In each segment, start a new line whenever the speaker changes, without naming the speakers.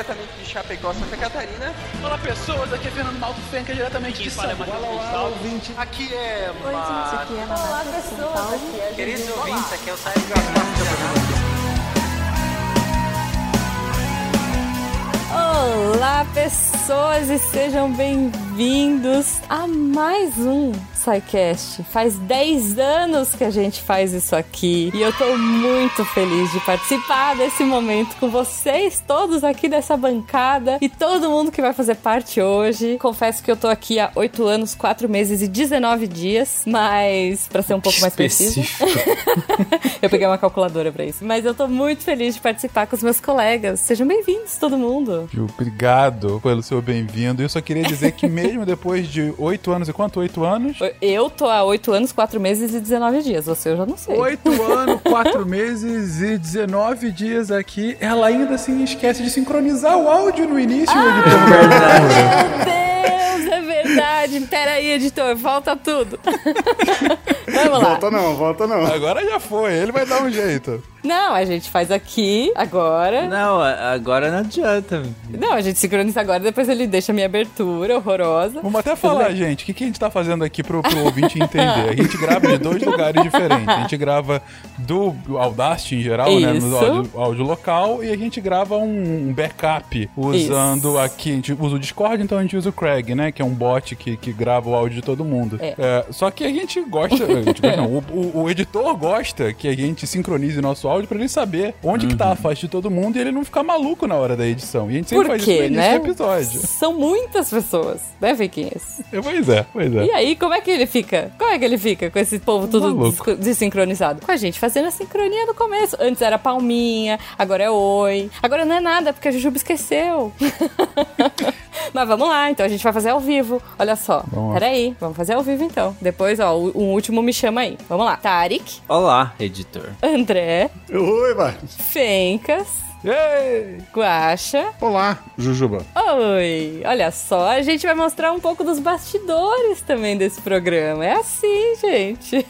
diretamente de Chapecó, Santa Catarina.
Olá pessoas, aqui é Fernando Malto Fenca, diretamente de São Paulo.
Aqui é
Oi, gente, aqui é a Olá, pessoas. Aqui é
Queridos ouvintes, aqui é o Sérgio Gaspar.
Olá, pessoas, e sejam bem-vindos a mais um SciCast. Faz 10 anos que a gente faz isso aqui e eu tô muito feliz de participar desse momento com vocês, todos aqui dessa bancada e todo mundo que vai fazer parte hoje. Confesso que eu tô aqui há 8 anos, 4 meses e 19 dias, mas para ser um pouco mais preciso, eu peguei uma calculadora para isso. Mas eu tô muito feliz de participar com os meus colegas. Sejam bem-vindos, todo mundo.
Obrigado pelo seu bem-vindo. Eu só queria dizer que mesmo depois de 8 anos, e quanto? 8 anos?
Eu tô há 8 anos, 4 meses e 19 dias. Você eu já não sei.
8 anos, 4 meses e 19 dias aqui. Ela ainda assim esquece de sincronizar o áudio no início, editor.
Meu Deus, é verdade. Pera aí, editor, volta tudo. Vamos lá.
Volta não, volta não.
Agora já foi, ele vai dar um jeito.
Não, a gente faz aqui, agora.
Não, agora não adianta.
Não, a gente sincroniza agora, depois ele deixa a minha abertura horrorosa.
Vamos até falar, gente, o que, que a gente tá fazendo aqui pro, pro ouvinte entender? A gente grava de dois lugares diferentes. A gente grava do Audacity em geral, né?
Isso.
No áudio, áudio local, e a gente grava um, um backup usando
Isso.
aqui. A gente usa o Discord, então a gente usa o Craig, né? Que é um bot que, que grava o áudio de todo mundo.
É.
É, só que a gente gosta. A gente gosta não, o, o- o editor gosta que a gente sincronize nosso áudio pra ele saber onde que tá a faixa de todo mundo e ele não ficar maluco na hora da edição. E a gente sempre
Por
faz
quê,
isso no
né?
episódio.
São muitas pessoas, né, Viquinhas?
É, Pois é, pois é.
E aí, como é que ele fica? Como é que ele fica com esse povo des- desincronizado? Com a gente fazendo a sincronia no começo. Antes era palminha, agora é oi. Agora não é nada, porque a Jujuba esqueceu. Mas vamos lá, então a gente vai fazer ao vivo. Olha só.
Vamos.
Peraí, vamos fazer ao vivo então. Depois, ó, o, o último me chama aí. Vamos lá. Tarik,
Olá, editor.
André,
Oi, vai.
Fencas,
Ei!
Guaxa.
Olá, Jujuba.
Oi! Olha só, a gente vai mostrar um pouco dos bastidores também desse programa. É assim, gente.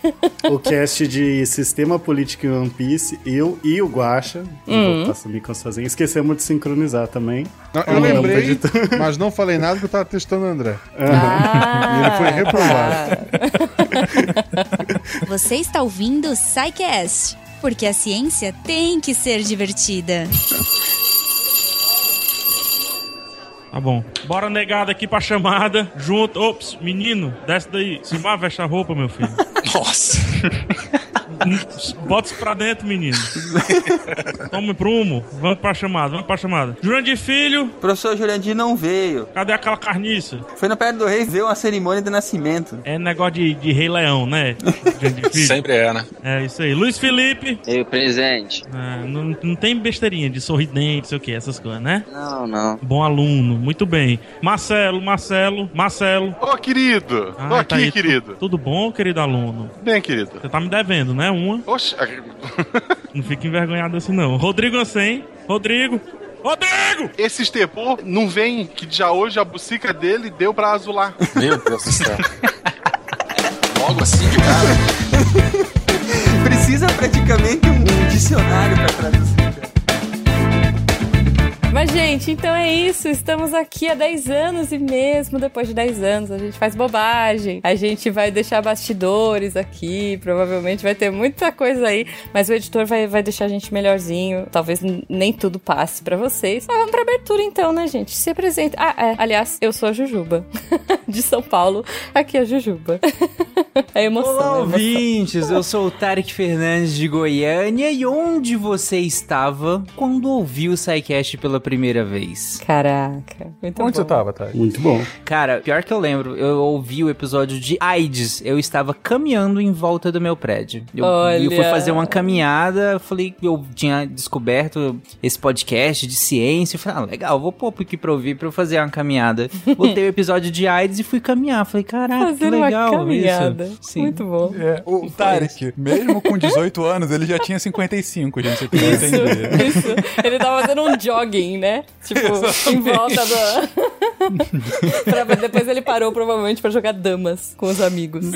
O cast de Sistema Político em One Piece, eu e o Guaxa,
Uhum.
vou passar micro sozinho, esquecemos de sincronizar também.
Não, eu lembrei, mas não falei nada porque eu tava testando o André.
Ah,
Ele foi reprovado.
tá.
Você está ouvindo o SciCast, porque a ciência tem que ser divertida.
Tá bom. Bora negado aqui pra chamada. Junto. Ops, menino, desce daí. Se vá, veste a roupa, meu filho.
Nossa.
Bota isso pra dentro, menino. Toma prumo. Vamos pra chamada, vamos pra chamada. Jurandir Filho,
professor Jurandir não veio.
cadê aquela carniça?
Foi no Pé do Rei ver uma cerimônia de nascimento.
É negócio de, de Rei Leão, né? Jurandir Filho.
Sempre é, né?
É isso aí. Luiz Felipe.
Eu presente.
É, não, não tem besteirinha de sorridente, sei o que, essas coisas, né?
Não, não.
Bom aluno, muito bem. Marcelo, Marcelo, Marcelo.
Ô, querido! Tô
Ah,
aqui,
tá aí.
querido.
Tudo bom, querido aluno?
Bem, querido.
Você tá me devendo, né? Uma.
Oxe,
Não fica envergonhado assim, não. Rodrigo Ansem. Rodrigo. Rodrigo!
esse estepô não vem que já hoje a bucica dele deu pra azular.
Meu Deus do céu. Logo assim de cara.
Precisa praticamente um, um dicionário pra traduzir.
Mas, gente, então é isso. Estamos aqui há 10 anos e mesmo depois de 10 anos a gente faz bobagem. A gente vai deixar bastidores aqui. Provavelmente vai ter muita coisa aí. Mas o editor vai, vai deixar a gente melhorzinho. Talvez nem tudo passe pra vocês. Mas vamos pra abertura então, né, gente? Se apresenta. Ah, é. Aliás, eu sou a Jujuba. de São Paulo. Aqui é a Jujuba. é emoção.
Olá,
é emoção.
ouvintes. Eu sou o Tarek Fernandes de Goiânia. E onde você estava quando ouviu o SciCast pela primeira vez?
Caraca. Muito
Onde
bom.
você tava, Thay?
Muito bom.
Cara, pior que eu lembro, eu ouvi o episódio de AIDS. Eu estava caminhando em volta do meu prédio. Eu,
Olha.
eu fui fazer uma caminhada, falei que eu tinha descoberto esse podcast de ciência. Eu falei, ah, legal, vou pôr aqui pra ouvir pra eu fazer uma caminhada. Botei o episódio de AIDS e fui caminhar. Falei, caraca, que
Fazendo uma
legal
caminhada.
isso. Sim.
Muito bom.
É, o Tarek, mesmo com 18 anos, ele já tinha 55, gente. Você tem que
Isso,
entender.
isso. Ele tava fazendo um jogging, né? Tipo, em volta do. depois ele parou, provavelmente, pra jogar damas com os amigos.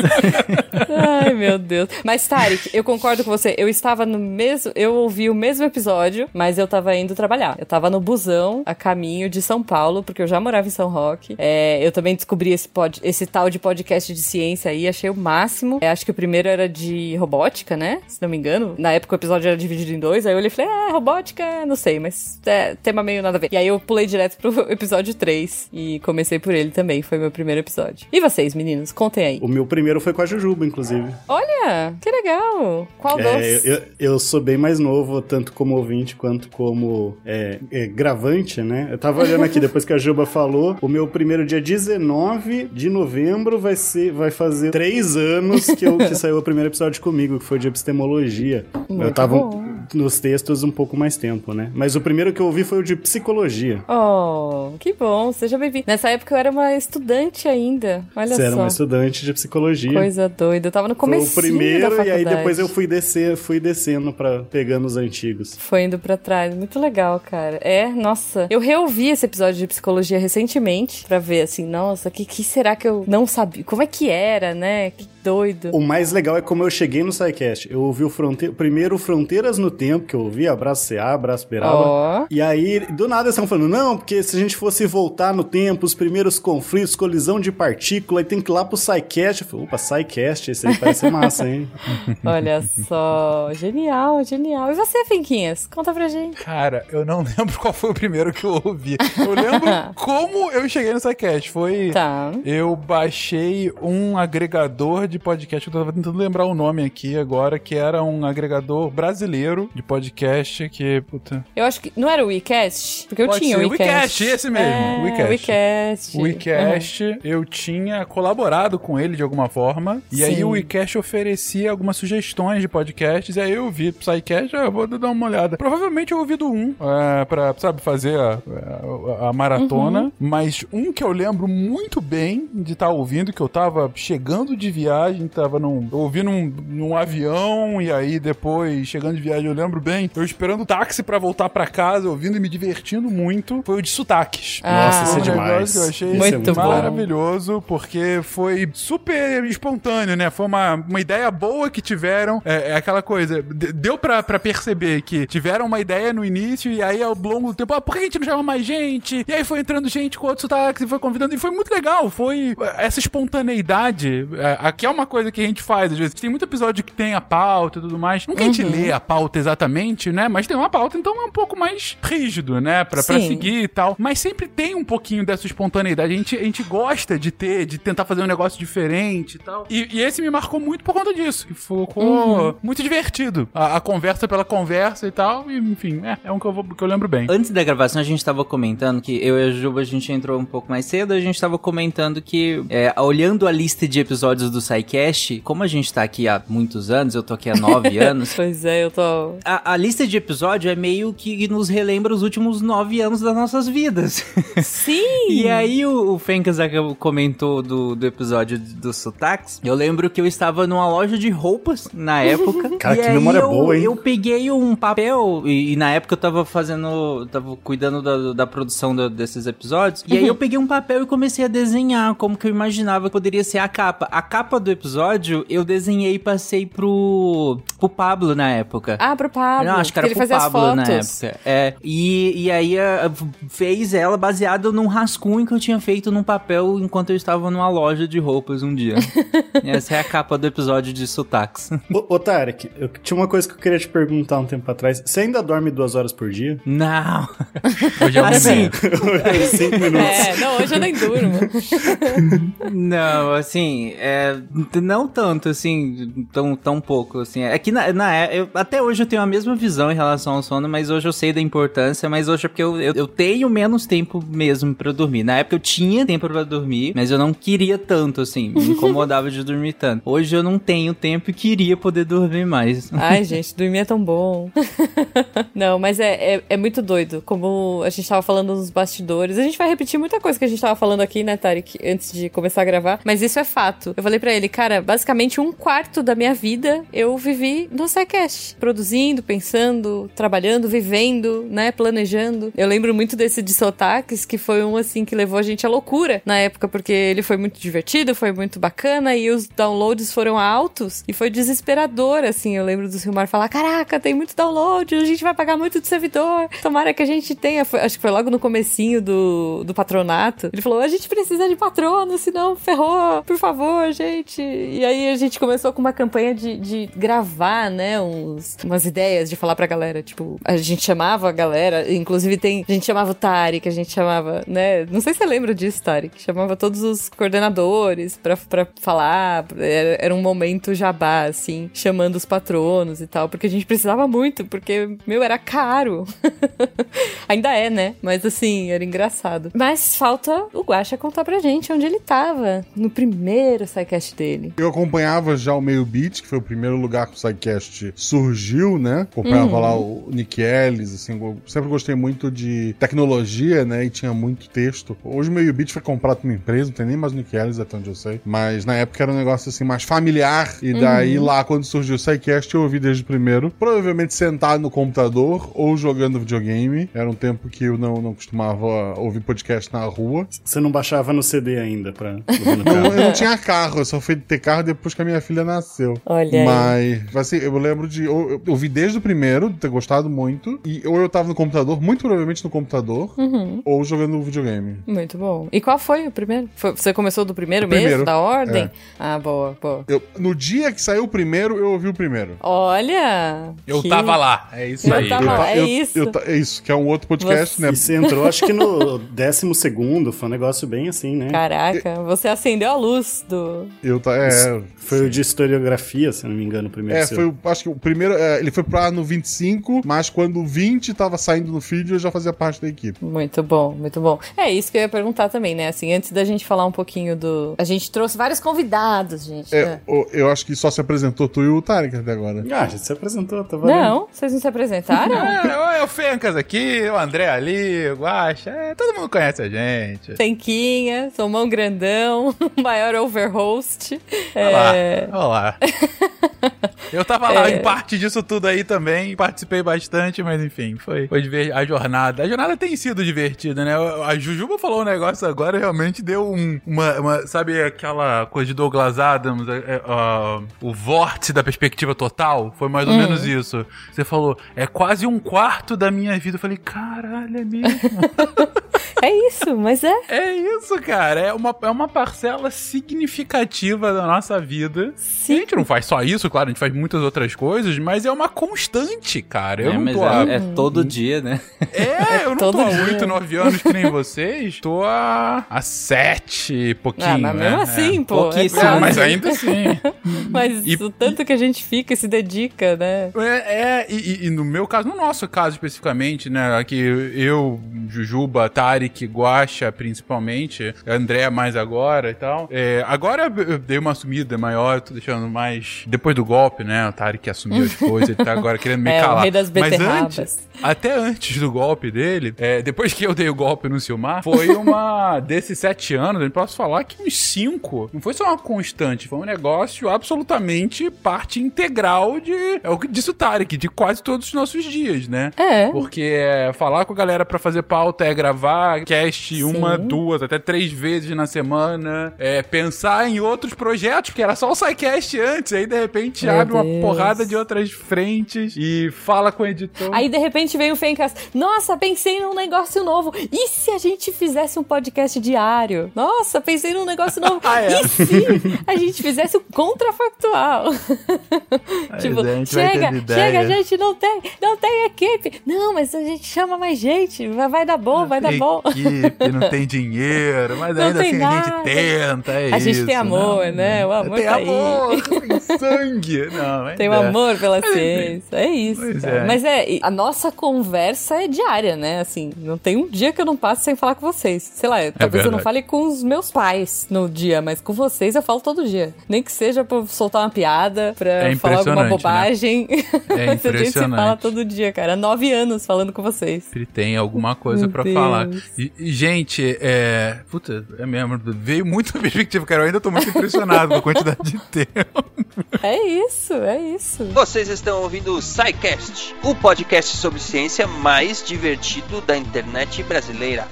Ai, Meu Deus. Mas, Tarek, eu concordo com você. Eu estava no mesmo. Eu ouvi o mesmo episódio, mas eu tava indo trabalhar. Eu tava no busão a caminho de São Paulo, porque eu já morava em São Roque. É, eu também descobri esse, pod, esse tal de podcast de ciência aí, achei o máximo. É, acho que o primeiro era de robótica, né? Se não me engano. Na época o episódio era dividido em dois. Aí eu olhei e falei, ah, robótica, não sei, mas é tema meio nada a ver. E aí eu pulei direto pro episódio 3 e comecei por ele também. Foi meu primeiro episódio. E vocês, meninos? Contem aí.
O meu primeiro foi com a Jujuba, inclusive.
Olha, que legal. Qual
É,
dos?
eu, eu sou bem mais novo, tanto como ouvinte quanto como é, é, gravante, né? Eu tava olhando aqui, depois que a Juba falou, o meu primeiro dia 19 de novembro vai ser, vai fazer três anos que, eu, que saiu o primeiro episódio comigo, que foi de epistemologia. eu
Muito
tava
bom.
nos textos um pouco mais tempo, né? Mas o primeiro que eu ouvi foi o de psicologia.
Oh, que bom, seja bem-vindo. Nessa época eu era uma estudante ainda. Olha
Você
só.
era uma estudante de psicologia.
Coisa doida. Eu tava no
Foi
começo
o primeiro e aí depois eu fui descer, fui descendo para pegando os antigos.
Foi indo pra trás. Muito legal, cara. É, nossa. Eu reouvi esse episódio de psicologia recentemente pra ver, assim, nossa, que, que será que eu não sabia? Como é que era, né? Que doido.
O mais legal é como eu cheguei no SciCast. Eu ouvi o fronte... primeiro Fronteiras no Tempo, que eu ouvi, Abraço CA, Abraço Peraba.
Ó.
E aí, do nada, eles estão falando, não, porque se a gente fosse voltar no tempo, os primeiros conflitos, colisão de partícula, e tem que ir lá pro SciCast. Eu falei, opa, SciCast, esse aí parece massa, hein?
Olha só. Genial, genial. E você, Finquinhas? Conta pra gente.
Cara, eu não lembro qual foi o primeiro que eu ouvi. Eu lembro como eu cheguei no SciCast. Foi.
Tá.
Eu baixei um agregador de podcast. Eu tava tentando lembrar o nome aqui agora, que era um agregador brasileiro de podcast que. Puta.
Eu acho que. Não era o WeCast? Porque eu
Pode
tinha
ser,
o WeCast.
WeCast, esse mesmo,
É,
WeCast.
WeCast.
O WeCast, eu tinha colaborado com ele de alguma forma. E aí
Sim.
o WeCast oferecia algumas sugestões de podcasts. E aí eu vi Psycast, ah, eu vou dar uma olhada. Provavelmente eu ouvi do um, é, pra, sabe, fazer a, a- a maratona.
Uhum.
Mas um que eu lembro muito bem de estar ouvindo, que eu tava chegando de viagem, tava num. Eu ouvi num, num avião, e aí depois, chegando de viagem, eu lembro bem, eu esperando o táxi pra voltar pra casa, ouvindo e me divertindo muito. Foi o de sotaques.
Ah,
Nossa, isso é
Um
demais.
que eu achei
Muito bom.
maravilhoso, porque foi super espontâneo, né? Foi uma, uma ideia boa que tiveram. É, é aquela coisa, de- deu pra, pra perceber que tiveram uma ideia no início e aí ao longo do tempo, ah, por que a gente não chama mais gente? E aí foi entrando gente com outros sotaques e foi convidando, e foi muito legal. Foi essa espontaneidade. é, aqui é uma coisa que a gente faz, às vezes. Tem muito episódio que tem a pauta e tudo mais. Nunca a gente lê a pauta exatamente, né? Mas tem uma pauta, então é um pouco mais rígido, né? Pra, pra seguir e tal. Mas sempre tem um pouquinho dessa espontaneidade. A gente, a gente gosta de ter, de tentar fazer um negócio diferente e tal. E, e esse me marcou muito por conta disso. Que ficou muito divertido. A, a conversa pela conversa e tal. E, enfim, é, é um que eu, vou, que eu lembro bem.
Antes da gravação, a gente tava comentando que eu e a Juba, a gente entrou um pouco mais cedo, a gente tava comentando que, é, olhando a lista de episódios do SciCast, como a gente tá aqui há muitos anos, eu tô aqui há nove anos,
Pois é, eu tô.
a, a lista de episódio é meio que nos relembra os últimos nove anos das nossas vidas.
Sim!
E aí o, o Fencas acabou- comentou do, do episódio dos sotaques. Eu lembro que eu estava numa loja de roupas na época.
Cara,
e
que
aí
memória
eu,
boa, hein?
Eu peguei um papel e, e na época eu tava fazendo, tava cuidando da, da produção da- desses episódios. E aí eu peguei um papel e comecei a desenhar como que eu imaginava que poderia ser a capa. A capa do episódio eu desenhei e passei pro, pro Pablo na época.
Ah, pro Pablo.
Não, acho que era
ele
pro
fazia
Pablo na época. É. E, e aí a- fez ela baseada num rascunho que eu tinha feito num papel enquanto eu estava numa loja de roupas um dia. Essa é a capa do episódio de sotaques.
Ô, ô Tarek, eu tinha uma coisa que eu queria te perguntar um tempo atrás. Você ainda dorme duas horas por dia?
Não.
Hoje é uma
Assim,
ideia.
Cinco minutos.
É, não, hoje eu nem durmo.
não, assim, é, não tanto, assim, tão, tão pouco, assim. É que na, na, é- eu- até hoje eu tenho a mesma visão em relação ao sono, mas hoje eu sei da importância, mas hoje é porque eu, eu, eu tenho menos tempo mesmo pra dormir. Na época eu tinha tempo pra dormir, mas eu não queria tanto, assim, me incomodava de dormir tanto. Hoje eu não tenho tempo e queria poder dormir mais.
Ai, gente, dormir é tão bom. Não, mas é, é, é muito doido. Como a gente tava falando nos bastidores. A gente vai repetir muita coisa que a gente tava falando aqui, né, Tarek, antes de começar a gravar. Mas isso é fato. Eu falei pra ele, ele, cara, basicamente um quarto da minha vida eu vivi no SciCast. Produzindo, pensando, trabalhando, vivendo, né? Planejando. Eu lembro muito desse de sotaques, que foi um assim que levou a gente à loucura na época, porque ele foi muito divertido, foi muito bacana e os downloads foram altos e foi desesperador, assim. Eu lembro do Silmar falar: Caraca, tem muito download, a gente vai pagar muito de servidor. Tomara que a gente tenha. Foi- acho que foi logo no comecinho do, do patronato. Ele falou: A gente precisa de patrono, senão ferrou, por favor, gente. E aí a gente começou com uma campanha de, de gravar, né? Uns, umas ideias de falar pra galera. Tipo, a gente chamava a galera, inclusive tem. A gente chamava o Tarek, a gente chamava, né? Não sei se você lembra disso, Tarek. Chamava todos os coordenadores pra, pra falar. Era, era um momento jabá, assim, chamando os patronos e tal, porque a gente precisava muito, porque, meu, era caro. Ainda é, né? Mas assim, era engraçado. Mas falta o Guaxa contar pra gente onde ele tava no primeiro sidecast dele.
Eu acompanhava já o Meio Beat, que foi o primeiro lugar que o SciCast surgiu, né? Acompanhava
Uhum.
lá o Nick Ellis, assim, eu sempre gostei muito de tecnologia, né? E tinha muito texto. Hoje o Meio Beat foi comprado por uma empresa, não tem nem mais o Nick Ellis, até onde eu sei. Mas na época era um negócio assim mais familiar. E daí
Uhum.
lá, quando surgiu o SciCast, eu ouvi desde o primeiro. Provavelmente sentado no computador ou jogando videogame. Era um tempo que eu não, não costumava ouvir podcast na rua.
Você não baixava no CD ainda pra
Não, eu não tinha carro, eu só fui ter carro depois que a minha filha nasceu.
Olha aí.
Mas, assim, eu lembro de. Eu, eu ouvi desde o primeiro, de ter gostado muito. E ou eu tava no computador, muito provavelmente no computador,
Uhum.
ou jogando videogame.
Muito bom. E qual foi o primeiro? Foi- você começou do primeiro
O
mesmo?
primeiro,
Da ordem?
é.
Ah, boa, boa.
Eu, no dia que saiu o primeiro, eu ouvi o primeiro.
Olha!
Eu
que-
tava lá, é isso
Eu
aí.
tava lá, é
eu-
isso.
eu é isso, que é um outro podcast,
Você-
né?
E você entrou, acho que no décimo segundo, foi um negócio bem assim, né?
Caraca, você acendeu a luz do.
Eu tá, é,
Foi o de historiografia, se eu não me engano, o primeiro
é,
seu.
foi, o- acho que o primeiro, é, ele foi pro ar no 25, mas quando o 20 tava saindo no feed, eu já fazia parte da equipe.
Muito bom, muito bom. É isso que eu ia perguntar também, né? Assim, antes da gente falar um pouquinho do. A gente trouxe vários convidados, gente.
É,
né?
o- eu acho que só se apresentou tu e o Tarek até agora.
Ah, a gente se apresentou, tá valendo.
Não, vocês não se apresentaram?
É, é o Fencas aqui, o André ali, o Guaxa, é, todo mundo conhece a gente.
Tenquinha, sou mão grandão, maior overhost.
Olá,
É,
olá. Eu tava lá
É.
em parte disso tudo aí também, participei bastante, mas enfim, foi, foi diver- a jornada. A jornada tem sido divertida, né? A Jujuba falou um negócio agora, realmente deu um- uma, uma- Sabe aquela coisa de Douglas Adams, é, é, o vórtice da perspectiva total? Foi mais ou
Hum.
menos isso. Você falou, é quase um quarto da minha vida. Eu falei, caralho, é mesmo?
é isso, mas é.
É isso, cara. É uma, é uma parcela significativa da nossa vida.
Sim.
A gente não faz só isso, claro, a gente faz muitas outras coisas, mas é uma constante, cara. Eu
é,
não
mas
tô há...
é, é todo dia, né?
É, eu não tô há. 8, 9 anos que nem vocês. Tô há, há 7 e pouquinho,
Ah, mas mesmo
né?
assim,
É.
pô.
pouquíssimo.
é
Ah,
quase.
mas ainda assim.
Mas
E-
o tanto que a gente fica e se dedica, né?
É, é, e, e- e no meu caso, no nosso caso especificamente, né? Aqui eu, Jujuba, Tarek, Guacha, principalmente, André mais agora e tal. É, agora eu dei uma sumida maior, tô deixando mais. Depois do golpe, né? O Tarek assumiu as coisas, ele tá agora querendo me
É, o
calar.
rei das
Mas antes, até antes do golpe dele, é, depois que eu dei o golpe no Silmar, foi uma. desses sete anos, eu posso falar que uns cinco. Não foi só uma constante, foi um negócio absolutamente parte integral de. É o que disse o Tarek, de quase todos os nossos dias, né?
É.
Porque é, falar com a galera pra fazer pauta é gravar cast uma, duas, até três vezes na semana. É pensar em outros projetos, porque era só o SciCast antes. Aí de repente
Meu
abre uma
Deus.
porrada de outras frentes e fala com o editor.
Aí de repente vem o Fencas. Nossa, pensei num negócio novo. E se a gente fizesse um podcast diário? Nossa, pensei num negócio novo.
Ah, é?
E se a gente fizesse o contrafactual? tipo,
a gente
chega, chega, gente, não tem, não tem equipe. Não, mas a gente chama mais gente. Vai, vai dar bom, vai dar
tem
bom.
equipe, não tem dinheiro, mas
Não
ainda
tem
assim a
nada.
gente tenta, é
A gente
isso,
tem amor, né? O amor
tem
tá aí.
amor, tem sangue. Não,
Tem um
é.
amor pela ciência. É isso.
É.
Mas é, a nossa conversa é diária, né? Assim, não tem um dia que eu não passe sem falar com vocês. Sei lá, talvez eu não fale com os meus pais no dia, mas com vocês eu falo todo dia. Nem que seja pra soltar uma piada, pra
É
falar alguma
impressionante, né?
bobagem.
É
Mas a gente se fala
impressionante.
todo dia, cara. Há Nove anos falando com vocês.
Sempre tem alguma coisa
Deus.
falar. E, e, gente, é. Puta, é mesmo. Veio muito a perspectiva, cara. Eu ainda tô muito impressionado com a quantidade de tempo.
É isso, é isso.
Vocês estão ouvindo o SciCast, o podcast sobre ciência mais divertido da internet brasileira.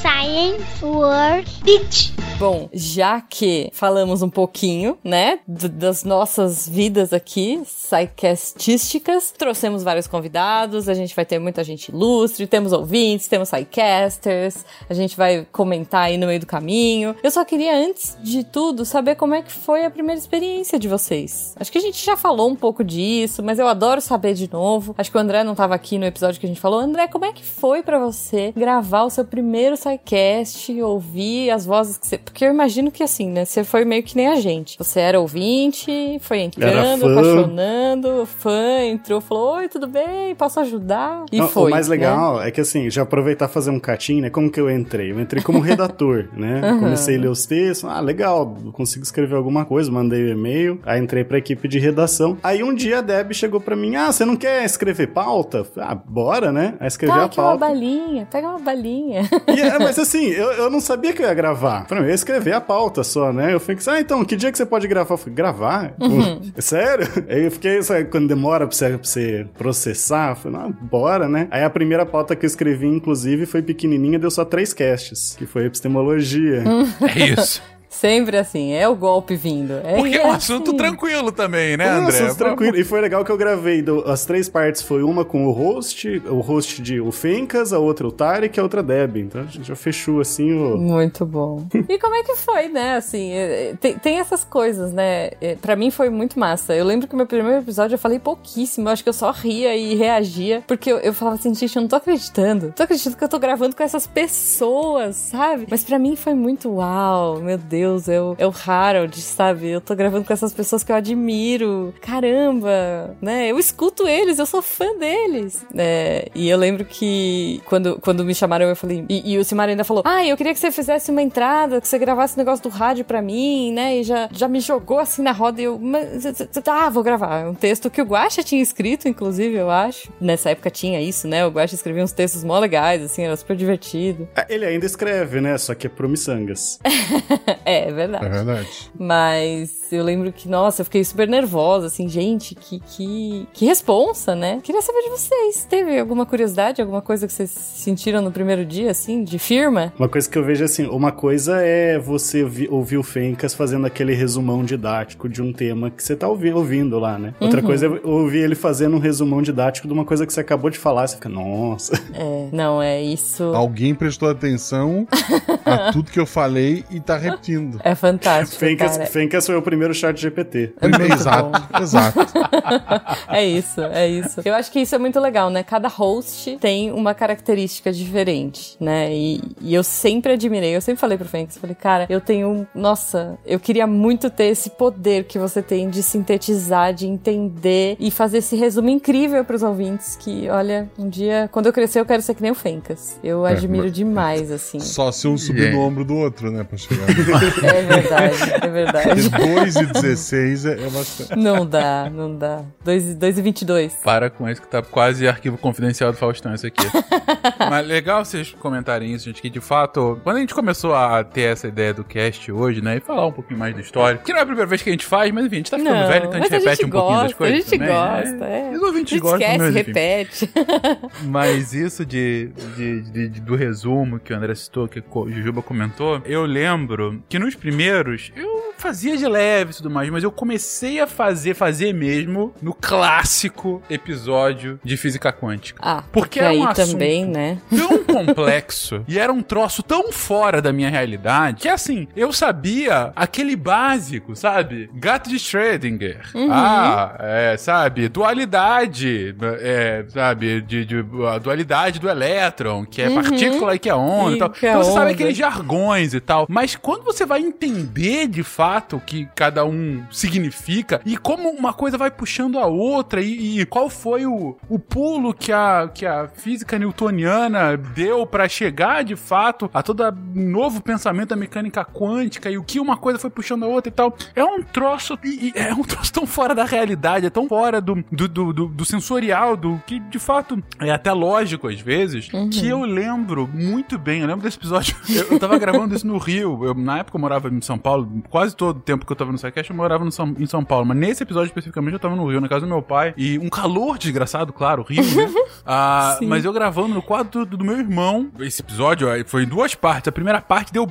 Science World Beach.
Bom, já que falamos um pouquinho, né, das nossas vidas aqui, psycastísticas, trouxemos vários convidados, a gente vai ter muita gente ilustre, temos ouvintes, temos psycasters, a gente vai comentar aí no meio do caminho. Eu só queria, antes de tudo, saber como é que foi a primeira experiência de vocês. Acho que a gente já falou um pouco disso, mas eu adoro saber de novo. Acho que o André não tava aqui no episódio que a gente falou. André, como é que foi pra você gravar o seu primeiro SciCast, ouvir as vozes que você... Porque eu imagino que assim, né, você foi meio que nem a gente. Você era ouvinte, foi entrando, apaixonando, fã, entrou, falou, oi, tudo bem, posso ajudar? E
Não,
foi,
o mais
né?
legal é que assim, já aproveitar fazer um catinho, né? Como que eu entrei? Eu entrei como redator, né?
Aham.
Comecei a ler os textos, ah, legal, consigo escrever alguma coisa, mandei o e-mail, aí entrei pra equipe de redação. Aí um dia a Deb chegou pra mim, ah, você não quer escrever pauta? Ah, bora, né? Aí escrevi
Tá,
a
aqui uma
pauta.
balinha, pega uma balinha.
E, é, mas assim, eu, eu não sabia que eu ia gravar. Falei, eu ia escrever a pauta só, né? Eu fiquei, ah, então, que dia que você pode gravar? Eu falei, gravar?
Uhum.
Sério? Aí eu fiquei, sabe, quando demora pra você, pra você processar, eu falei, não, bora, né? Aí a primeira pauta que eu escrevi, inclusive, foi pequenininha, deu só três casts, que foi epistemologia.
É isso.
Sempre assim, é o golpe vindo. É,
Porque é
é
um assunto
assim.
tranquilo também, né,
Foi um
André?
assunto tranquilo. E foi legal que eu gravei do- as três partes. Foi uma com o host, o host de o Fencas, a outra o Tarek e a outra a Deb. Então a gente já fechou assim o.
Muito bom. E como é que foi, né? Assim, é, é, tem, tem essas coisas, né? É, Pra mim foi muito massa. Eu lembro que o meu primeiro episódio eu falei pouquíssimo. Eu acho que eu só ria e reagia. Porque eu, eu falava assim, gente, eu não tô acreditando. Não tô acreditando que eu tô gravando com essas pessoas, sabe? Mas pra mim foi muito uau. Meu Deus, eu, é o Harold, sabe? Eu tô gravando com essas pessoas que eu admiro. Caramba, né? Eu escuto eles, eu sou fã deles. É, e eu lembro que quando, quando me chamaram, eu falei. E, e o Simar ainda falou: Ah, eu queria que você fizesse uma entrada, que você gravasse o negócio do rádio pra mim, né? E já, já me jogou assim na roda e eu. Tá, vou gravar. Um texto que o Guaxa tinha escrito, inclusive, eu acho. Nessa época tinha isso, né? O Guaxa escrevia uns textos mó legais, assim, era super divertido.
Ah, Ele ainda escreve, né? Só que é pro Missangas.
é, é verdade.
É verdade.
Mas eu lembro que, nossa, eu fiquei super nervosa, assim, gente, que, que, que responsa, né? Queria saber de vocês. Teve alguma curiosidade, alguma coisa que vocês sentiram no primeiro dia, assim, de firma?
Uma coisa que eu vejo assim, uma coisa é você vi- ouvir o Fencas fazendo aquele resumão didático de um tema que você tá ouvi- ouvindo lá, né? Outra
Uhum.
coisa é ouvir ele fazendo um resumão didático de uma coisa que você acabou de falar, você fica, nossa.
É, não, é isso.
Alguém prestou atenção a tudo que eu falei e tá repetindo.
É fantástico,
Fencas,
cara.
Fencas foi o primeiro chat GPT.
É
exato, exato.
é isso, é isso. Eu acho que isso é muito legal, né? Cada host tem uma característica diferente, né? E, e eu sempre admirei, eu sempre falei pro Fênix, falei, cara, eu tenho, nossa, eu queria muito ter esse poder que você tem de sintetizar, de entender e fazer esse resumo incrível pros ouvintes que, olha, um dia, quando eu crescer, eu quero ser que nem o Fencas. Eu
É,
admiro
mas-
demais, assim.
Só se um subir
Yeah.
no ombro do outro, né? Pra chegar.
É verdade, é verdade.
Porque 2 e 16 é, é bastante.
Não dá, não dá. 2 e 22.
Para com isso que tá quase arquivo confidencial do Faustão isso aqui. Mas legal vocês comentarem isso, gente, que de fato, quando a gente começou a ter essa ideia do cast hoje, né, e falar um pouquinho mais da história, que não é a primeira vez que a gente faz, mas enfim, a gente tá ficando
Não,
velho, então a gente repete um pouquinho das
gosta,
coisas
A gente
também,
gosta,
né?
é.
Os ouvintes
a gente
gostam,
esquece, repete.
Mas isso de, de- de- de- do resumo que o André citou, que o Jujuba comentou, eu lembro que nos primeiros eu fazia de leve e tudo mais, mas eu comecei a fazer, fazer mesmo no clássico episódio de física quântica.
Ah,
Porque
que
era um
aí
assunto
também, né?
tão complexo e era um troço tão fora da minha realidade que assim, eu sabia aquele básico, sabe? Gato de Schrödinger.
Uhum.
Ah, é, sabe? Dualidade, é, sabe? De, de- a dualidade do elétron, que é
Uhum.
partícula e que é onda e
E
tal.
é
Então você sabe
onda.
aqueles jargões e tal. Mas quando você vai entender de fato fato que cada um significa e como uma coisa vai puxando a outra e, e qual foi o, o pulo que a, que a física newtoniana deu para chegar de fato a todo novo pensamento da mecânica quântica e o que uma coisa foi puxando a outra e tal. É um troço, e, e é um troço tão fora da realidade, é tão fora do, do, do, do, do sensorial, do que de fato é até lógico às vezes, que eu lembro muito bem. Eu lembro desse episódio. Eu, eu tava gravando isso no Rio. Eu, na época eu morava em São Paulo. Quase todo o tempo que eu tava no Sidecast eu morava no São, em São Paulo. Mas nesse episódio especificamente eu tava no Rio, na casa do meu pai. E um calor desgraçado, claro, Rio, né? Ah, mas eu gravando no quadro do, do meu irmão. Esse episódio ó, foi em duas partes. A primeira parte deu,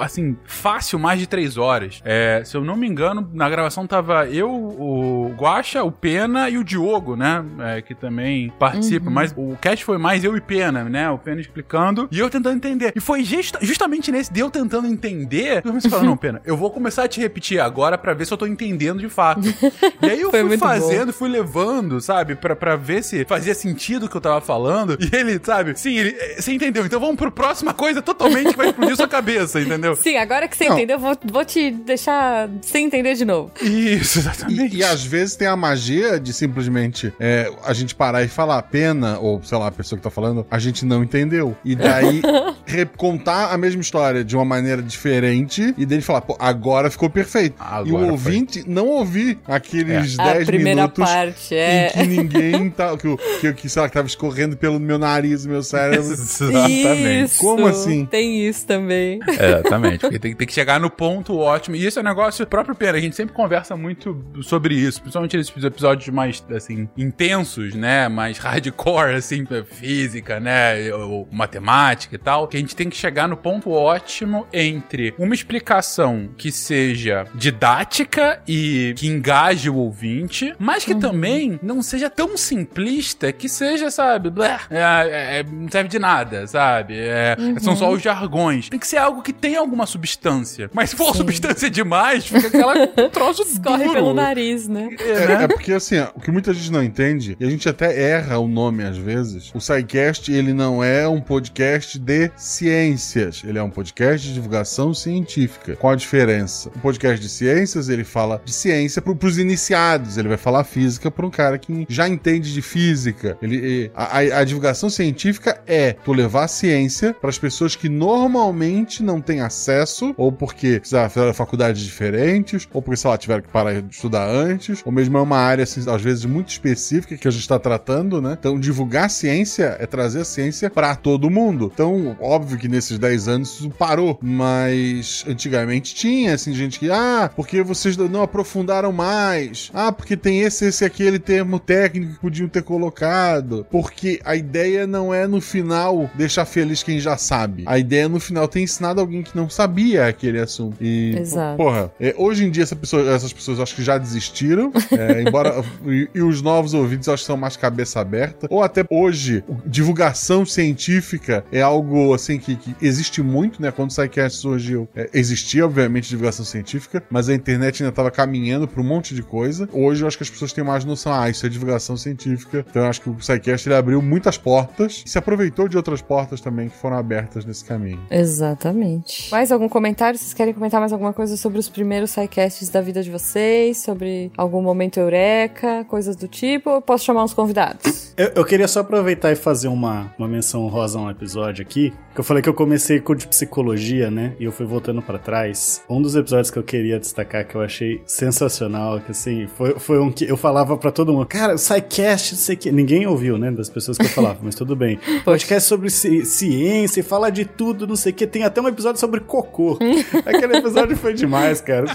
assim, fácil mais de três horas. É, se eu não me engano, na gravação tava eu, o Guaxa, o Pena e o Diogo, né? É, que também participa.
Uhum.
Mas o cast foi mais eu e Pena, né? O Pena explicando e eu tentando entender. E foi justa- justamente nesse de eu tentando entender, eu comecei a falar, não, Pena, eu vou começar a te repetir agora pra ver se eu tô entendendo de fato. E aí eu
Foi
fui fazendo, fui levando, sabe? Pra, pra ver se fazia sentido o que eu tava falando. E ele, sabe? Sim, ele, eh, você entendeu. Então vamos pro próxima coisa totalmente que vai explodir sua cabeça, entendeu?
Sim, agora que você
Não.
entendeu, eu vou, vou te deixar sem entender de novo.
Isso, exatamente.
E, e às vezes tem a magia de simplesmente é, a gente parar e falar pena, ou sei lá, a pessoa que tá falando, a gente não entendeu. E daí contar a mesma história de uma maneira diferente e dele falar, pô, agora ficou perfeito. e o
Agora
ouvinte não ouvir aqueles
É. A
10
primeira
minutos
parte, é.
em que ninguém tá. Que, o- que, que, sei lá, que tava escorrendo pelo meu nariz, meu cérebro.
Isso.
Como assim?
Tem isso também.
Exatamente, porque tem, tem que chegar no ponto ótimo. E isso é um negócio próprio Pena. A gente sempre conversa muito sobre isso, principalmente nesses episódios mais, assim, intensos, né? Mais hardcore, assim, física, né? Ou matemática e tal. Que a gente tem que chegar no ponto ótimo entre uma explicação que seja didática e que engaje o ouvinte, mas que também não seja tão simplista que seja, sabe, blé, é, é, não serve de nada, sabe? É,
Uhum.
São só os jargões. Tem que ser algo que tenha alguma substância. Mas se for substância demais, fica aquela troço
Escorre
duro.
pelo nariz, né?
É, é porque assim, o que muita gente não entende, e a gente até erra o nome às vezes, o SciCast, ele não é um podcast de ciências, ele é um podcast de divulgação científica. Qual a diferença? O podcast de ciências, ele fala de ciência pro, pros iniciados, ele vai falar física pra um cara que já entende de física. Ele, a, a- a divulgação científica é tu levar a ciência para as pessoas que normalmente não têm acesso, ou porque fizeram faculdades diferentes, ou porque, sei lá, tiveram que parar de estudar antes, ou mesmo é uma área, assim, às vezes, muito específica que a gente está tratando, né? Então, divulgar ciência é trazer a ciência para todo mundo. Então, óbvio que nesses 10 anos isso parou, mas antigamente tinha, assim, gente que, ah, porque vocês não aprofundaram mais, ah, porque tem esse, esse, aquele termo técnico que podiam ter colocado, porque a ideia não é no final deixar feliz quem já sabe. A ideia é no final ter ensinado alguém que não sabia aquele assunto. E,
Exato.
porra, é, hoje em dia essa pessoa- essas pessoas acho que já desistiram, é, embora. e, e os novos ouvintes acho que são mais cabeça aberta. Ou até hoje, divulgação científica é algo assim que, que existe muito, né? Quando o SciCast surgiu, é, existia, obviamente, divulgação científica, mas a internet ainda estava caminhando para um monte de coisa. Hoje eu acho que as pessoas têm mais noção, ah, isso é divulgação científica. Então eu acho que o SciCast ele abriu muitas portas e se aproveitou de outras portas também que foram abertas nesse caminho.
Exatamente. Mais algum comentário? Vocês querem comentar mais alguma coisa sobre os primeiros sidecasts da vida de vocês? Sobre algum momento eureka? Coisas do tipo? Ou eu posso chamar uns convidados?
Eu, eu queria só aproveitar e fazer uma, uma menção rosa a um episódio aqui. Que eu falei que eu comecei com o de psicologia, né? E eu fui voltando pra trás. Um dos episódios que eu queria destacar, que eu achei sensacional, que assim, foi, foi um que eu falava pra todo mundo. Cara, o SciCast, não sei o que. Ninguém ouviu, né? Das pessoas que eu falava, mas tudo bem. Podcast sobre ci- ciência, fala de tudo, não sei o que. Tem até um episódio sobre cocô. Aquele episódio foi demais, cara.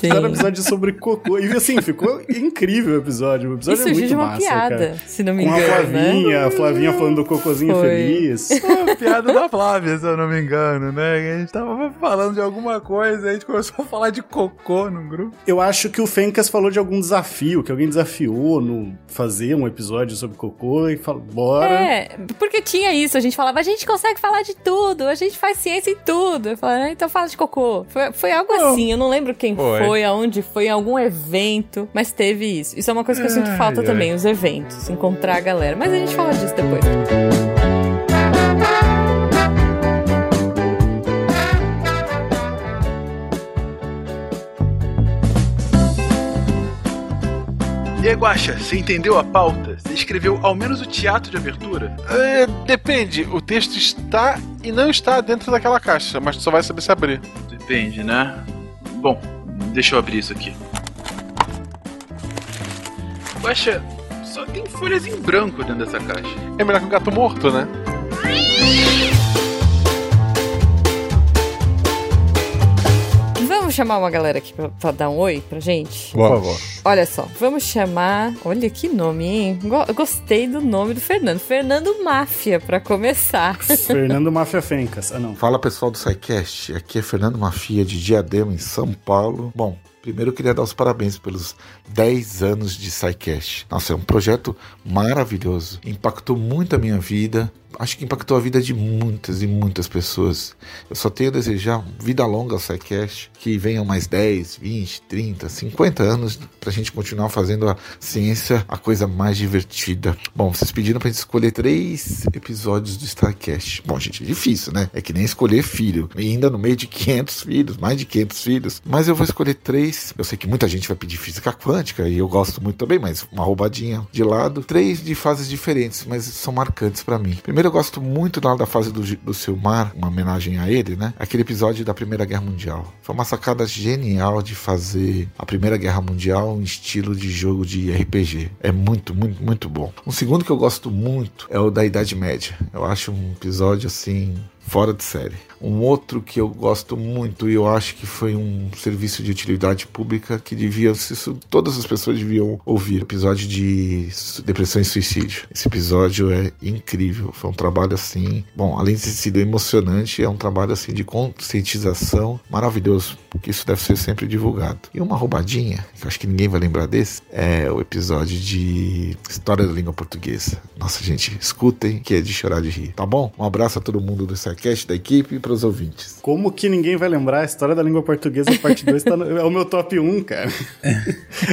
Tem um episódio sobre cocô. E assim, ficou incrível o episódio. O episódio é
surgiu
muito
de uma
massa,
piada,
cara.
se não me
Com a
engano,
Flavinha,
né?
a Flavinha falando do cocôzinho
Foi.
feliz.
É a piada da Flávia, se eu não me engano, né? A gente tava falando de alguma coisa, a gente começou a falar de cocô no grupo.
Eu acho que o Fencas falou de algum desafio, que alguém desafiou no fazer um episódio sobre cocô e falou, bora.
É, porque tinha isso, a gente falava, a gente consegue falar de tudo, a gente faz ciência em tudo. Eu falava, "Ah, então fala de cocô. Foi, foi algo assim, eu não lembro quem
Foi.
foi, aonde foi, em algum evento, mas teve isso. Isso é uma coisa que eu sinto
Ai,
falta
ai.
também, os eventos, encontrar a galera. Mas a gente fala disso depois.
E aí, Guaxa, você entendeu a pauta? Você escreveu ao menos o teatro de abertura?
É, depende. O texto está e não está dentro daquela caixa, mas tu só vai saber se abrir.
Depende, né? Bom, deixa eu abrir isso aqui. Guaxa, só tem folhas em branco dentro dessa caixa.
É melhor que um gato morto, né?
Vamos chamar uma galera aqui pra, pra dar um oi pra gente?
Por favor.
Olha só, vamos chamar. Olha que nome, hein? Go- gostei do nome do Fernando. Fernando Máfia, pra começar.
Fernando Máfia Fencas. Ah, não.
Fala pessoal do SciCast, aqui é Fernando Mafia de Diadema, em São Paulo. Bom, primeiro eu queria dar os parabéns pelos 10 anos de SciCast. Nossa, é um projeto maravilhoso, impactou muito a minha vida, acho que impactou a vida de muitas e muitas pessoas. Eu só tenho a desejar vida longa ao SciCast, que venham mais 10, 20, 30, 50 anos pra gente continuar fazendo a ciência a coisa mais divertida. Bom, vocês pediram pra gente escolher três episódios do StarCast. Bom, gente, é difícil, né? É que nem escolher filho. E ainda no meio de 500 filhos, mais de 500 filhos. Mas eu vou escolher três. Eu sei que muita gente vai pedir física quântica e eu gosto muito também, mas uma roubadinha de lado. Três de fases diferentes, mas são marcantes pra mim. Primeiro, eu gosto muito da, fase do, do Silmar, uma homenagem a ele, né? Aquele episódio da Primeira Guerra Mundial. Foi uma sacada genial de fazer a Primeira Guerra Mundial em estilo de jogo de RPG. É muito, muito, muito bom. Um segundo que eu gosto muito é o da Idade Média. Eu acho um episódio assim fora de série. Um outro que eu gosto muito e eu acho que foi um serviço de utilidade pública que devia, isso todas as pessoas deviam ouvir. Episódio de depressão e suicídio. Esse episódio é incrível. Foi um trabalho assim, bom, além de ter sido emocionante, é um trabalho assim de conscientização maravilhoso, porque isso deve ser sempre divulgado. E uma roubadinha, que eu acho que ninguém vai lembrar desse, é o episódio de História da Língua Portuguesa. Nossa, gente, escutem que é de chorar de rir, tá bom? Um abraço a todo mundo do SciCast, da equipe e para os ouvintes.
Como que ninguém vai lembrar? A história da língua portuguesa, parte 2, tá no- é o meu top 1, cara.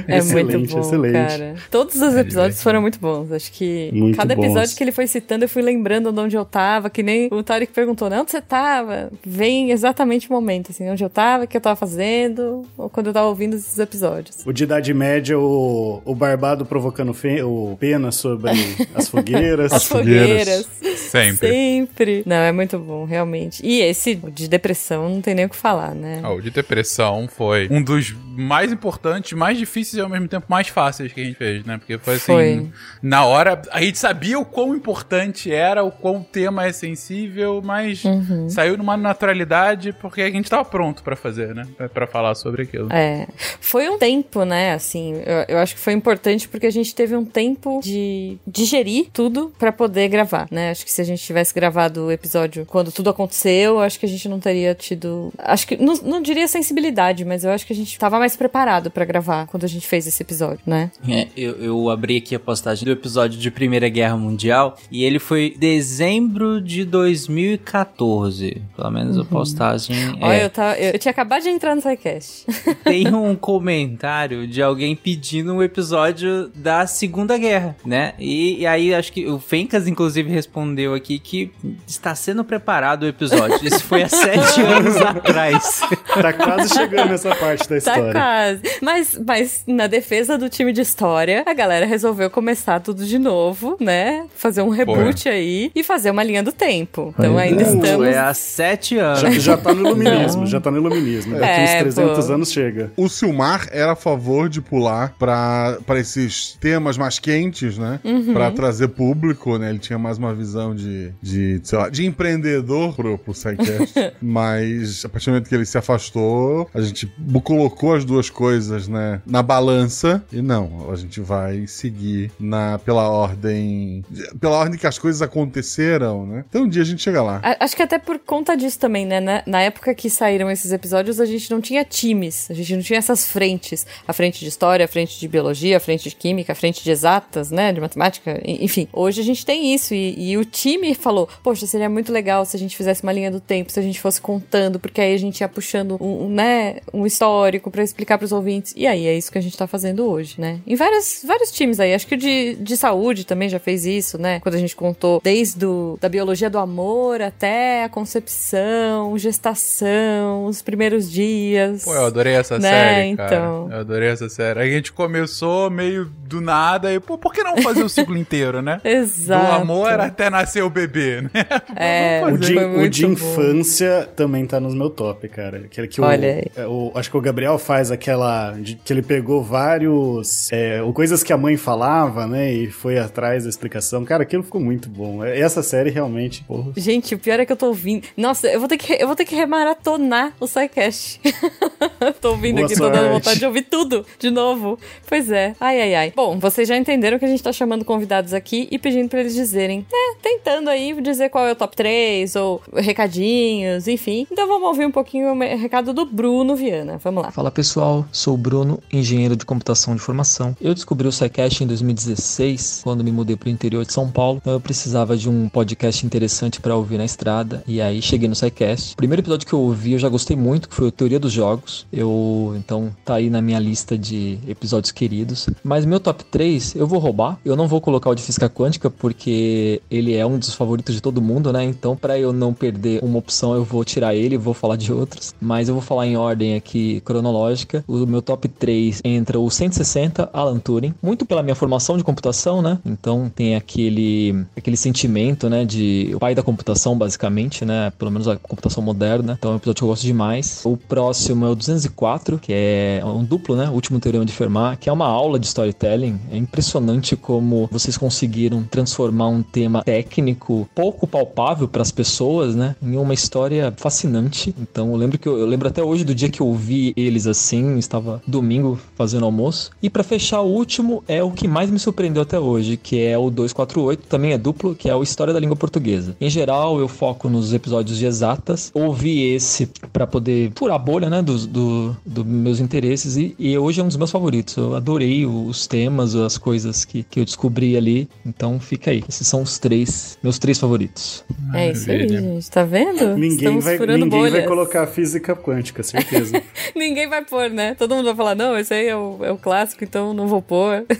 É
excelente,
muito bom,
excelente.
cara. Todos os episódios foram muito bons. Acho que
Muito
cada episódio
bons.
que ele foi citando, eu fui lembrando de onde eu tava, que nem o Tarek perguntou, né? Onde você tava? Vem exatamente o momento, assim, onde eu tava, que eu tava fazendo, ou quando eu tava ouvindo esses episódios.
O de Idade Média, o, o Barbado provocando fe- o pena sobre as fogueiras.
As fogueiras.
Sempre.
Sempre. Não, é muito bom, realmente. E esse de depressão, não tem nem o que falar, né?
Ah, o de depressão foi um dos mais importantes, mais difíceis e ao mesmo tempo mais fáceis que a gente fez, né? Porque foi assim,
Foi.
na hora, a gente sabia o quão importante era, o quão o tema é sensível, mas
Uhum.
saiu numa naturalidade porque a gente tava pronto pra fazer, né? Pra- Pra falar sobre aquilo.
É. Foi um tempo, né? Assim, eu, eu acho que foi importante porque a gente teve um tempo de digerir tudo pra poder gravar, né? Acho que se a gente tivesse gravado o episódio quando tudo aconteceu, acho que a gente não teria tido. Acho que. Não, não diria sensibilidade, mas eu acho que a gente tava mais preparado pra gravar quando a gente fez esse episódio, né?
É, eu, eu abri aqui a postagem do episódio de Primeira Guerra Mundial e ele foi dezembro de 2014. Pelo menos a postagem
Olha,
é.
eu, tava, eu, eu tinha acabado de entrar no SciCast.
Tem um comentário de alguém pedindo um episódio da Segunda Guerra, né? E, e aí acho que o Fencas, inclusive, respondeu aqui que está sendo preparado o episódio. Isso foi há sete anos atrás.
Tá quase chegando nessa parte da
Tá
história.
quase. Mas, mas na defesa do time de história, a galera resolveu começar tudo de novo, né? Fazer um reboot aí e fazer uma linha do tempo. Então ainda
Uh,
estamos.
É há sete anos.
Já, já tá no iluminismo, já tá no iluminismo. Daqui
É,
uns 300
pô.
anos chega.
O Silmar era a favor de pular pra, pra esses temas mais quentes, né?
Uhum.
Pra trazer público, né? Ele tinha mais uma visão de, de sei lá, de empreendedor pro, pro SciCast. Mas a partir do momento que ele se afastou, a gente colocou as duas coisas, né? Na balança. E não, a gente vai seguir na, pela ordem. Pela ordem que as coisas aconteceram, né? Então um dia a gente chega lá.
A- Acho que até por conta disso também, né? Na, na época que saíram esses episódios, a gente não tinha times, a gente não tinha essas frentes. A frente de história, a frente de biologia, a frente de química, a frente de exatas, né? De matemática, enfim. Hoje a gente tem isso. E, e o time falou: Poxa, seria muito legal se a gente fizesse uma linha do tempo, se a gente fosse contando, porque aí a gente ia puxando um, um, né, um histórico pra explicar pros ouvintes. E aí é isso que a gente tá fazendo hoje, né? Em vários, vários times aí. Acho que o de, de saúde também já fez isso, né? Quando a gente contou desde o, da biologia do amor até a concepção, gestação, os primeiros dias.
Pô, eu adorei essa
né?
série, cara.
Então.
Eu adorei essa série. A gente começou meio do nada e, pô, por que não fazer o ciclo inteiro, né?
Exato.
Do amor até nascer o bebê, né?
É,
O de, o de infância também tá nos meu top, cara. Aquele que o-
Olha aí.
é, o, acho que o Gabriel faz aquela. de- que ele pegou vários. é, o coisas que a mãe falava, né? E foi atrás da explicação. Cara, aquilo ficou muito bom. Essa série realmente, porra.
Gente, o pior é que eu tô ouvindo. Nossa, eu vou ter que, eu vou ter que remaratonar o SciCast. tô ouvindo
Boa
aqui, tô dando
sorte.
vontade de ouvir tudo de novo. Pois é. Ai, ai, ai. Bom, vocês já entenderam que a gente tá chamando convidados aqui e pedindo pra eles dizerem, né, tentando aí dizer qual é o top 3 ou recadinhos, enfim. Então vamos ouvir um pouquinho o recado do Bruno Viana. Vamos lá.
Fala pessoal, sou o Bruno, engenheiro de computação de formação. Eu descobri o SciCast em 2016, quando me mudei para o interior de São Paulo. Então eu precisava de um podcast interessante para ouvir na estrada. E aí cheguei no SciCast. Primeiro episódio que eu ouvi eu já gostei muito, que foi o Teoria dos Jogos. Eu, então, tá aí na minha lista de episódios queridos. Mas meu top 3 eu vou roubar. Eu não vou colocar o de física quântica, porque ele é um dos favoritos de todo mundo, né? Então, para eu não perder uma opção, eu vou tirar ele vou falar de outros. Mas eu vou falar em ordem aqui cronológica. O meu top 3 entra o 160, Alan Turing. Muito pela minha formação de computação, né? Então tem aquele, aquele sentimento, né? De o pai da computação, basicamente, né? Pelo menos a computação moderna. Então é um episódio que eu gosto demais. O próximo é o 204, que é um duplo, né? O último teorema de Fermat, que é uma aula de storytelling. É impressionante como vocês conseguiram transformar um tema técnico pouco palpável para as pessoas, né? Em uma história fascinante. Então eu lembro que eu, eu lembro até hoje do dia que eu ouvi eles assim, estava domingo fazendo almoço. E para fechar o último é o que mais me surpreendeu até hoje, que é o 248, também é duplo, que é o História da Língua Portuguesa. Em geral, eu foco nos episódios de exatas. Ouvi esse para poder furar a bolha, né, dos do, do meus interesses e, e hoje é um dos meus favoritos. Eu adorei os temas, as coisas que, que eu descobri ali. Então fica aí. Esses são os três, meus três favoritos.
É isso aí, gente. Tá vendo?
Ninguém,
Estamos
vai,
furando
ninguém vai
bolhas.
colocar física quântica, certeza.
Ninguém vai pôr, né? Todo mundo vai falar, não, esse aí é o, é o clássico, então não vou pôr.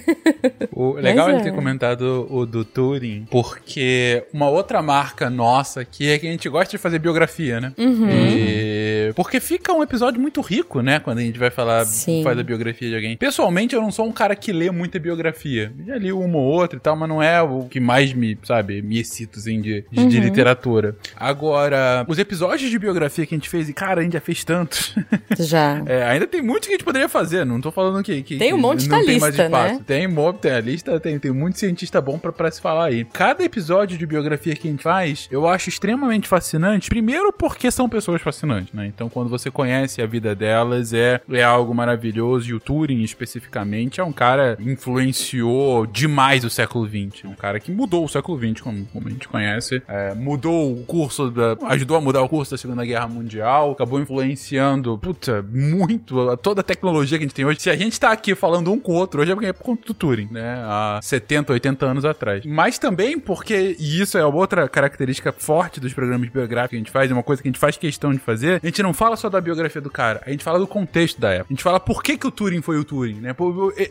O legal
Mas
ele
é.
ter comentado o do Turing, porque uma outra marca nossa aqui é que a gente gosta de fazer biografia, né?
Uhum.
E... Porque fica um episódio muito rico, né? Quando a gente vai falar,
Sim.
faz a biografia de alguém. Pessoalmente, eu não sou um cara que lê muita biografia. Já li uma ou outra e tal, mas não é o que mais me, sabe, me excita, assim, de, de, de
Uhum.
literatura. Agora, os episódios de biografia que a gente fez, e cara, a gente já fez tantos.
Já.
É, ainda tem muito que a gente poderia fazer, não tô falando que. que
Tem um monte
tem mais
lista,
espaço.
né?
Tem, mo- tem a lista, tem, tem muito cientista bom pra, pra se falar aí. Cada episódio de biografia que a gente faz, eu acho extremamente fascinante. Primeiro, porque são pessoas fascinantes, né? Então, quando você conhece a vida delas, é, é algo maravilhoso. E o Turing, especificamente, é um cara que influenciou demais o século XX. É um cara que mudou o século XX, como, como a gente conhece. É, mudou o curso da. ajudou a mudar o curso da Segunda Guerra Mundial. Acabou influenciando, puta, muito toda a tecnologia que a gente tem hoje. Se a gente tá aqui falando um com o outro, hoje é porque é por conta do Turing, né? Há 70, 80 anos atrás. Mas também porque, e isso é outra característica forte dos programas biográficos que a gente faz, é uma coisa que a gente faz questão de fazer, a gente não fala só da biografia do cara, a gente fala do contexto da época. A gente fala por que, que o Turing foi o Turing, né?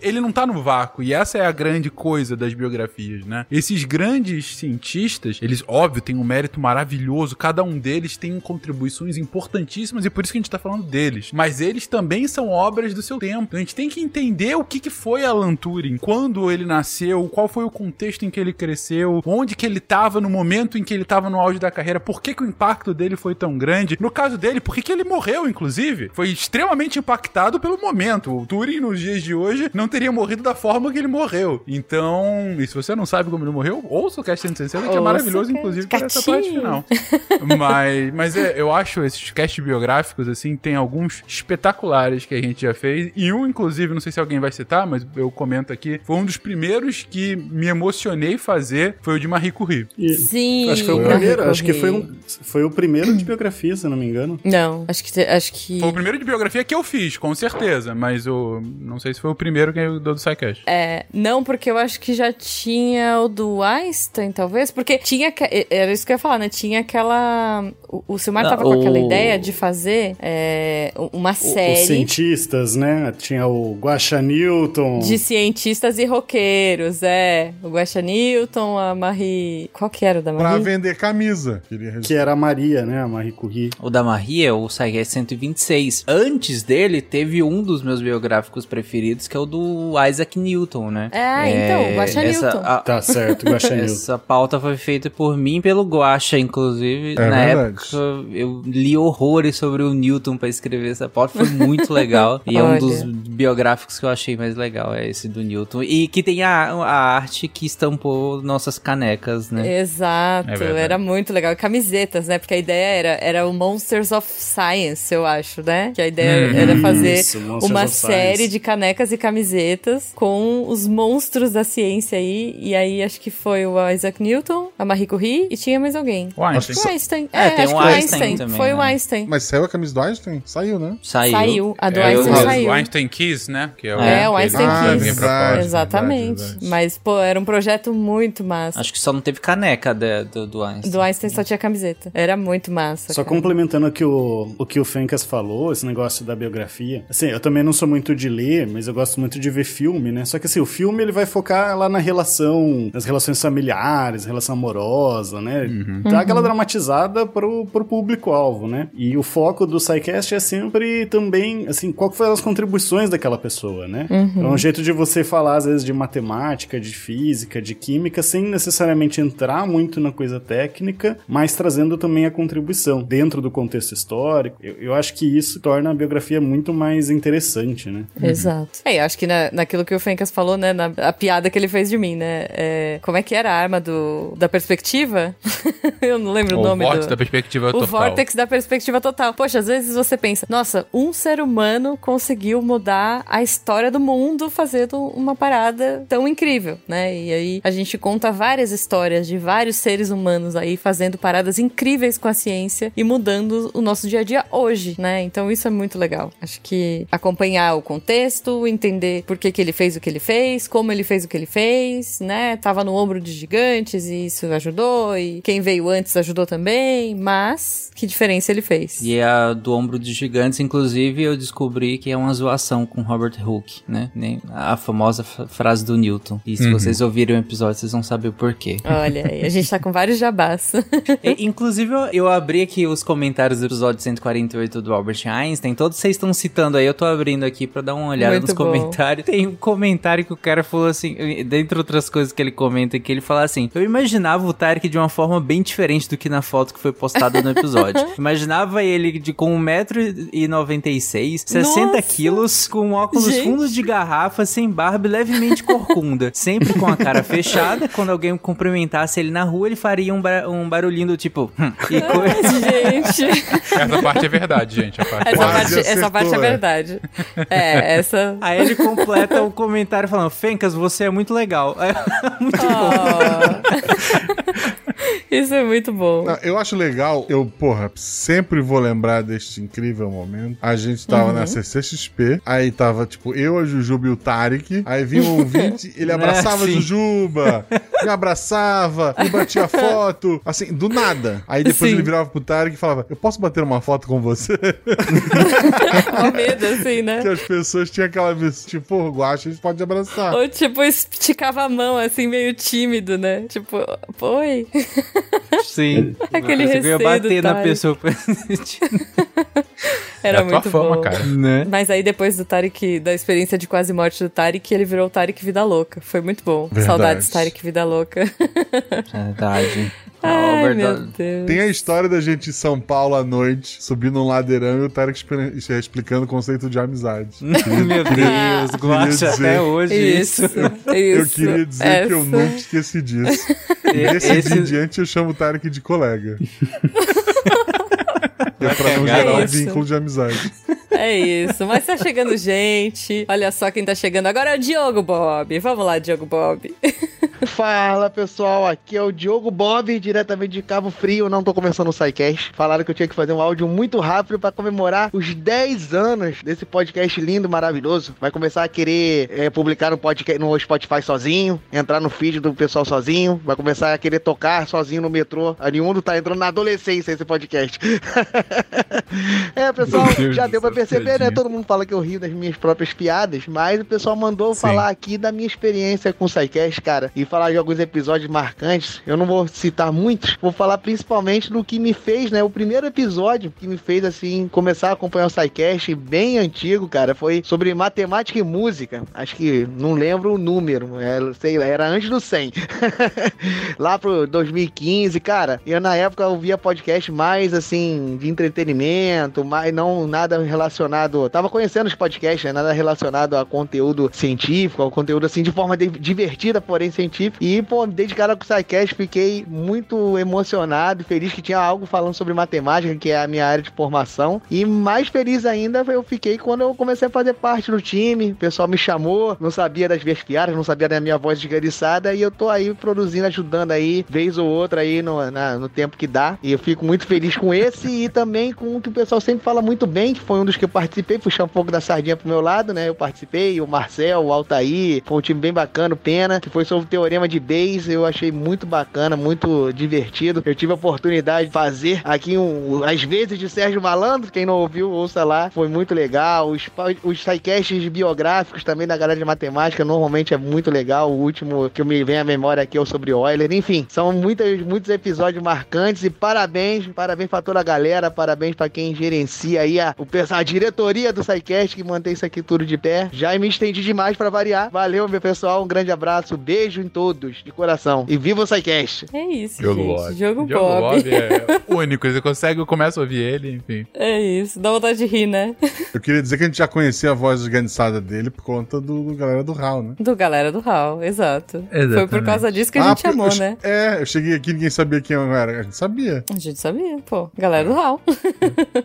Ele não tá no vácuo, e essa é a grande coisa das biografias, né? Esses grandes cientistas, eles, óbvio, têm um mérito maravilhoso, cada um deles tem contribuições importantíssimas, e por isso que a gente tá falando deles. Mas eles também são obras do seu tempo. Então a gente tem que entender o que, que foi Alan Turing, quando ele nasceu, qual foi o contexto em que ele cresceu, onde que ele tava no momento em que ele tava no auge da carreira, por que, que o impacto dele foi tão grande. No caso dele, por que, que ele morreu, inclusive? Foi extremamente impactado pelo momento. O Turing, nos dias de hoje, não teria morrido da forma que ele morreu. Então, e se você não sabe como ele morreu, ouça o Cast 160, que é maravilhoso,
o
inclusive, por essa parte final. mas mas é, eu acho esses cast biográficos, assim, tem alguns espetaculares que a gente já fez. E um, inclusive, não sei se alguém vai citar, mas eu comento aqui, foi um dos primeiros que me emocionei fazer, foi o de Marie Curie.
E-
Sim.
Acho que foi o primeiro, acho que foi, um, foi o primeiro de biografia, se eu não me engano.
Não, acho que. Acho que...
Foi o primeiro de biografia que eu fiz, com certeza, mas eu não sei se foi o primeiro que eu dou do SciCast.
É, não, porque eu acho que já tinha o do Einstein, talvez, porque tinha, era isso que eu ia falar, né? Tinha aquela, o, o Silmar
Ah,
tava com aquela
o-
ideia de fazer é, uma
O- Os
série
cientistas, né? Tinha o Guaxa Newton.
de cientistas e roqueiros, é, o Guaxa Newton, a Marie, qual que era o da
Pra
Marie?
vender camisa. Queria
Que era a Maria, né? A Marie Curie.
O da Maria, o SciCast 126. antes dele, teve um dos meus biográficos preferidos, que é o do Isaac Newton, né?
É, então, Guaxa
essa-
Newton.
a-
Tá certo, Guaxa Newton.
Essa pauta foi feita por mim e pelo Guaxa, inclusive.
É
Na
verdade.
época, eu li horrores sobre o Newton pra escrever essa pauta. Foi muito legal. e é um dos biográficos que eu achei mais legal, é esse do Newton. E que tem a, a arte que estampou nossas canecas, né?
Exato,
É
era muito legal. E Camisetas, né? Porque a ideia era, era o Monsters of Science, eu acho, né? Que a ideia
Uhum.
era fazer
Isso,
uma série de canecas e camisetas com os monstros da ciência aí. E aí acho que foi o Isaac Newton, a Marie Curie e tinha mais alguém.
O Einstein.
O Einstein.
É,
É,
tem
acho
um
que o
Einstein
Einstein.
também,
foi o
né?
Einstein.
Mas saiu a camisa do Einstein? Saiu, né?
Saiu.
Saiu. A do
É,
Einstein
o,
saiu.
o Einstein Kiss, né? Que o,
É, o Einstein
Ah,
Kiss. Exatamente.
verdade, verdade.
Mas, pô, era um projeto muito massa.
Acho que só não teve caneca da- do, do Einstein.
Do Einstein só tinha camiseta. Era muito massa.
Só
cara.
complementando o que o, o que o Fencas falou, esse negócio da biografia. Assim, eu também não sou muito de ler, mas eu gosto muito de ver filme, né? Só que assim, o filme ele vai focar lá na relação, nas relações familiares, relação amorosa, né? Dá aquela dramatizada pro, pro público-alvo, né? E o foco do SciCast é sempre também, assim, qual que foram as contribuições daquela pessoa, né? É um jeito de você falar, às vezes, de matemática, de física, de química, sem necessariamente entrar muito na coisa técnica, mas trazendo também a contribuição dentro do contexto histórico. Eu, eu acho que isso torna a biografia muito mais interessante, né?
Exato. É, eu acho que na, naquilo que o Fencas falou, né? Na, a piada que ele fez de mim, né? é, como é que era a arma do, da perspectiva? eu não lembro o,
O
nome
vórtice
do...
da perspectiva
O
total.
vórtex da perspectiva total. Poxa, às vezes você pensa, nossa, um ser humano conseguiu mudar a história do mundo fazendo uma parada tão incrível, né? E aí a gente conta várias histórias de vários seres humanos aí fazendo paradas incríveis com a ciência e mudando o nosso dia a dia hoje, né? Então isso é muito legal. Acho que acompanhar o contexto, entender por que, que ele fez o que ele fez, como ele fez o que ele fez, né? Tava no ombro de gigantes e isso ajudou, e quem veio antes ajudou também, mas que diferença ele fez?
E a do ombro de gigantes, inclusive, eu descobri que é uma zoação com Robert Hooke, né? Nem a famosa frase do Newton. E se
Uhum.
vocês ouvirem o episódio, vocês vão saber o porquê.
Olha a gente tá com vários jabás.
E, inclusive, eu, eu abri aqui os comentários do episódio 148 do Albert Einstein. Todos vocês estão citando aí, eu tô abrindo aqui pra dar uma olhada
Muito
nos
bom.
comentários. Tem um comentário que o cara falou assim, dentre outras coisas que ele comenta, que ele fala assim: Eu imaginava o Tarek de uma forma bem diferente do que na foto que foi postada no episódio. imaginava ele de, com 1,96m, 60
Nossa!
quilos, com óculos
Gente.
fundos de garrafa, sem barba e levemente corcunda. Sempre com a cara fechada. Quando alguém cumprimentasse ele na rua, ele faria um, ba- um barulhinho do tipo. "Hum", e co-
gente,
Essa parte é verdade, gente. A parte
essa parte, essa
acertou,
parte é
é.
verdade. É, essa.
Aí ele completa o comentário falando: Fencas, você é muito legal. muito
Oh. Isso é muito bom.
Não, eu acho legal, eu, porra, sempre vou lembrar deste incrível momento. A gente tava na CCXP, aí tava, tipo, eu, a Jujuba e o Tarek, aí vinha um ouvinte, ele abraçava a
sim.
Jujuba, me abraçava, me batia foto, assim, do nada. Aí depois
Sim.
ele virava pro Tarek e falava, eu posso bater uma foto com você?
Ó, medo, assim, né?
que as pessoas tinham aquela vez, tipo, Guaxa, a gente pode abraçar.
Ou tipo, esticava a mão, assim, meio tímido, né? Tipo, oi.
Sim.
Aquele
Eu ia bater
do
na pessoa.
Era
É a tua
muito
fama,
bom.
cara.
né?
Mas aí depois do Tarek, da experiência de quase morte do Tarek, ele virou o Tarek Vida Louca. Foi muito bom.
Verdade.
Saudades Tarek Vida Louca.
Verdade.
Ai, meu Deus.
Tem a história da gente em São Paulo à noite, subindo um ladeirão e o Tarek expli- explicando o conceito de amizade.
Meu Deus,
dizer-
até hoje isso.
Isso,
Eu
isso.
queria dizer
essa.
que eu nunca esqueci disso. Desse
Esse-
dia em diante eu chamo o Tarek de colega. É pra não
pegar
gerar um
isso.
vínculo de amizade.
É isso, mas tá chegando gente. Olha só quem tá chegando agora é o Diogo Bob. Vamos lá, Diogo Bob.
Fala pessoal, aqui é o Diogo Bob, diretamente de Cabo Frio, não tô começando o SciCast. Falaram que eu tinha que fazer um áudio muito rápido pra comemorar os 10 anos desse podcast lindo, maravilhoso. Vai começar a querer é, publicar no, podcast, no Spotify sozinho, entrar no feed do pessoal sozinho, vai começar a querer tocar sozinho no metrô. A mundo tá entrando na adolescência esse podcast. é, pessoal, já deu pra perceber, né? Todo mundo fala que eu rio das minhas próprias piadas, mas o pessoal mandou
Sim.
falar aqui da minha experiência com o SciCast, cara. E falar de alguns episódios marcantes. Eu não vou citar muitos, vou falar principalmente do que me fez, né? O primeiro episódio que me fez, assim, começar a acompanhar o SciCast, bem antigo, cara, foi sobre matemática e música. Acho que não lembro o número, é, sei lá, era antes do 100. Lá pro 2015, cara, eu na época ouvia podcast mais, assim, de entretenimento, mais não nada relacionado. Tava conhecendo os podcasts, né? Nada relacionado a conteúdo científico, ao conteúdo, assim, de forma de, divertida, porém científica. E, pô, desde cara com o SciCast, fiquei muito emocionado e feliz que tinha algo falando sobre matemática, que é a minha área de formação. E mais feliz ainda eu fiquei quando eu comecei a fazer parte do time. O pessoal me chamou, não sabia das minhas piadas, não sabia da minha voz desgariçada. E eu tô aí produzindo, ajudando aí, vez ou outra aí no, na, no tempo que dá. E eu fico muito feliz com esse e também com o que o pessoal sempre fala muito bem, que foi um dos que eu participei, puxar um pouco da sardinha pro meu lado, né? Eu participei, o Marcel, o Altair, foi um time bem bacana, Pena, que foi sobre o Teorema de Bayes. Eu achei muito bacana, muito divertido. Eu tive a oportunidade de fazer aqui um, às vezes de Sérgio Malandro, quem não ouviu, ouça lá. Foi muito legal. Os, os sidecasts biográficos também da galera de matemática, normalmente é muito legal. O último que me vem à memória aqui é o sobre Euler. Enfim, são muitos, muitos episódios marcantes e parabéns, parabéns pra toda a galera, parabéns pra quem gerencia aí a, a diretoria do SciCast que mantém isso aqui tudo de pé. Já me estendi demais pra variar. Valeu, meu pessoal. Um grande abraço, beijo todos, de coração. E viva o SciCast!
É isso,
Jogo
gente.
Bob.
Jogo,
Jogo
Bob.
Bob é único. Você consegue, eu começo a ouvir ele, enfim.
É isso, dá vontade de rir, né?
Eu queria dizer que a gente já conhecia a voz esganiçada dele por conta do, do galera do HAL, né?
Do galera do Hall, exato. Foi por
Exatamente.
causa disso que a
Ah,
gente
porque
chamou,
eu-
né?
É, eu cheguei aqui e ninguém sabia quem eu era. A gente sabia.
A gente sabia, pô. Galera do Hall.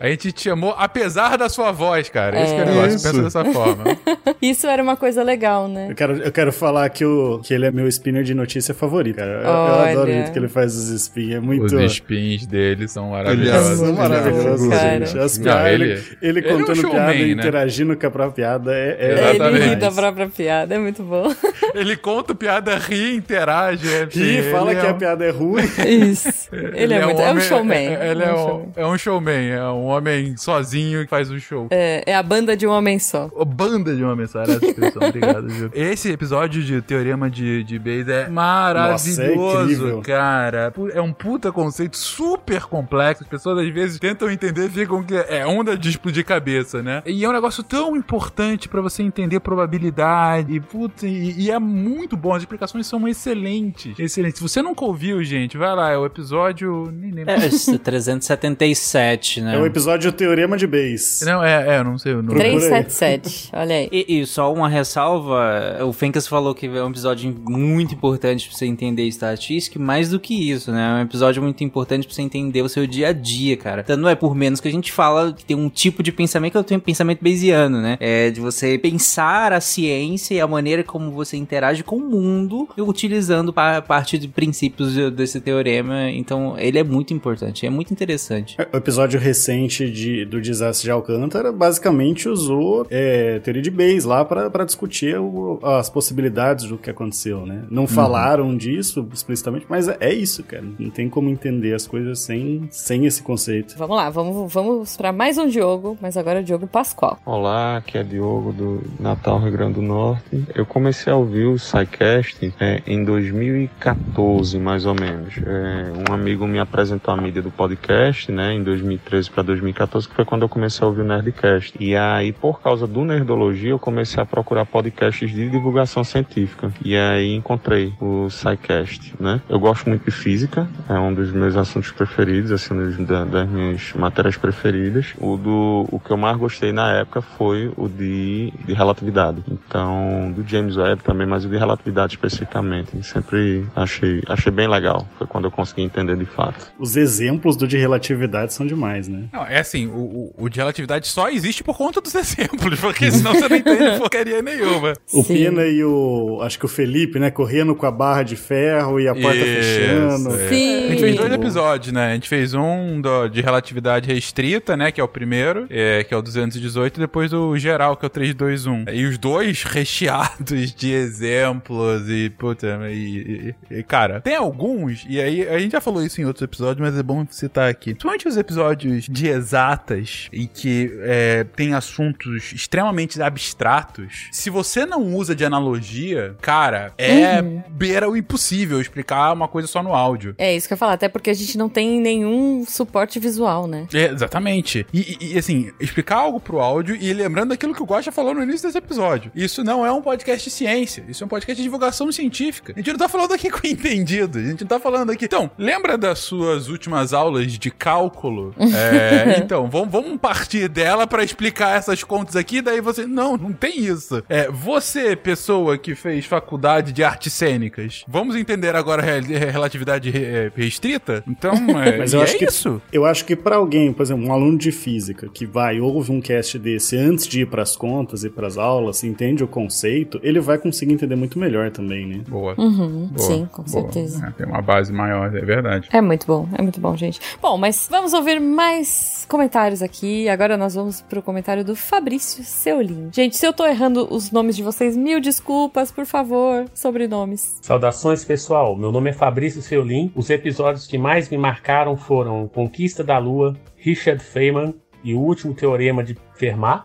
A gente te chamou apesar da sua voz, cara. Esse que é o
É.
negócio.
Isso.
Pensa dessa forma.
Isso era uma coisa legal, né?
Eu quero, eu quero falar que, o, que ele é meu spinner de notícia favorito, cara. Eu, eu adoro o jeito que ele faz os spins. É muito.
Os spins dele são
Ele
maravilhosos.
são maravilhosos,
cara.
gente. As
Não,
piadas,
ele-
ele, ele,
ele é um
contando
showman,
piada e
né?
interagindo com a própria piada é. é
Ele ri da própria piada, é muito bom.
Ele conta piada, ri, interage. enfim,
Ri, fala
ele
que
é
a
um-
piada é ruim.
Isso. Ele, é, muito. é um
homem-
showman.
é- Ele é,
É um
um,
showman.
é um showman, é um homem sozinho que faz um show.
É, é a banda de um homem só.
A banda de uma mensagem, essa expressão, obrigado, Gil. Esse episódio de Teorema de, de É
Nossa, é
maravilhoso, cara. É um puta conceito super complexo. As pessoas às vezes tentam entender e ficam que é onda de explodir cabeça, né? E é um negócio tão importante pra você entender probabilidade. E, puta, e, e é muito bom. As explicações são excelentes. Excelentes. Se você nunca ouviu, gente, vai lá. É o episódio. Nem lembro.
É, esse 377, né?
É o episódio Teorema de Bayes.
Não, é, é, eu não sei o número.
377, olha aí.
E, e só uma ressalva, o Fencas falou que é um episódio muito importante pra você entender estatística, mais do que isso, né? É um episódio muito importante pra você entender o seu dia a dia, cara. Então não é por menos que a gente fala que tem um tipo de pensamento que eu tenho pensamento bayesiano, né? É de você pensar a ciência e a maneira como você interage com o mundo utilizando pa- parte de princípios de- desse teorema. Então ele é muito importante, é muito interessante.
O episódio recente de, do desastre de Alcântara basicamente usou é, teoria de Bayes lá para discutir o- as possibilidades do que aconteceu, né? Não falaram disso explicitamente, mas é, é isso, cara. Não tem como entender as coisas sem, sem esse conceito.
Vamos lá, vamos, vamos para mais um Diogo, mas agora é o Diogo Pascoal.
Olá, aqui é Diogo do Natal, Rio Grande do Norte. Eu comecei a ouvir o SciCast é, em 2014, mais ou menos. É, um amigo me apresentou a mídia do podcast, né, em 2013 para 2014, que foi quando eu comecei a ouvir o Nerdcast. E aí, por causa do Nerdologia, eu comecei a procurar podcasts de divulgação científica. E aí encontrei o SciCast, né. Eu gosto muito de física, é um dos meus assuntos preferidos, assim, dos- da- das minhas matérias preferidas. O, do, o que eu mais gostei na época foi o de, de relatividade. Então, do James Webb também, mas o de relatividade especificamente. Sempre achei, achei bem legal. Foi quando eu consegui entender de fato.
Os exemplos do de relatividade são demais, né?
Não, é assim, o, o, de relatividade só existe por conta dos exemplos, porque senão você não entende porcaria nenhuma.
O Pena e o. Acho que o Felipe, né? Correndo com a barra de ferro e a porta fechando.
é. A gente fez dois episódios, né? A gente fez um do- de relatividade restrita, né? Que é o primeiro, é, que é o dos 218 e depois o geral, que é o 321. E os dois recheados de exemplos e, puta, e, e, e, cara, tem alguns, e aí a gente já falou isso em outros episódios, mas é bom citar aqui. Principalmente os episódios de exatas e que é, tem assuntos extremamente abstratos. Se você não usa de analogia, cara, é
Uhum.
beira o impossível explicar uma coisa só no áudio.
É isso que eu ia falar, até porque a gente não tem nenhum suporte visual, né?
É, exatamente. E, e- assim, explicar algo pro áudio e lembrando daquilo que o Guaxa falou no início desse episódio. Isso não é um podcast de ciência, isso é um podcast de divulgação científica. A gente não tá falando aqui com entendido, a gente não tá falando aqui. Então, lembra das suas últimas aulas de cálculo? É, então, vamos, vamos partir dela pra explicar essas contas aqui, daí você. Não, não tem isso. É, você, pessoa que fez faculdade de artes cênicas, vamos entender agora a real- relatividade é, restrita? Então, é,
Mas eu
é
acho que
isso.
eu acho que para alguém, por exemplo, um aluno de física que vai ouve um cast desse antes de ir para as contas e para as aulas, entende o conceito, ele vai conseguir entender muito melhor também, né?
Boa.
Uhum,
Boa,
sim, com
boa.
certeza.
É, tem uma base maior, é verdade.
É muito bom, é muito bom, gente. Bom, mas vamos ouvir mais comentários aqui. Agora nós vamos pro comentário do Fabrício Seulin. Gente, se eu tô errando os nomes de vocês, mil desculpas, por favor, sobrenomes.
Saudações pessoal, meu nome é Fabrício Seulin. Os episódios que mais me marcaram foram Conquista da Lua, Richard Feynman e o último teorema de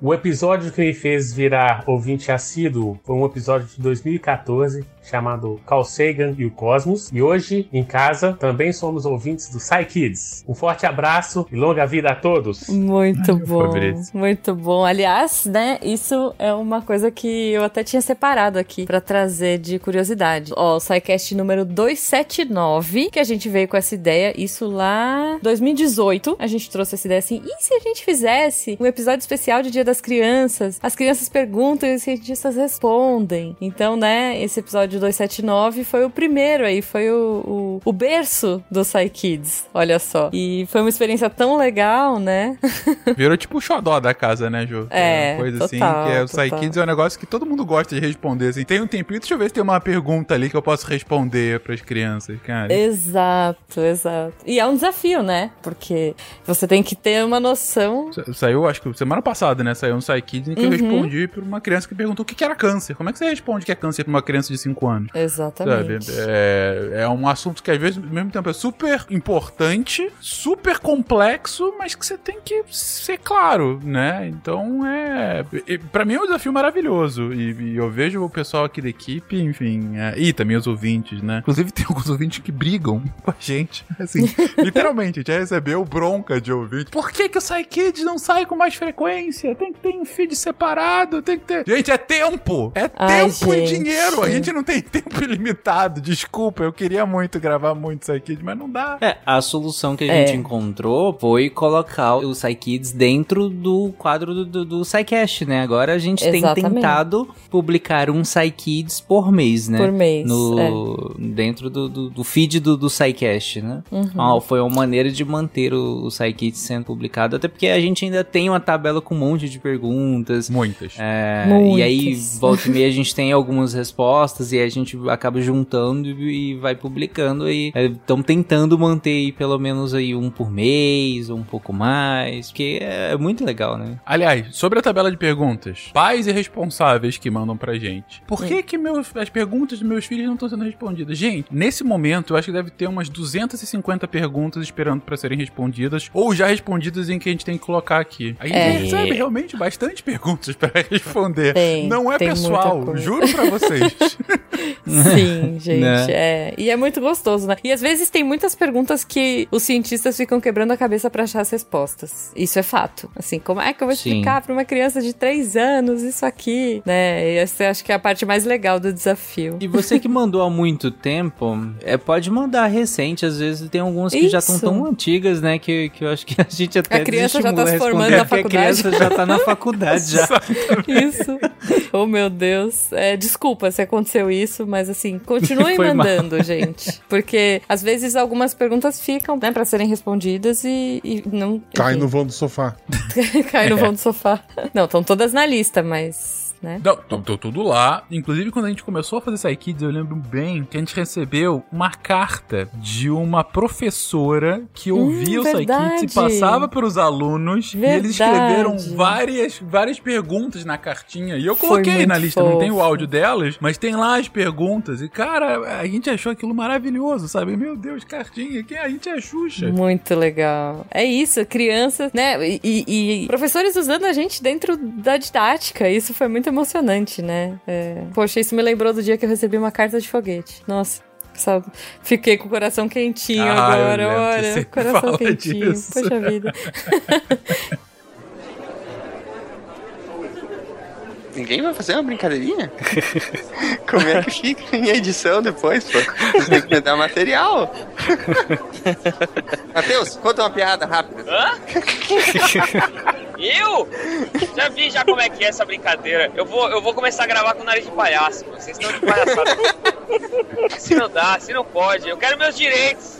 O episódio que me fez virar ouvinte assíduo foi um episódio de 2014 chamado Carl Sagan e o Cosmos. E hoje, em casa, também somos ouvintes do PsyKids. Um forte abraço e longa vida a todos!
Muito bom,
Fabrício.
muito bom. Aliás, né, isso é uma coisa que eu até tinha separado aqui pra trazer de curiosidade. Ó, o SciCast número 279, que a gente veio com essa ideia, isso lá 2018, a gente trouxe essa ideia assim, e se a gente fizesse um episódio especial de Dia das Crianças? As crianças perguntam e os cientistas respondem. Então, né, esse episódio 279 foi o primeiro aí, foi o, o, o berço do PsyKids, olha só. E foi uma experiência tão legal, né?
Virou tipo o xodó da casa, né, Ju?
É,
uma coisa
total,
assim, que é o
total.
Psykids é um negócio que todo mundo gosta de responder, assim. Tem um tempinho, deixa eu ver se tem uma pergunta ali que eu posso responder pras crianças, cara.
Exato, exato. E é um desafio, né? Porque você tem que ter uma noção.
Sa- Saiu, acho que semana passada, né? Saiu um Psykids em que eu
Uhum.
respondi pra uma criança que perguntou o que que era câncer. Como é que você responde que é câncer pra uma criança de 5 anos?
Exatamente.
Sabe? É, é um assunto que às vezes, ao mesmo tempo, é super importante, super complexo, mas que você tem que ser claro, né? Então é. Pra mim é um desafio maravilhoso. E, e eu vejo o pessoal aqui da equipe, enfim. é, e também os ouvintes, né? Inclusive tem alguns ouvintes que brigam com a gente. Assim, literalmente, a gente já recebeu bronca de ouvinte. Por que, que o SciKids não sai com mais frequência? Tem que ter um feed separado, tem que ter. Gente, é tempo! É
Ai,
tempo e
gente.
dinheiro! A gente não tem tempo ilimitado. Desculpa, eu queria muito gravar muito SciKids, mas não dá.
É, a solução que a
É.
gente encontrou foi colocar o PsyKids dentro do quadro do, do, do PsyCast, né? Agora a gente tem
Exatamente.
tentado publicar um PsyKids por mês, né?
Por mês,
No, Dentro do, do, do feed do, do PsyCast, né?
Uhum.
Então, foi uma maneira de manter o, o PsyKids sendo publicado, até porque a gente ainda tem uma tabela com um monte de perguntas.
Muitas.
É,
Muitas.
E aí, volta e meia, a gente tem algumas respostas e a gente acaba juntando e vai publicando aí. Estamos tentando manter aí pelo menos aí um por mês, ou um pouco mais, porque é muito legal, né?
Aliás, sobre a tabela de perguntas, pais e responsáveis que mandam pra gente. Por que que meus, as perguntas dos meus filhos não estão sendo respondidas? Gente, nesse momento eu acho que deve ter umas 250 perguntas esperando pra serem respondidas ou já respondidas em que a gente tem que colocar aqui. A gente
É.
recebe realmente bastante perguntas pra responder.
Tem,
não é
tem muita
pessoal,
coisa.
juro pra vocês.
Sim, gente,
Né?
é. E é muito gostoso, né? E às vezes tem muitas perguntas que os cientistas ficam quebrando a cabeça pra achar as respostas. Isso é fato. Assim, como é que eu vou explicar pra uma criança de 3 anos isso aqui, né? E essa eu acho que é a parte mais legal do desafio.
E você que mandou há muito tempo, é, pode mandar recente, às vezes tem algumas que já estão
Isso.
tão antigas, né, que, que eu acho que a gente até
A criança já tá se formando
responder,
na faculdade.
Criança já tá na faculdade já.
Isso. Oh, meu Deus. É, desculpa se aconteceu isso, mas assim, continuem
Foi mal.
mandando, gente. Porque às vezes algumas perguntas ficam, né, pra serem respondidas e, e não.
Cai
enfim,
no vão do sofá.
Cai no vão do sofá. Não, estão todas na lista, mas. Né?
Não, tô, tô tudo lá. Inclusive, quando a gente começou a fazer Psykids, eu lembro bem que a gente recebeu uma carta de uma professora que ouvia o Psykids e
verdade.
passava para os alunos. E eles escreveram
Verdade.
várias, várias perguntas na cartinha. E eu coloquei na lista, não tem o
fofo.
áudio delas, mas tem lá as perguntas. E, cara, a gente achou aquilo maravilhoso, sabe? Meu Deus, cartinha, quem a gente é Xuxa.
Muito legal. É isso, crianças, né? E, e- e professores usando a gente dentro da didática. Isso foi muito emocionante, né? É. Poxa, isso me lembrou do dia que eu recebi uma carta de foguete. Nossa. Sabe? Fiquei com o coração quentinho
Ah,
agora, olha. Coração quentinho.
disso.
Poxa vida.
Ninguém vai fazer uma brincadeirinha? Como é que fica em edição depois, pô? Você tem que me dar material. Matheus, conta uma piada rápida.
Hã? Eu? Já vi já como é que é essa brincadeira. Eu vou, eu vou começar a gravar com nariz de palhaço, mano. Vocês estão de palhaçada. Assim não dá, assim não pode. Eu quero meus direitos.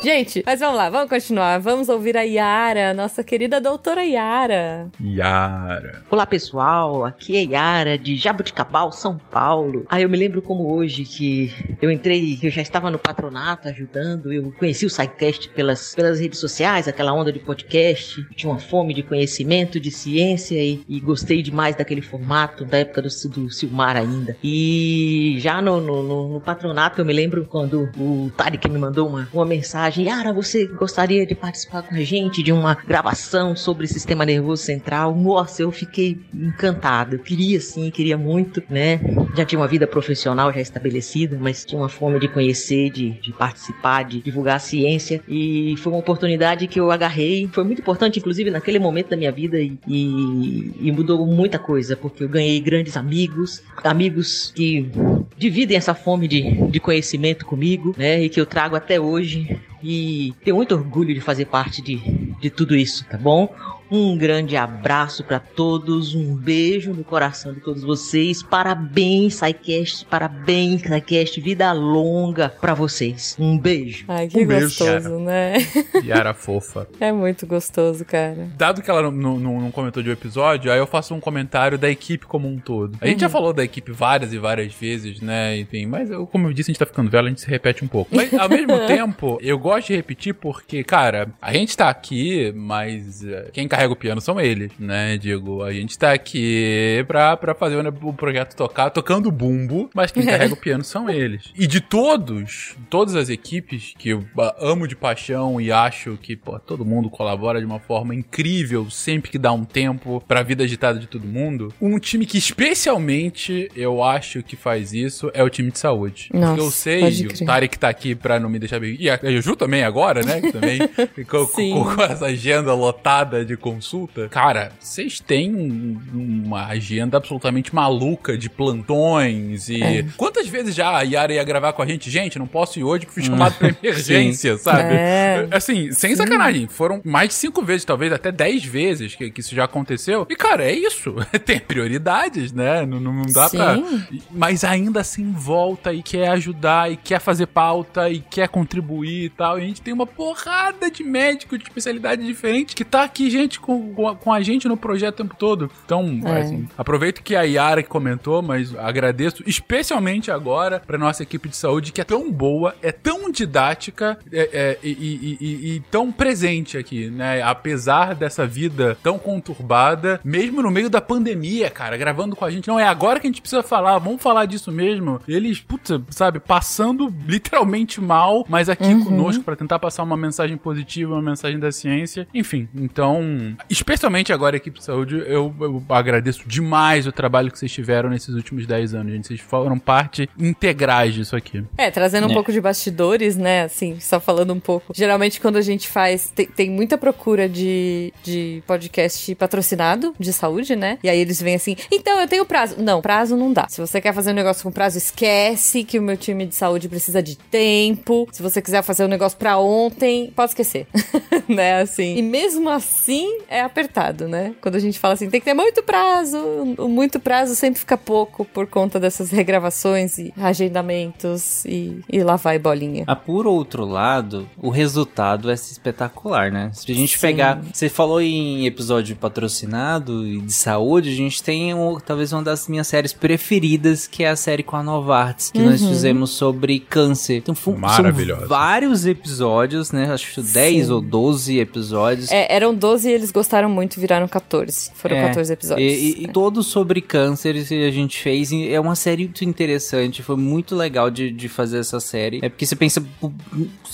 Gente, mas vamos lá, vamos continuar. Vamos ouvir a Yara, nossa querida doutora Yara.
Yara.
Olá pessoal, aqui é Yara de Jabuticabal, São Paulo. Ah, eu me lembro como hoje que eu entrei, eu já estava no patronato ajudando, eu conheci o SciCast pelas, pelas redes sociais, aquela onda de podcast, tinha uma fome de conhecimento, de ciência e, e gostei demais daquele formato, da época do, do Silmar ainda. E já no, no, no- no patronato eu me lembro quando o Tarek me mandou uma, uma mensagem, Yara, você gostaria de participar com a gente de uma gravação sobre sistema nervoso central? Nossa, eu fiquei encantado. Eu queria sim, queria muito, né? Já tinha uma vida profissional já estabelecida, mas tinha uma fome de conhecer, de, de participar, de divulgar a ciência. E foi uma oportunidade que eu agarrei. Foi muito importante, inclusive, naquele momento da minha vida e, e, e mudou muita coisa, porque eu ganhei grandes amigos, amigos que dividem essa fome de, de conhecimento comigo, né? E que eu trago até hoje. E tenho muito orgulho de fazer parte de, de tudo isso, tá bom? Um grande abraço pra todos, um beijo no coração de todos vocês. Parabéns, SciCast, parabéns, SciCast, vida longa pra vocês. Um beijo.
Ai, que
Um beijo,
gostoso,
Yara.
né?
Yara fofa.
É muito gostoso, cara.
Dado que ela não, não- não comentou de um episódio, aí eu faço um comentário da equipe como um todo. A gente já
Uhum.
falou da equipe várias e várias vezes, né? Enfim, mas eu, como eu disse, a gente tá ficando velho, a gente se repete um pouco. Mas ao mesmo tempo, eu gosto de repetir porque, cara, a gente tá aqui, mas eh, quem carrega o piano são eles, né? Digo, a gente tá aqui pra, pra fazer o, projeto tocar, tocando bumbo, mas quem carrega o piano são eles. E de todos, todas as equipes que eu ah, amo de paixão e acho que, pô, todo mundo colabora de uma forma incrível sempre que dá um tempo pra vida agitada de todo mundo. Um time que especialmente eu acho que faz isso é o time de saúde.
Nossa,
Porque eu sei, o. Tarek tá aqui pra não me deixar bem. E a Juju também agora, né? que Também com,
Sim.
com- com essa agenda lotada de consulta. Cara, vocês têm um- uma agenda absolutamente maluca de plantões e.
É.
Quantas vezes já a Yara ia gravar com a gente? Gente, não posso ir hoje porque fui chamado pra emergência,
Sim.
sabe?
É.
Assim, sem
Sim.
sacanagem. Foram mais de cinco vezes, talvez até dez vezes que, que isso já aconteceu. E, cara, é isso. Tem prioridades, né? Não, não, dá pra.
Sim.
Mas ainda assim volta e quer ajudar e quer fazer pauta e quer contribuir e tal. E a gente tem uma porrada de médicos de especialidade diferente que tá aqui, gente, com, com a- com a gente no projeto o tempo todo. Então,
É.
assim, aproveito que a Yara que comentou, mas agradeço especialmente agora pra nossa equipe de saúde que é tão boa, é tão didática é, é, e, e- e- e tão presente aqui, né? Apesar dessa vida tão conturbada, mesmo no meio da pandemia, cara, gravando com a gente. Não, é agora que a gente precisa falar, vamos falar disso mesmo. Eles, puta, sabe, passando literalmente mal, mas aqui
Uhum.
conosco pra tentar passar uma mensagem positiva, uma mensagem da ciência. Enfim, então, especialmente agora equipe de saúde, eu, eu agradeço demais o trabalho que vocês tiveram nesses últimos 10 anos, gente. Vocês foram parte integrais disso aqui.
É, trazendo um
É.
pouco de bastidores, né? Assim, só falando um pouco. Geralmente, quando a gente faz, tem, tem muita procura de, de podcast patrocinado de saúde, né? E aí eles vêm assim, então eu tenho prazo. Não, prazo não dá. Se você quer fazer um negócio com prazo, esquece que o meu time de saúde precisa de tempo. Se você quiser fazer um negócio pra ontem, pode esquecer. né? Assim. E mesmo assim, é apertado, né? Quando a gente fala assim, tem que ter muito prazo, o muito prazo sempre fica pouco por conta dessas regravações e agendamentos e, e lá vai bolinha.
Ah, por outro lado, o resultado é espetacular, né? Se a gente
Sim.
pegar. Você falou em episódio patrocinado e de saúde, a gente tem um- talvez uma das minhas séries preferidas, que é a série com a Novartis, que nós
Uhum.
fizemos sobre câncer. Então,
Maravilhosa.
são vários episódios, né? Acho que 10
Sim.
ou 12 episódios.
É, eram 12 e eles gostaram muito viraram 14. Foram
É,
14 episódios.
E, e- e todos sobre câncer que a gente fez. é uma série muito interessante. Foi muito legal de, de fazer essa série. É porque você pensa.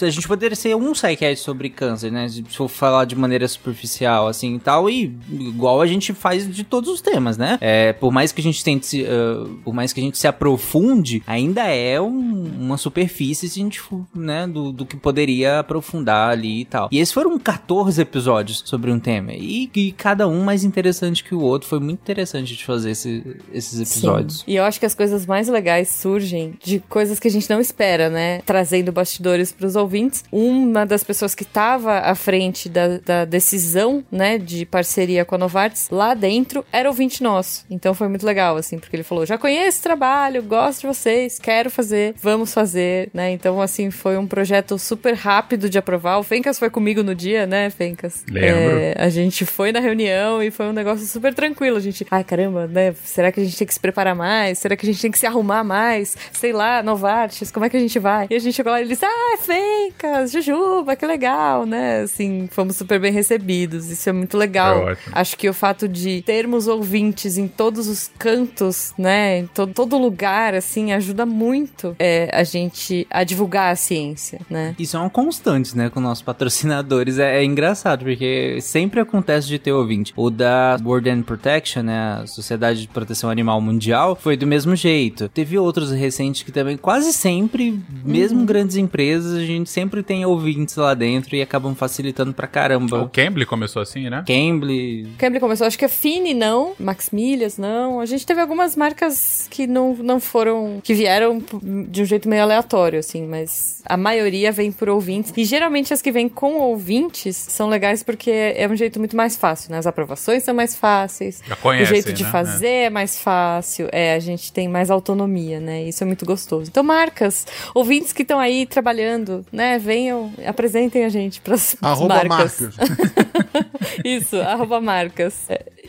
a gente poderia ser um sidecast sobre câncer, né? Se for falar de maneira superficial, assim e tal. E igual a gente faz de todos os temas, né? É, por mais que a gente tente se. ah, por mais que a gente se aprofunde, ainda é um- uma superfície se a gente for, né? Do, do que poderia aprofundar ali e tal. E esses foram 14 episódios sobre um tema. E, e cada um mais interessante que o outro. Foi muito interessante de fazer esse- esses episódios.
Sim. E eu acho que as coisas mais legais surgem de coisas que a gente não espera, né? Trazendo bastidores pros ouvintes. Uma das pessoas que estava à frente da, da decisão, né, de parceria com a Novartis, lá dentro, era ouvinte nosso. Então foi muito legal, assim, porque ele falou: já conheço esse trabalho, gosto de vocês, quero fazer, vamos fazer, né? Então, assim, foi um projeto super rápido de aprovar. O Fencas foi comigo no dia, né, Fencas?
Lembro.
É, a gente foi na reunião e foi um negócio super tranquilo. A gente, ai caramba, né? Será que a gente tem que se preparar mais? Será que a gente tem que se arrumar mais? Sei lá, Novartis, como é que a gente vai? E a gente chegou lá e eles, ah, Fencas, Jujuba, que legal, né? Assim, fomos super bem recebidos. Isso é muito legal.
Ótimo.
Acho que o fato de termos ouvintes em todos os cantos, né? Em to todo lugar, assim, ajuda muito é, a gente a divulgar a ciência, né?
Isso é uma constante, né, com nossos patrocinadores. É, é engraçado, porque sempre acontece de ter ouvinte. O da World Animal Protection, né, a Sociedade de Proteção Animal Mundial, foi do mesmo jeito. Teve outros recentes que também, quase sempre, mesmo
Uhum.
grandes empresas, a gente sempre tem ouvintes lá dentro e acabam facilitando pra caramba.
O Cambly começou assim, né?
Cambly.
Cambly começou, acho que a Fini não, Max Milhas não. A gente teve algumas marcas que não, não foram, que vieram de um jeito meio aleatório, assim, mas a maioria vem por ouvintes. E geralmente as que vêm com ouvintes são legais porque é um jeito muito mais fácil, né? As aprovações são mais fáceis.
Já conhecem,
o jeito de
né?
fazer é mais fácil. É, a gente tem mais autonomia, né? Isso é muito gostoso. Então, marcas, ouvintes que estão aí trabalhando, né? Venham, apresentem a gente para as marcas.
marcas.
Isso, arroba marcas.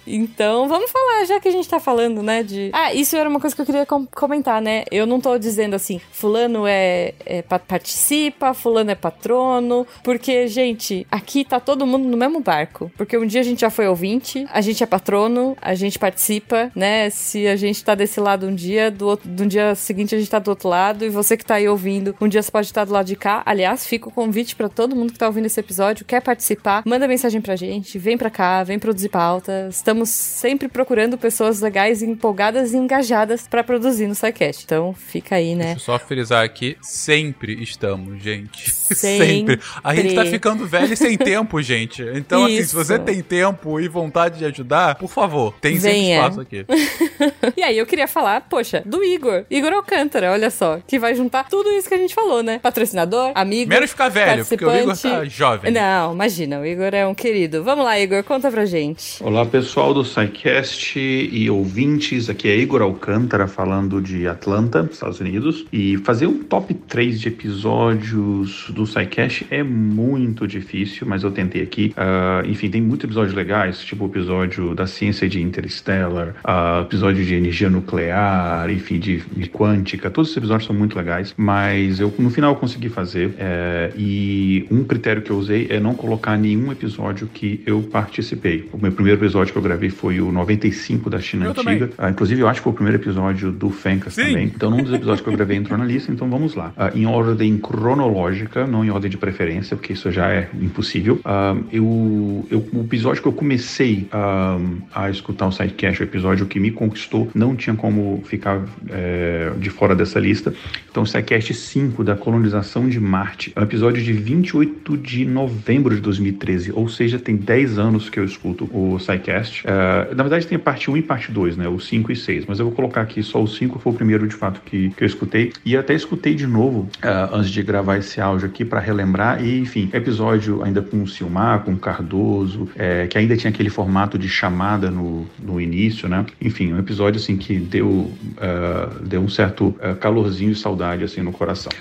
Então, vamos falar, já que a gente tá falando, né, de... Ah, isso era uma coisa que eu queria com- comentar, né? Eu não tô dizendo assim, fulano é, é pa- participa, fulano é patrono, porque, gente, aqui tá todo mundo no mesmo barco. Porque um dia a gente já foi ouvinte, a gente é patrono, a gente participa, né? Se a gente tá desse lado um dia, do, outro, do dia seguinte a gente tá do outro lado, e você que tá aí ouvindo, um dia você pode estar do lado de cá. Aliás, fica o convite pra todo mundo que tá ouvindo esse episódio, quer participar, manda mensagem pra gente, vem pra cá, vem produzir pauta. Estamos sempre procurando pessoas legais, empolgadas e engajadas pra produzir no SciCast. Então, fica aí, né?
Deixa eu só frisar aqui, sempre estamos, gente.
Sempre.
A gente tá ficando velho e sem tempo, gente. Então, assim, se
Isso.
você tem tempo e vontade de ajudar, por favor, tem sempre
Venha.
espaço aqui.
e aí eu queria falar, poxa, do Igor. Igor Alcântara, olha só. Que vai juntar tudo isso que a gente falou, né? Patrocinador, amigo.
Menos ficar velho, porque o Igor tá jovem.
Não, imagina, o Igor é um querido. Vamos lá, Igor, conta pra gente.
Olá pessoal do SciCast e ouvintes, aqui é Igor Alcântara falando de Atlanta, Estados Unidos. E fazer um top 3 de episódios do SciCast é muito difícil, mas eu tentei aqui. Ah, enfim, tem muitos episódios legais, tipo o episódio da ciência de Interstellar, ah, episódio de energia nuclear, enfim, de, de quântica. Todos esses episódios são muito legais, mas eu no final eu consegui fazer. é, e um critério que eu usei é não colocar nenhum episódio que eu participei. O meu primeiro episódio que eu gravei foi o 95 da China
Eu
Antiga. Ah, inclusive, eu acho que foi o primeiro episódio do Fencas também. Então, num dos episódios que eu gravei entrou na lista, então vamos lá. Ah, em ordem cronológica, não em ordem de preferência, porque isso já é impossível. Ah, eu, eu- o episódio que eu comecei ah, a escutar o Sidecast, o episódio que me conquistou, não tinha como ficar eh, de fora dessa lista. Então, o Sidecast 5 da colonização de Marte, é um episódio de 28 de novembro de 2013, ou seja, tem 10 anos que eu escuto o SciCast. Ah, na verdade, tem a parte 1 e parte 2, né? O 5 e 6. Mas eu vou colocar aqui só o 5, foi o primeiro de fato que, que eu escutei. E até escutei de novo ah, antes de gravar esse áudio aqui para relembrar. E, enfim, episódio ainda com o Silmar, com o Cardoso, é, que ainda tinha aquele formato de chamada no, no início, né? Enfim, um episódio assim que deu, ah, deu um certo calorzinho e saudade assim no coração.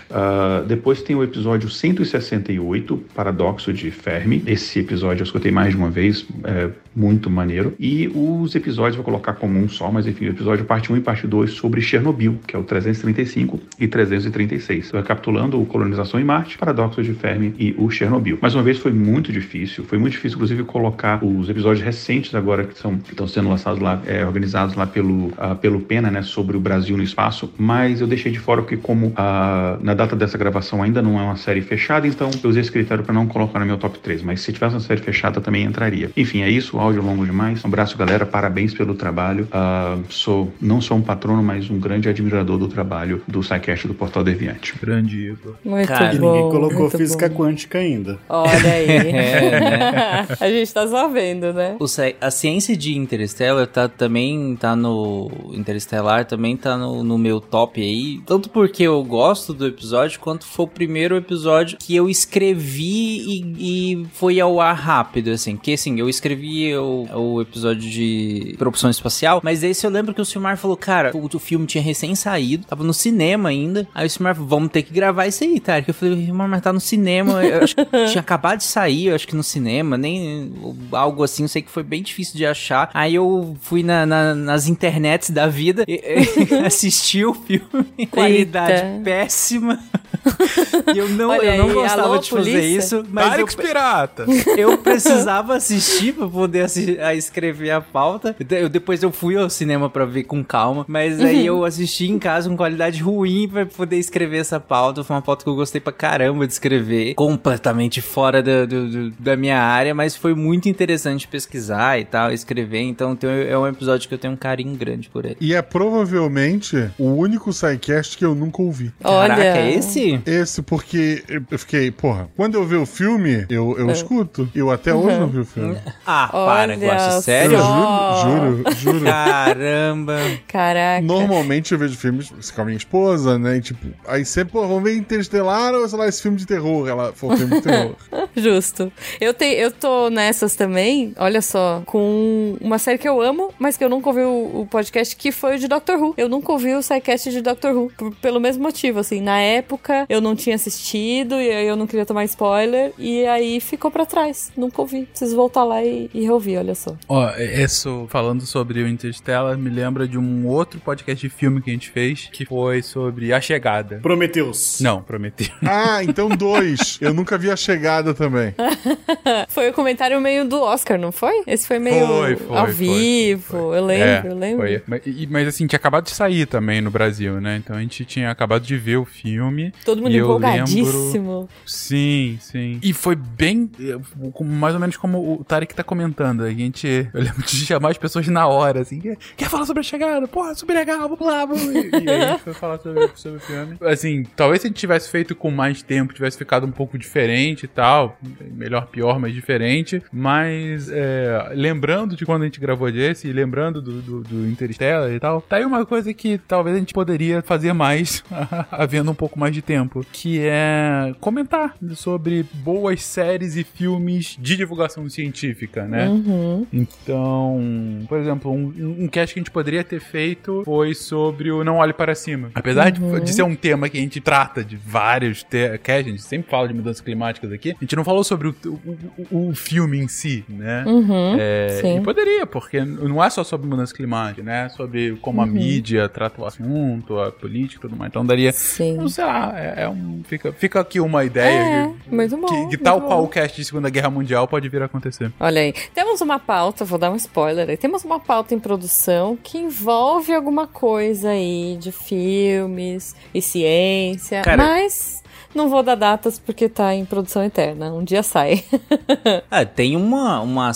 Depois tem o episódio 168, Paradoxo de Fermi. Esse episódio eu escutei mais de uma vez, muito maneiro. E os episódios vou colocar como um só, mas enfim, o episódio parte 1 e parte 2 sobre Chernobyl, que é o 335 e 336. Então, recapitulando o Colonização em Marte, Paradoxo de Fermi e o Chernobyl. Mais uma vez foi muito difícil, foi muito difícil inclusive colocar os episódios recentes agora que são que estão sendo lançados lá, é, organizados lá pelo ah, pelo Pena, né, sobre o Brasil no espaço, mas eu deixei de fora porque como ah, na data dessa gravação ainda não é uma série fechada, então eu usei esse critério para não colocar no meu top 3, mas se tivesse uma série fechada também entraria. Enfim, é isso, áudio longo demais. Um abraço, galera, parabéns pelo trabalho. Ah, sou não sou um patrono, mas um grande admirador do trabalho do SciCast do Portal Deviante.
Grande Igor.
Muito
e
bom.
ninguém colocou
muito
física
bom.
quântica ainda.
Olha aí.
É, né?
A gente tá só vendo, né?
O a ciência de Interstellar tá, também tá no. Interestelar também tá no, no meu top aí. Tanto porque eu gosto do episódio, quanto foi o primeiro episódio que eu escrevi e, e foi ao ar rápido, assim. Que assim, eu escrevi o, o episódio de Propulsão Espacial, mas esse eu lembro que o Silmar falou, cara, o, o filme tinha recém saído, tava no cinema ainda. Aí o Silmar falou, vamos ter que gravar isso aí, tá? Que eu falei, mas tá no cinema. Eu acho que tinha acabado de sair, eu acho que no cinema, nem algo assim, eu sei que foi bem difícil de achar. Aí eu fui na, na- nas internets da vida, e, e assisti o filme, qualidade péssima. E eu não,
Olha
eu não gostava
alô,
de fazer
polícia?
isso, mas eu,
Pirata.
eu precisava assistir pra poder a escrever a pauta. Então, Eu, depois eu fui ao cinema pra ver com calma, mas aí eu assisti em casa com qualidade ruim pra poder escrever essa pauta. Foi uma pauta que eu gostei pra caramba de escrever, completamente fora da, do- do- da minha área, mas foi muito interessante pesquisar e tal, escrever. Então tem- é um episódio que eu tenho um carinho grande por ele.
E é provavelmente o único SciCast que eu nunca ouvi.
Caraca, é esse?
Esse, porque eu fiquei, porra, quando eu ver o filme, eu, eu
É.
escuto. Eu até hoje não vi o filme.
Ah, para, Guaxa, sério?
Eu juro, juro, juro.
Caramba.
Caraca.
Normalmente eu vejo filmes com a minha esposa, né? E, tipo, aí sempre, pô, vamos ver Interestelar ou sei lá, esse filme de terror. Ela foi um filme de terror.
Justo. Eu, te, eu tô nessas também, olha só, com uma série que eu amo, mas que eu nunca ouvi o, o podcast, que foi o de Doctor Who. Eu nunca ouvi o SciCast de Doctor Who, por- pelo mesmo motivo, assim. Na época, eu não tinha assistido, e aí eu não queria tomar spoiler, e aí ficou pra trás. Nunca ouvi. Preciso voltar lá e, e reouvir, olha só.
Ó, isso, falando sobre o Interstellar, me lembra de um outro podcast de filme que a gente fez, que foi sobre A Chegada.
Prometeus.
Não, Prometeu.
Ah, então dois. Eu nunca vi a chegada também.
foi o comentário meio do Oscar, não foi? Esse foi meio
Foi, foi,
ao
foi,
vivo. Eu lembro,
É,
eu lembro.
foi. Mas, mas, assim, tinha acabado de sair também no Brasil, né? Então a gente tinha acabado de ver o filme.
Todo mundo empolgadíssimo.
lembro- Sim, sim. E foi bem. eh, Mais ou menos como o Tarek tá comentando. A gente. Eu lembro de chamar as pessoas na hora, assim. Quer, quer falar sobre a chegada? Porra, super legal, vamos lá, vamos. E, e aí a gente foi falar sobre, sobre o filme. Assim, talvez se a gente tivesse feito com mais tempo, tivesse ficado um pouco diferente e tal. Melhor, pior, mas diferente. Mas é, lembrando de quando a gente gravou desse, e lembrando do, do, do Interstellar e tal, tá aí uma coisa que talvez a gente poderia fazer mais, havendo um pouco mais de tempo, que é comentar sobre boas séries e filmes de divulgação científica, né?
Uhum.
Então, por exemplo, um, um cast que a gente poderia ter feito foi sobre o Não Olhe Para Cima. Apesar de-
Uhum.
de, ser um tema que a gente trata de vários casts, a gente sempre fala de mudanças climáticas aqui, a gente não falou sobre o, o- o- filme em si, né?
Uhum,
É,
sim.
e poderia, porque não é só sobre mudança climática, né? É sobre como a
Uhum.
mídia trata o assunto, a política e tudo mais. Então daria.
Sim.
Não sei lá, é, é um. Fica, fica aqui uma ideia
É,
que,
muito bom.
que, que
muito
tal
bom.
qual o cast de Segunda Guerra Mundial pode vir a acontecer.
Olha aí, temos uma pauta, vou dar um spoiler aí. Temos uma pauta em produção que envolve alguma coisa aí de filmes e ciência,
Cara-
mas não vou dar datas porque tá em produção eterna. Um dia sai.
Ah, tem uma, uma,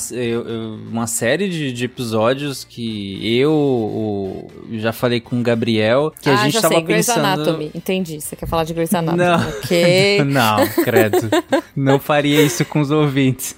uma série de, de episódios que eu, o- já falei com o Gabriel, que a
ah,
gente
já
tava
sei, Grey's
pensando...
Anatomy. Entendi, você quer falar de Grey's Anatomy.
Não.
Ok.
Não, credo. Não faria isso com os ouvintes.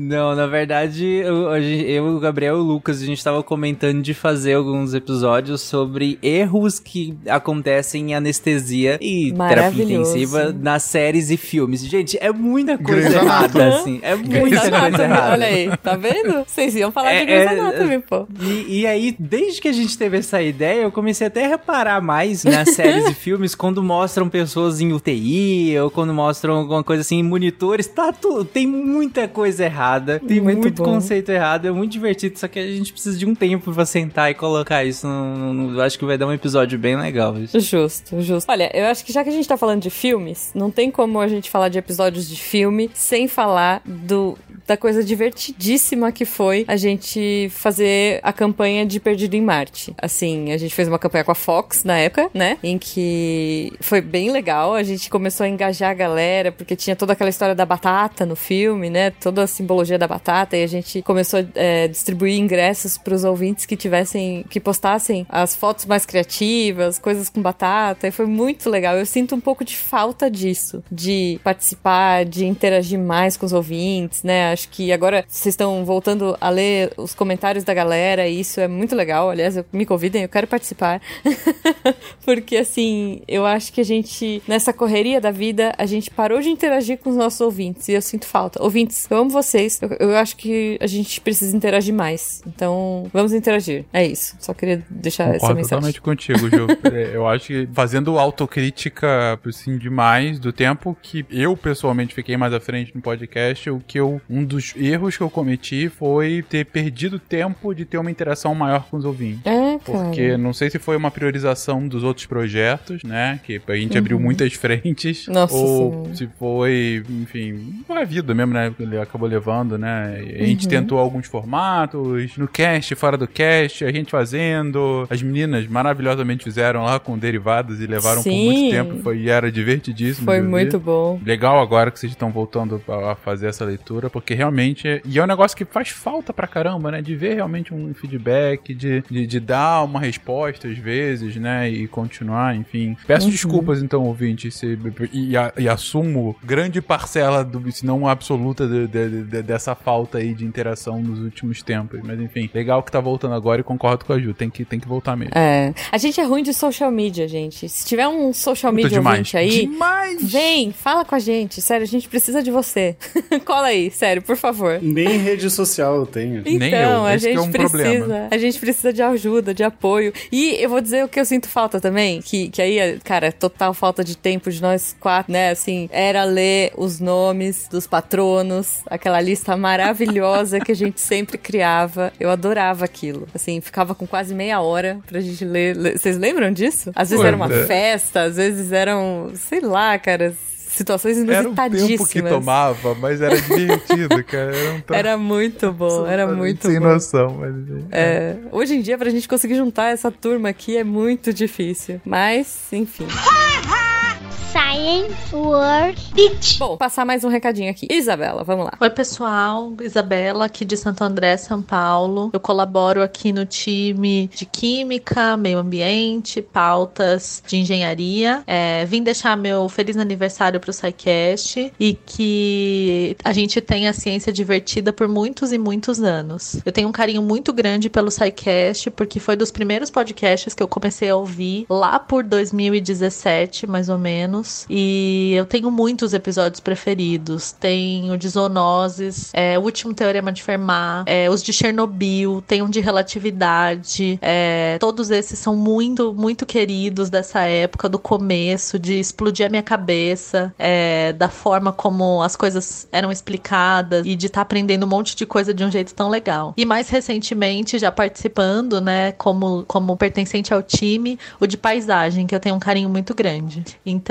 Não, na verdade, eu, eu, o Gabriel e o Lucas, a gente tava comentando de fazer alguns episódios sobre erros que acontecem em anestesia e terapia intensiva nas séries e filmes. Gente, é muita coisa
Grey's
errada, assim. É
Grey's
muita coisa errada.
olha aí, tá vendo? Vocês iam falar
É,
de Grey's
é,
Anatomy, pô.
E, e aí, desde que a gente teve essa ideia, eu comecei até a reparar mais nas séries e filmes quando mostram pessoas em UTI ou quando mostram alguma coisa assim em monitores. Tá tudo, tem muita coisa errada, tem
Muito
muito, conceito errado, é muito divertido, só que a gente precisa de um tempo pra sentar e colocar isso. No, no- no- eu acho que vai dar um episódio bem legal. Isso.
Justo, justo. Olha, eu acho que já que a gente tá falando de filmes, não tem como a gente falar de episódios de filme sem falar do, da coisa divertidíssima que foi a gente fazer a campanha de Perdido em Marte. Assim, a gente fez uma campanha com a Fox na época, né? Em que foi bem legal. A gente começou a engajar a galera, porque tinha toda aquela história da batata no filme, né? Toda a simbologia da batata. E a gente começou a é, distribuir ingressos pros ouvintes que tivessem, que postassem as fotos mais criativas, coisas com batata. E foi muito legal. Eu sinto um pouco de falta disso, de participar, de interagir mais com os ouvintes, né? Acho que agora vocês estão voltando a ler os comentários da galera e isso é muito legal. Aliás, eu- me convidem, eu quero participar. Porque assim, eu acho que a gente, nessa correria da vida, a gente parou de interagir com os nossos ouvintes e eu sinto falta. Ouvintes, eu amo vocês. Eu, eu acho que a gente precisa interagir mais. Então, vamos interagir. É isso. Só queria deixar essa
Concordo
mensagem.
totalmente contigo, Gil. É, eu acho que fazendo autocrítica, assim, demais do tempo que eu pessoalmente fiquei mais à frente no podcast, o que eu, um dos erros que eu cometi foi ter perdido tempo de ter uma interação maior com os ouvintes.
É, cara.
Porque não sei se foi uma priorização dos outros projetos, né? Que a gente
Uhum.
abriu muitas frentes.
Nossa
ou
Senhora.
se foi, enfim, a vida mesmo, né? Ele acabou levando, né? A gente
Uhum.
tentou alguns formatos, no cast, fora do cast, a gente fazendo. As meninas maravilhosamente fizeram lá com derivados e levaram por
Sim.
muito tempo. Foi, e era divertidíssimo.
Foi muito bom.
Legal agora que vocês estão voltando a fazer essa leitura, porque realmente. é- E é um negócio que faz falta pra caramba, né? De ver realmente um feedback, de, de, de dar uma resposta às vezes, né? E continuar, enfim. Peço
Uhum.
desculpas, então, ouvinte, se, e, e assumo grande parcela, do, se não absoluta, de- de- de- dessa falta aí de interação nos últimos tempos. Mas enfim, legal que tá voltando agora e concordo com a Ju. Tem que, tem que voltar mesmo.
É. A gente é ruim de social media, gente. Se tiver um social media
demais.
ouvinte aí,
Demais!
vem, fala com a gente. Sério, a gente precisa de você. Cola aí, sério, por favor.
Nem rede social eu tenho.
Então, a
esse que
gente
é um
precisa.
problema.
A gente precisa de ajuda, de apoio. E eu vou dizer o que eu sinto falta também, que, que aí, é, cara, total falta de tempo de nós quatro, né? Assim, era ler os nomes dos patronos, aquela lista maravilhosa que a gente sempre criava. Eu adorava aquilo. Assim, ficava com quase meia hora pra gente ler. Vocês lembram disso? Às vezes era uma
é.
festa, às vezes eram, sei lá, cara, situações
Era o
inusitadíssimas.
tempo que tomava, mas era divertido, cara. Era, um tra-
Era muito bom, era muito
Sem
bom.
noção, mas.
É, hoje em dia, pra gente conseguir juntar essa turma aqui é muito difícil. Mas, enfim.
Science World Beach.
Bom, passar mais um recadinho aqui. Isabela, vamos lá.
Oi, pessoal. Isabela, aqui de Santo André, São Paulo. Eu colaboro aqui no time de Química, Meio Ambiente, pautas de engenharia. É, vim deixar meu feliz aniversário pro SciCast e que a gente tenha a ciência divertida por muitos e muitos anos. Eu tenho um carinho muito grande pelo SciCast, porque foi dos primeiros podcasts que eu comecei a ouvir lá por 2017, mais ou menos. E eu tenho muitos episódios preferidos. Tenho de zoonoses, é, o último teorema de Fermat, é, os de Chernobyl, tem um de relatividade. é, todos esses são muito, muito queridos dessa época, do começo, de explodir a minha cabeça, é, da forma como as coisas eram explicadas e de estar aprendendo um monte de coisa de um jeito tão legal. E mais recentemente, já participando, né, como, como pertencente ao time, o de paisagem, que eu tenho um carinho muito grande. Então,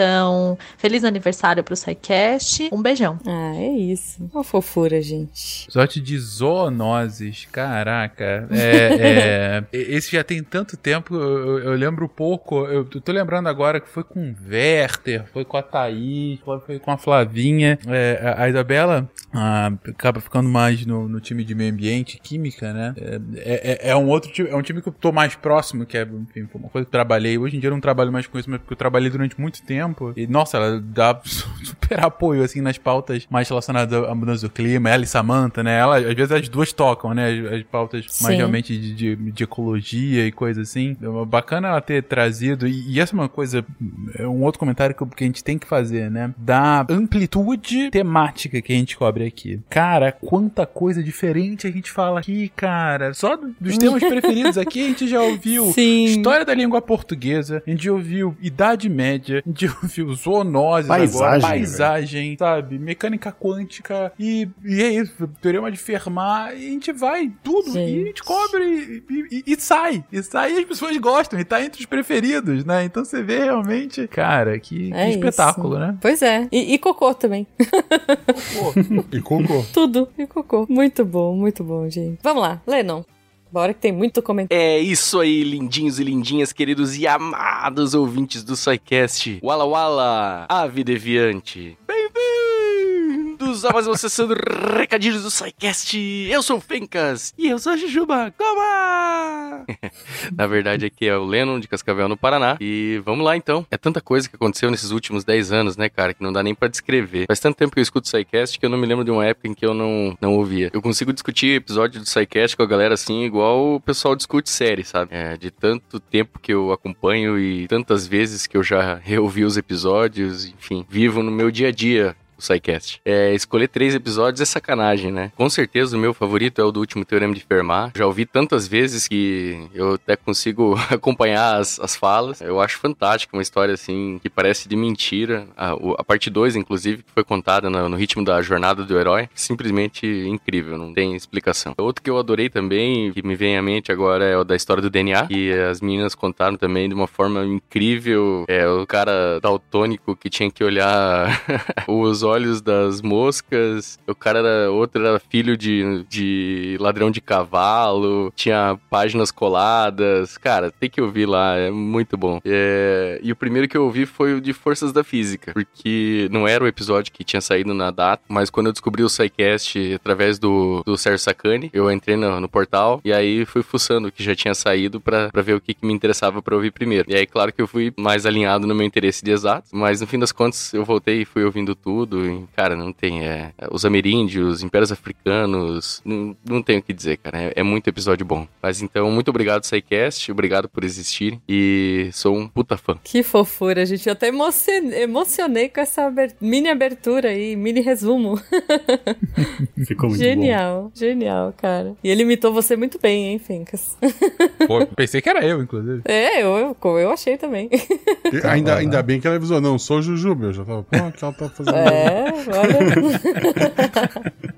feliz aniversário pro SciCast. Um beijão.
Ah, é isso. Uma fofura, gente.
Sorte de zoonoses, caraca. É, é, esse já tem tanto tempo, eu, eu- lembro pouco. Eu tô lembrando agora que foi com o Werther, foi com a Thaís, foi, foi com a Flavinha. É, a- a Isabela ah, acaba ficando mais no, no time de meio ambiente, química, né? É, é- é um outro time, é um time que eu tô mais próximo, que é, enfim, foi uma coisa que eu trabalhei. Hoje em dia eu não trabalho mais com isso, mas porque eu trabalhei durante muito tempo. E nossa, ela dá super apoio, assim, nas pautas mais relacionadas à mudança do clima. Ela e Samantha, né? Ela, às vezes as duas tocam, né? As, as pautas mais
Sim.
realmente de, de, de ecologia e coisa assim. É bacana ela ter trazido. E, e essa é uma coisa, é um outro comentário que, que a gente tem que fazer, né? Da amplitude temática que a gente cobre aqui. Cara, quanta coisa diferente a gente fala aqui, cara. Só do- dos temas preferidos aqui a gente já ouviu
Sim.
história da língua portuguesa, a gente ouviu Idade Média, a gente ouviu zoonoses
Paisagem,
agora,
velho.
paisagem, sabe? Mecânica quântica e, e é isso, teorema de Fermat, e a gente vai tudo e a gente cobre e, e- e sai. E sai e as pessoas gostam, e tá entre os preferidos, né? Então você vê realmente, cara, que, que
É
espetáculo,
isso.
né?
Pois é. E, e cocô também.
E cocô.
Tudo. E cocô. Muito bom, muito bom, gente. Vamos lá, Lennon. Bora que tem muito comentário.
É isso aí, lindinhos e lindinhas, queridos e amados ouvintes do SciCast. Wala Wala, ave deviante. Bem-vindos a mais uma sessão do Recadinhos do SciCast. Eu sou o Fencas e eu sou a Jujuba. Coma! Na verdade, aqui é o Lennon de Cascavel, no Paraná. E vamos lá então. É tanta coisa que aconteceu nesses últimos 10 anos, né, cara, que não dá nem pra descrever. Faz tanto tempo que eu escuto o SciCast que eu não me lembro de uma época em que eu não, não ouvia. Eu consigo discutir episódio do SciCast com a galera assim, igual o pessoal discute série, sabe? É, de tanto tempo que eu acompanho e tantas vezes que eu já reouvi os episódios, enfim, vivo no meu dia a dia o SciCast. É, escolher três episódios é sacanagem, né? Com certeza o meu favorito é o do último Teorema de Fermat. Já ouvi tantas vezes que eu até consigo acompanhar as, as falas. Eu acho fantástico uma história assim que parece de mentira. A, a parte 2, inclusive, que foi contada no, no ritmo da jornada do herói. Simplesmente incrível, não tem explicação. Outro que eu adorei também, que me vem à mente agora, é o da história do DNA. E as meninas contaram também de uma forma incrível. É o cara daltônico que tinha que olhar os olhos das moscas. O cara era outro era filho de, de ladrão de cavalo. Tinha páginas coladas. Cara, tem que ouvir lá, é muito bom. É, e o primeiro que eu ouvi foi o de Forças da Física, porque não era o episódio que tinha saído na data, mas quando eu descobri o SciCast através do, do Sérgio Sacani, eu entrei no, no portal e aí fui fuçando o que já tinha saído pra ver o que, que me interessava pra ouvir primeiro. E aí, claro que eu fui mais alinhado no meu interesse de exatos, mas no fim das contas eu voltei e fui ouvindo tudo. E, cara, não tem. É, os ameríndios, impérios africanos, não, não tenho o que dizer, cara. É, é muito episódio bom. Mas então, muito obrigado, SciCast, obrigado por existir e sou um puta fã.
Que fofura, gente. Eu até emocion- emocionei com essa mini abertura aí, mini resumo.
Ficou muito
genial, genial, cara. E ele imitou você muito bem, hein, Fencas?
Pô, pensei que era eu, inclusive.
É, eu, eu, eu achei também.
E ainda, ainda bem que ela avisou, não, sou Jujuba. Eu já tava, pô, o que ela tá fazendo?
É, olha.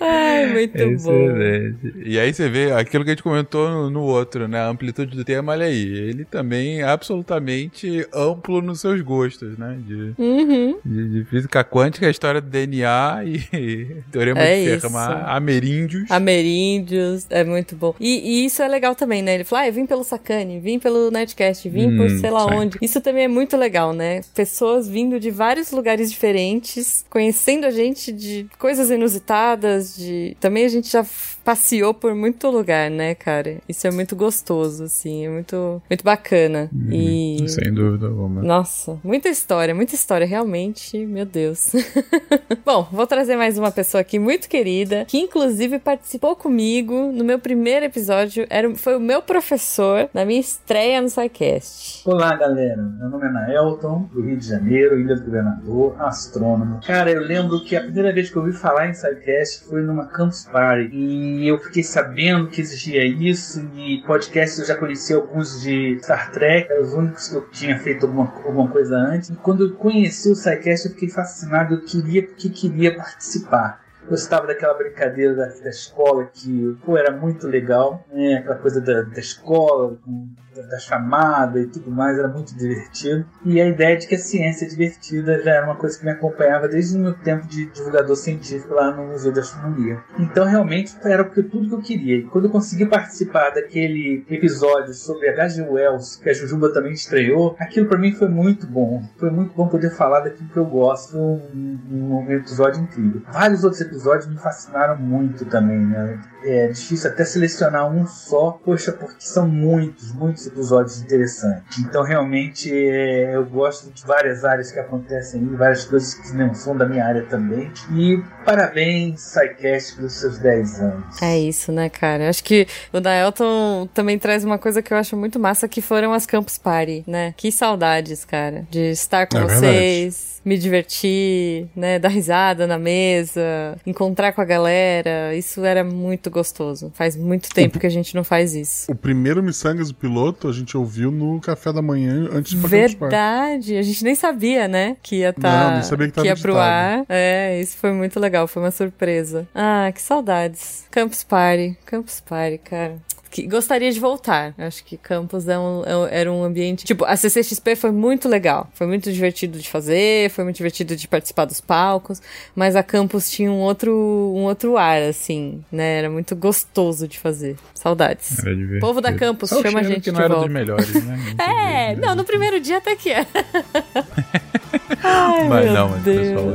Ai, muito
É
bom.
excelente. E aí você vê aquilo que a gente comentou no, no outro, né? A amplitude do tema, olha aí. Ele também é absolutamente amplo nos seus gostos, né? De,
Uhum.
de, de física quântica, história do DNA e teorema
É
de. Fermat, ameríndios.
Ameríndios, é muito bom. E, e isso é legal também, né? Ele falou, ah, vim pelo Sacane, vim pelo Nerdcast, vim por
Hum,
sei lá onde. Isso também é muito legal, né? Pessoas vindo de vários lugares diferentes, conhecendo a gente de coisas inusitadas, de... Também a gente já passeou por muito lugar, né, cara? Isso é muito gostoso, assim, é muito, muito bacana. E...
Sem dúvida alguma.
Nossa, muita história, muita história, realmente, meu Deus. Bom, vou trazer mais uma pessoa aqui muito querida, que inclusive participou comigo no meu primeiro episódio, era, foi o meu professor na minha estreia no SciCast.
Olá, galera. Meu nome é Naelton, do Rio de Janeiro, Ilha do Governador, astrônomo. Cara, eu lembro que a primeira vez que eu ouvi falar em SciCast foi numa Campus Party e eu fiquei sabendo que existia isso e podcasts eu já conheci alguns de Star Trek, eram os únicos que eu tinha feito alguma, alguma coisa antes. E quando eu conheci o SciCast eu fiquei fascinado, eu queria porque queria participar. Gostava daquela brincadeira da, da escola que, pô, era muito legal, né? Aquela coisa da, da escola, com- da chamada e tudo mais, era muito divertido. E a ideia de que a ciência é divertida já era uma coisa que me acompanhava desde o meu tempo de divulgador científico lá no Museu da Astronomia. Então, realmente, era tudo que eu queria. E quando eu consegui participar daquele episódio sobre H.G. Wells, que a Jujuba também estreou, aquilo para mim foi muito bom. Foi muito bom poder falar daquilo que eu gosto. Foi um, um- um episódio incrível. Vários outros episódios me fascinaram muito também, né? É difícil até selecionar um só, poxa, porque são muitos, muitos episódios interessantes. Então, realmente, é, eu gosto de várias áreas que acontecem aí, várias coisas que não são da minha área também. E parabéns, SciCast, pelos seus 10 anos.
É isso, né, cara? Acho que o Daelton também traz uma coisa que eu acho muito massa, que foram as Campus Party, né? Que saudades, cara, de estar com
É
vocês, me divertir, né? Dar risada na mesa, encontrar com a galera. Isso era muito gostoso. Faz muito tempo que a gente não faz isso.
O primeiro Missangas, o piloto, a gente ouviu no café da manhã antes de.
Verdade, a gente nem sabia, né? Que ia
Não,
tá,
nem sabia que tava
ia pro ar. É, isso foi muito legal, foi uma surpresa. Ah, que saudades. Campus Party, Campus Party, cara. Que gostaria de voltar. Acho que Campus é um- é era um ambiente. Tipo, a CCXP foi muito legal. Foi muito divertido de fazer, foi muito divertido de participar dos palcos. Mas a Campus tinha um outro, um outro ar, assim, né? Era muito gostoso de fazer. Saudades.
Era.
Povo da Campus,
Só o
chama a gente
que
de
não era
volta.
dos melhores, né?
É, não, no primeiro dia até que é. Ai,
mas
meu
não, mas o
Deus.
pessoal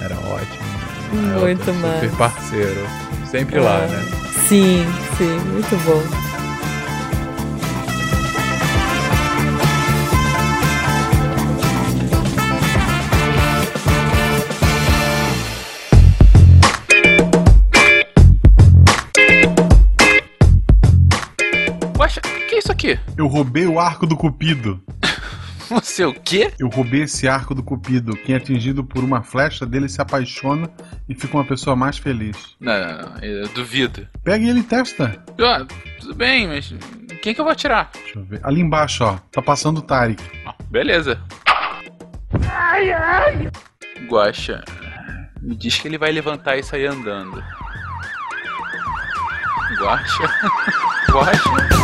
era, era ótimo.
Muito
Elton,
massa.
Super parceiro. Sempre lá,
É.
né?
Sim, sim, muito bom.
Poxa, o que é isso aqui?
Eu roubei o arco do Cupido.
Você o quê?
Eu roubei esse arco do Cupido. Quem é atingido por uma flecha dele se apaixona e fica uma pessoa mais feliz.
Não, não, não, eu duvido.
Pega ele e testa.
Ah, tudo bem, mas quem que eu vou atirar?
Deixa eu ver. Ali embaixo, ó. Tá passando o Tarek.
Beleza.
Ai, ai.
Guaxa, me diz que ele vai levantar e sair andando. Guaxa. Guaxa.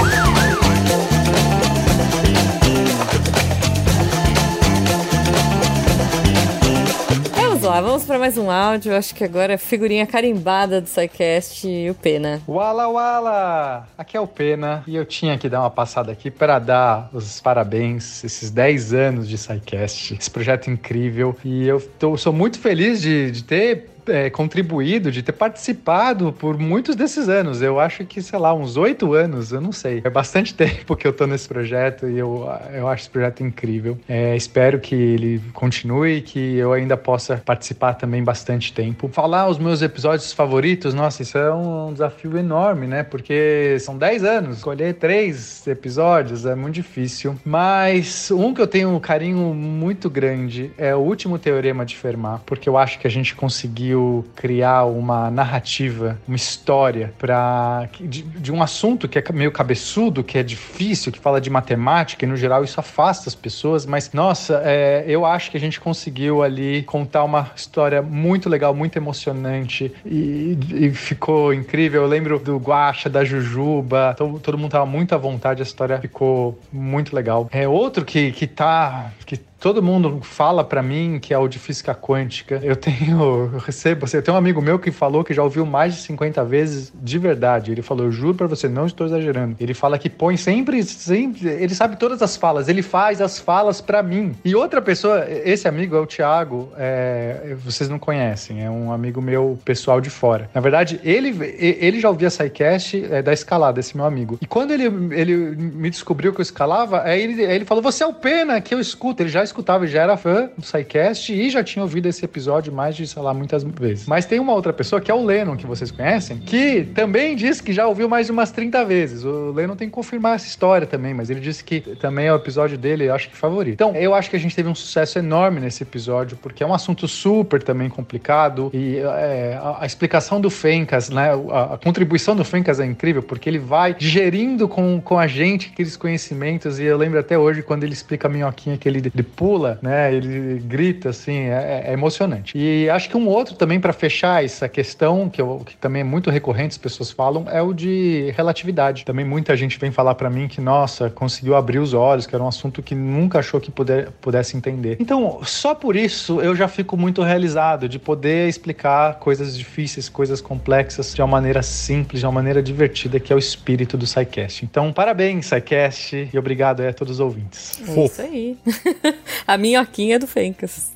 Vamos lá, vamos para mais um áudio. Acho que agora é figurinha carimbada do SciCast e o Pena.
Wala Wala! Aqui é o Pena e eu tinha que dar uma passada aqui para dar os parabéns, esses 10 anos de SciCast, esse projeto incrível. E eu tô- sou muito feliz de, de ter é, contribuído, de ter participado por muitos desses anos. Eu acho que, sei lá, uns oito anos, eu não sei. É bastante tempo que eu tô nesse projeto e eu, eu acho esse projeto incrível. É, espero que ele continue e que eu ainda possa participar também bastante tempo. Falar os meus episódios favoritos, nossa, isso é um desafio enorme, né? Porque são 10 anos. Escolher três episódios é muito difícil. Mas um que eu tenho um carinho muito grande é o último Teorema de Fermat, porque eu acho que a gente conseguiu criar uma narrativa, uma história para de, de um assunto que é meio cabeçudo, que é difícil, que fala de matemática e no geral isso afasta as pessoas. Mas nossa, é, eu acho que a gente conseguiu ali contar uma história muito legal, muito emocionante e, e ficou incrível. Eu lembro do Guacha, da Jujuba, todo, todo mundo tava muito à vontade, a história ficou muito legal. É outro que, que tá. Que Todo mundo fala pra mim que é o de física quântica. Eu tenho, eu recebo, eu tenho um amigo meu que falou que já ouviu mais de 50 vezes de verdade. Ele falou, eu juro pra você, não estou exagerando. Ele fala que põe sempre, sempre, ele sabe todas as falas, ele faz as falas pra mim. E outra pessoa, esse amigo é o Thiago, é, vocês não conhecem, é um amigo meu pessoal de fora. Na verdade, ele, ele já ouvia SciCast é, da escalada, esse meu amigo. E quando ele, ele me descobriu que eu escalava, aí ele, aí ele falou, você é o Pena que eu escuto. Ele já escutava, já era fã do SciCast e já tinha ouvido esse episódio mais de, sei lá, muitas vezes. Mas tem uma outra pessoa, que é o Lennon, que vocês conhecem, que também disse que já ouviu mais de umas 30 vezes. O Lennon tem que confirmar essa história também, mas ele disse que também é o episódio dele, acho que favorito. Então, eu acho que a gente teve um sucesso enorme nesse episódio, porque é um assunto super também complicado e é, a, a explicação do Fencas, né, a, a contribuição do Fencas é incrível, porque ele vai digerindo com, com a gente aqueles conhecimentos e eu lembro até hoje quando ele explica a minhoquinha que ele pula, né? Ele grita assim, é, é emocionante. E acho que um outro também para fechar essa questão que, eu, que também é muito recorrente, as pessoas falam, é o de relatividade. Também muita gente vem falar para mim que nossa, conseguiu abrir os olhos, que era um assunto que nunca achou que puder, pudesse entender. Então, só por isso eu já fico muito realizado de poder explicar coisas difíceis, coisas complexas de uma maneira simples, de uma maneira divertida, que é o espírito do SciCast. Então, parabéns, SciCast, e obrigado a todos os ouvintes.
É isso aí. a minhoquinha do Fencas.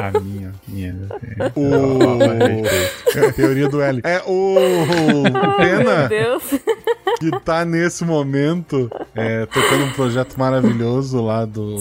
A minha, minha.
O... É a teoria do L. É o, o
Ai,
Pena.
meu Deus
que tá nesse momento é, tocando um projeto maravilhoso lá do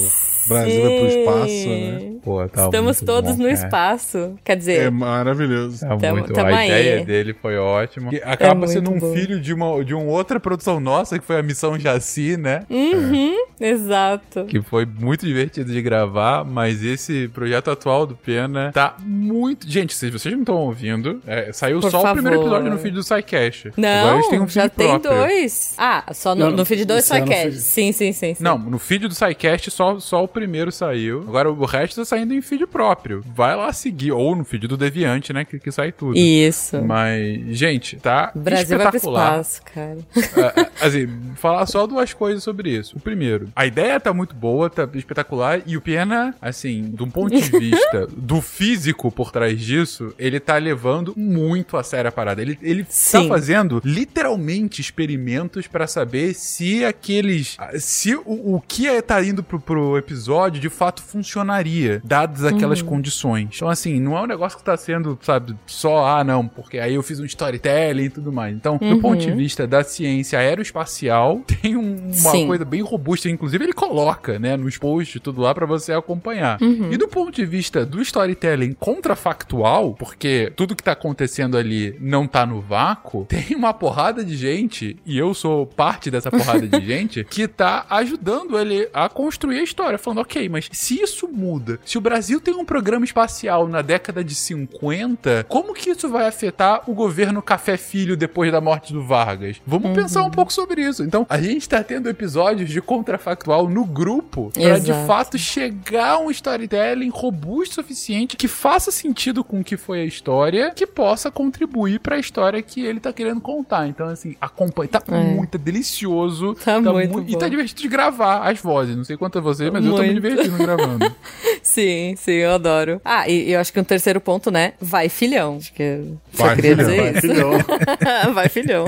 Brasil Sim. é pro espaço, né?
Pô, tá
Estamos todos
bom,
no
é.
espaço. Quer dizer.
É maravilhoso.
Tá
tamo,
muito
tamo
A
aí.
ideia dele foi ótima. E acaba
é
sendo um
bom.
filho de uma, de uma outra produção nossa, que foi a Missão Jaci, né?
Uhum, é. exato.
Que foi muito divertido de gravar, mas esse projeto atual do Pena tá muito. Gente, se vocês não estão ouvindo, é, saiu
Por
só favor. o primeiro episódio no feed do SciCash. Não, Agora
a
gente tem um
já tem dois 2? Ah, só no,
não,
no feed 2 sai
cast.
Sim, sim, sim, sim,
Não, no feed do SciCast só, só o primeiro saiu. Agora o resto tá saindo em feed próprio. Vai lá seguir. Ou no feed do Deviante, né? Que, que sai tudo.
Isso.
Mas, gente, tá.
Brasil vai pro espaço, cara.
É, é, assim, falar só duas coisas sobre isso. O primeiro, a ideia tá muito boa, tá espetacular. E o Pena, assim, de um ponto de vista do físico por trás disso, ele tá levando muito a sério a parada. Ele, ele tá fazendo literalmente espetacular experimentos pra saber se aqueles. se o, o que é tá indo pro, pro episódio de fato funcionaria, dadas aquelas
Uhum.
condições. Então, assim, não é um negócio que tá sendo, sabe, só, ah, não, porque aí eu fiz um storytelling e tudo mais. Então, do
Uhum.
ponto de vista da ciência aeroespacial, tem um- uma
Sim.
coisa bem robusta. Inclusive, ele coloca, né, nos posts tudo lá pra você acompanhar.
Uhum.
E do ponto de vista do storytelling contrafactual, porque tudo que tá acontecendo ali não tá no vácuo, tem uma porrada de gente, e eu sou parte dessa porrada de gente, que tá ajudando ele a construir a história. Falando, ok, mas se isso muda, se o Brasil tem um programa espacial na década de 50, como que isso vai afetar o governo Café Filho depois da morte do Vargas? Vamos pensar um pouco sobre isso. Então, a gente tá tendo episódios de contrafactual no grupo pra de fato chegar a um storytelling robusto o suficiente que faça sentido com o que foi a história, que possa contribuir pra história que ele tá querendo contar. Então, assim, acompanha. Tá
É.
muito delicioso.
Tá muito
E tá divertido de gravar as vozes. Não sei quanto a você, mas eu tô me
Muito.
divertindo gravando.
Sim, sim, eu adoro. Ah, e eu acho que um terceiro ponto, né? Vai filhão. Acho que eu só
Vai,
queria
filhão.
dizer
Vai,
isso.
filhão.
vai filhão.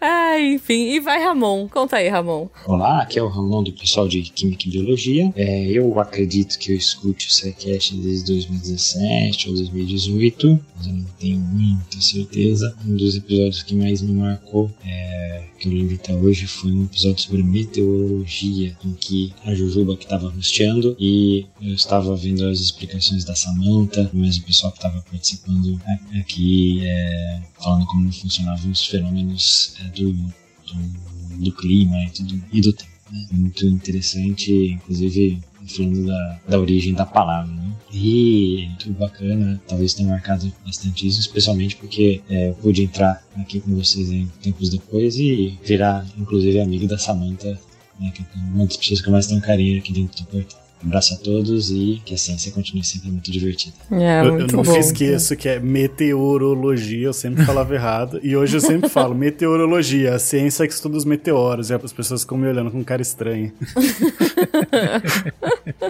ah, enfim. E vai Ramon. Conta aí, Ramon.
Olá, aqui é o Ramon do pessoal de Química e Biologia. É, eu acredito que eu escute o SciCast desde 2017 ou 2018, mas eu não tenho muita certeza. Um dos episódios que mais me marcou, é, que eu lembro até hoje, foi um episódio sobre meteorologia, em que a Jujuba que estava hosteando e eu estava vendo as explicações da Samantha, mas o pessoal que estava participando aqui é, falando como funcionavam os fenômenos é, do, do, do clima e, tudo, e do tempo. Né? Muito interessante, inclusive falando da, da origem da palavra. Né? E muito bacana, talvez tenha marcado bastante isso, especialmente porque é, eu pude entrar aqui com vocês em tempos depois e virar, inclusive, amigo da Samantha, né, que é uma das pessoas que eu mais tenho carinho aqui dentro do portal. Um abraço a todos e que a ciência continue sempre muito divertida.
É,
eu, eu
muito
nunca
bom.
esqueço que é meteorologia, eu sempre falava errado. E hoje eu sempre falo meteorologia, a ciência que estuda os meteoros. E as pessoas ficam me olhando com cara estranha.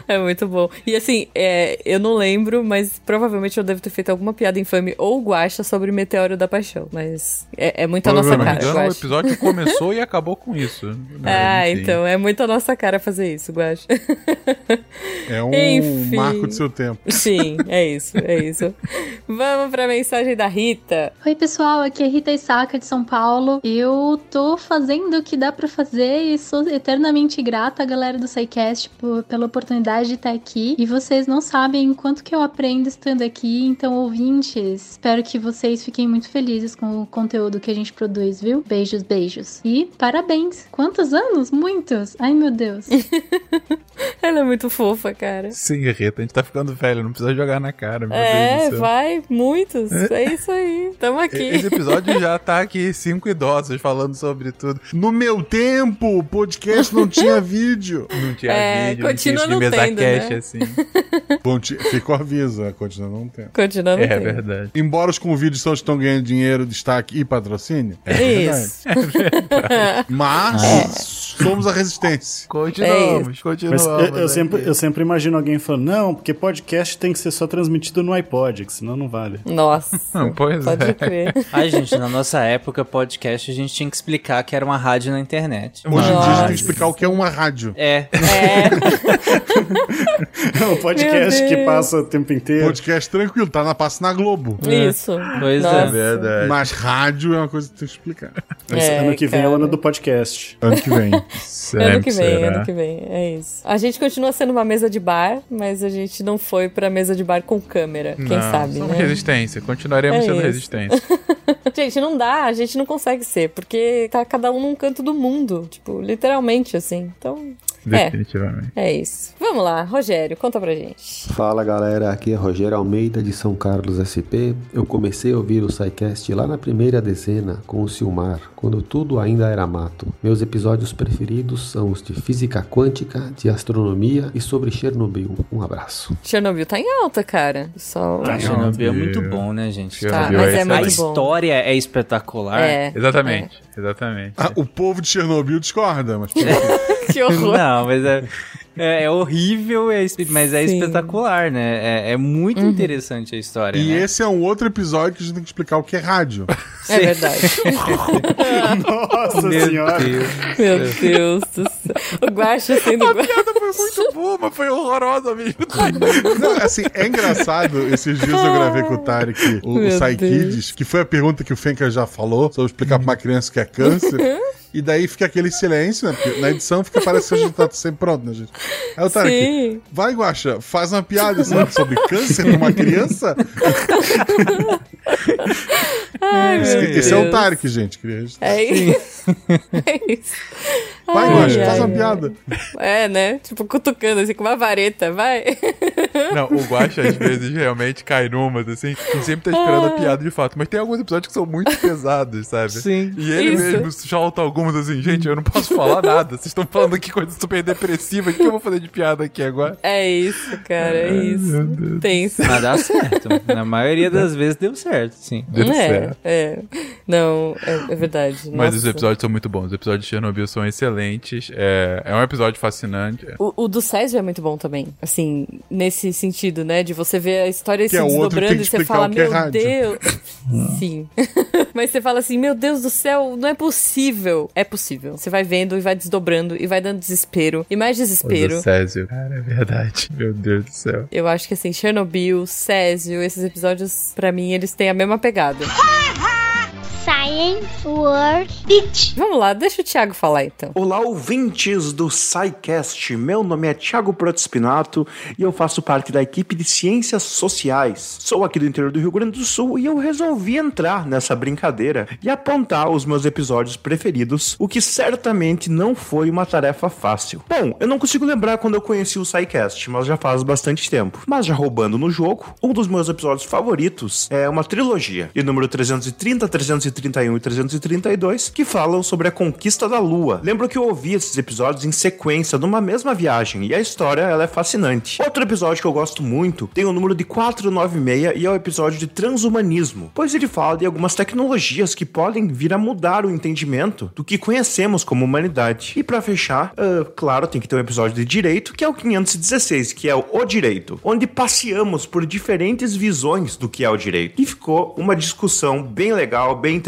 É muito bom. E assim, é, eu não lembro, mas provavelmente eu devo ter feito alguma piada infame ou guacha sobre Meteoro da Paixão. Mas é, é muito a nossa cara,
Provavelmente, o episódio começou e acabou com isso. né?
Ah,
Enfim.
então é muito a nossa cara fazer isso, Guacha.
É um
Enfim.
marco do seu tempo.
Sim, é isso, é isso. Vamos pra mensagem da Rita.
Oi, pessoal, aqui é Rita Isaka de São Paulo. Eu tô fazendo o que dá pra fazer e sou eternamente grata à galera do SciCast por- pela oportunidade de estar aqui. E vocês não sabem o quanto que eu aprendo estando aqui, então, ouvintes, espero que vocês fiquem muito felizes com o conteúdo que a gente produz, viu? Beijos, beijos. E parabéns! Quantos anos? Muitos! Ai, meu Deus.
Ela é muito fofa, cara.
Sim, Rita, a gente tá ficando velho, não precisa jogar na cara, meu Deus
É,
do céu.
vai, muitos. É isso aí. Tamo aqui.
Esse episódio já tá aqui, cinco idosos falando sobre tudo.
No meu tempo, o podcast não tinha vídeo.
Não tinha
É,
vídeo, não tinha
continua não tendo,
cash,
né?
assim.
Ficou aviso, né? continua não tendo.
Continua não
É
tendo.
verdade.
Embora os convídeos só estão ganhando dinheiro, destaque e patrocínio. É
Isso.
verdade. Mas somos a resistência.
Continuamos,
Mas
continuamos.
eu, eu
aqui.
sempre, eu sempre imagino alguém falando, não, porque podcast tem que ser só transmitido no iPod, que senão não vale.
Nossa.
pois
Pode
é.
crer.
Ai, gente, na nossa época, podcast, a gente tinha que explicar que era uma rádio na internet.
Hoje em dia a gente tem que explicar o que é uma rádio.
É.
É.
É o podcast que passa o tempo inteiro.
Podcast tranquilo, tá na passa na Globo.
Isso.
Pois
Nossa.
é.
Verdade.
Mas rádio é uma coisa que tem que explicar.
É,
ano que vem é o
cara.
ano do podcast.
Ano que vem.
Ano
Sempre
que vem,
será.
ano que vem, é isso. A gente continua sendo uma mesa de bar, mas a gente não foi pra mesa de bar com câmera, quem
Não,
sabe,
somos
né?
resistência. Continuaremos
É
sendo
isso.
resistência.
Gente, não dá, a gente não consegue ser, porque tá cada um num canto do mundo, tipo, literalmente assim. Então,
Definitivamente.
é isso. Vamos lá, Rogério, conta pra gente.
Fala galera, aqui é Rogério Almeida de São Carlos SP. Eu comecei a ouvir o SciCast lá na primeira dezena com o Silmar, quando tudo ainda era mato. Meus episódios preferidos são os de física quântica, de astronomia e sobre Chernobyl. Um abraço.
Chernobyl tá em alta, cara. Só...
Ah, Chernobyl é muito bom, né, gente?
Tá, mas é
a
muito bom.
história é espetacular.
É.
Exatamente, exatamente.
Ah, o povo de Chernobyl discorda, mas.
que horror.
Não, mas é, é, é horrível, é mas é
Sim.
espetacular, né? É, é muito interessante a história.
E
né?
esse é um outro episódio que a gente tem que explicar o que é rádio.
É verdade.
Nossa
Meu
senhora.
Deus.
Meu Deus do céu. O Guaxa sendo
A piada foi muito boa, mas foi horrorosa mesmo.
Não, assim, é engraçado. Esses dias eu gravei com o Tarek, o, o
Meu Deus.
Kids, que foi a pergunta que o Fenka já falou, sobre explicar pra uma criança que é câncer. E daí fica aquele silêncio, né? Porque na edição fica, parece que a gente tá sempre pronto, né, gente? Aí o Tarek,
Sim.
vai, Guaxa, faz uma piada sabe, sobre câncer numa criança.
Ai,
esse esse é o. Tarek, gente. Queria registrar.
É isso. É isso.
Vai,
Ai,
Guaxa, faz
ai,
uma
ai.
piada.
É, né? Tipo, cutucando assim com uma vareta, vai.
Não, o Guacha às vezes realmente cai numas, assim, e sempre tá esperando a piada de fato. Mas tem alguns episódios que são muito pesados, sabe?
Sim.
E ele
Isso.
mesmo solta algumas assim, gente, eu não posso falar nada. Vocês estão falando aqui coisa super depressiva. O que eu vou fazer de piada aqui agora?
É isso, cara, é isso. Tenso.
Mas dá certo. Na maioria das vezes deu certo, sim.
Deu
é,
certo.
é. Não, é, é verdade.
Mas
Nossa.
os episódios são muito bons. Os episódios de Chernobyl são excelentes. É, é um episódio fascinante.
O, o do Césio é muito bom também. Assim, nesse sentido, né? De você ver a história
Que
se
é o outro que tem
desdobrando
que
e você fala,
o que é
meu
rádio."
Deus. Sim. Mas você fala assim, meu Deus do céu, não é possível. É possível. Você vai vendo e vai desdobrando e vai dando desespero. E mais
O
desespero.
do Césio. Cara, é verdade. Meu Deus do céu.
Eu acho que assim, Chernobyl, Césio, esses episódios, pra mim, eles têm a mesma pegada.
Science World Beach.
Vamos lá, deixa o Thiago falar então.
Olá, ouvintes do SciCast. Meu nome é Thiago Protospinato e eu faço parte da equipe de Ciências Sociais. Sou aqui do interior do Rio Grande do Sul e eu resolvi entrar nessa brincadeira e apontar os meus episódios preferidos, o que certamente não foi uma tarefa fácil. Bom, eu não consigo lembrar quando eu conheci o SciCast, mas já faz bastante tempo. Mas já roubando no jogo, um dos meus episódios favoritos é uma trilogia, de número 330, 331 e 332, que falam sobre a conquista da Lua. Lembro que eu ouvi esses episódios em sequência numa mesma viagem e a história ela é fascinante. Outro episódio que eu gosto muito tem o número de 496 e é o episódio de transhumanismo, pois ele fala de algumas tecnologias que podem vir a mudar o entendimento do que conhecemos como humanidade. E para fechar, ah, claro, tem que ter um episódio de direito, que é o 516, que é o O Direito, onde passeamos por diferentes visões do que é o direito. E ficou uma discussão bem legal, bem interessante.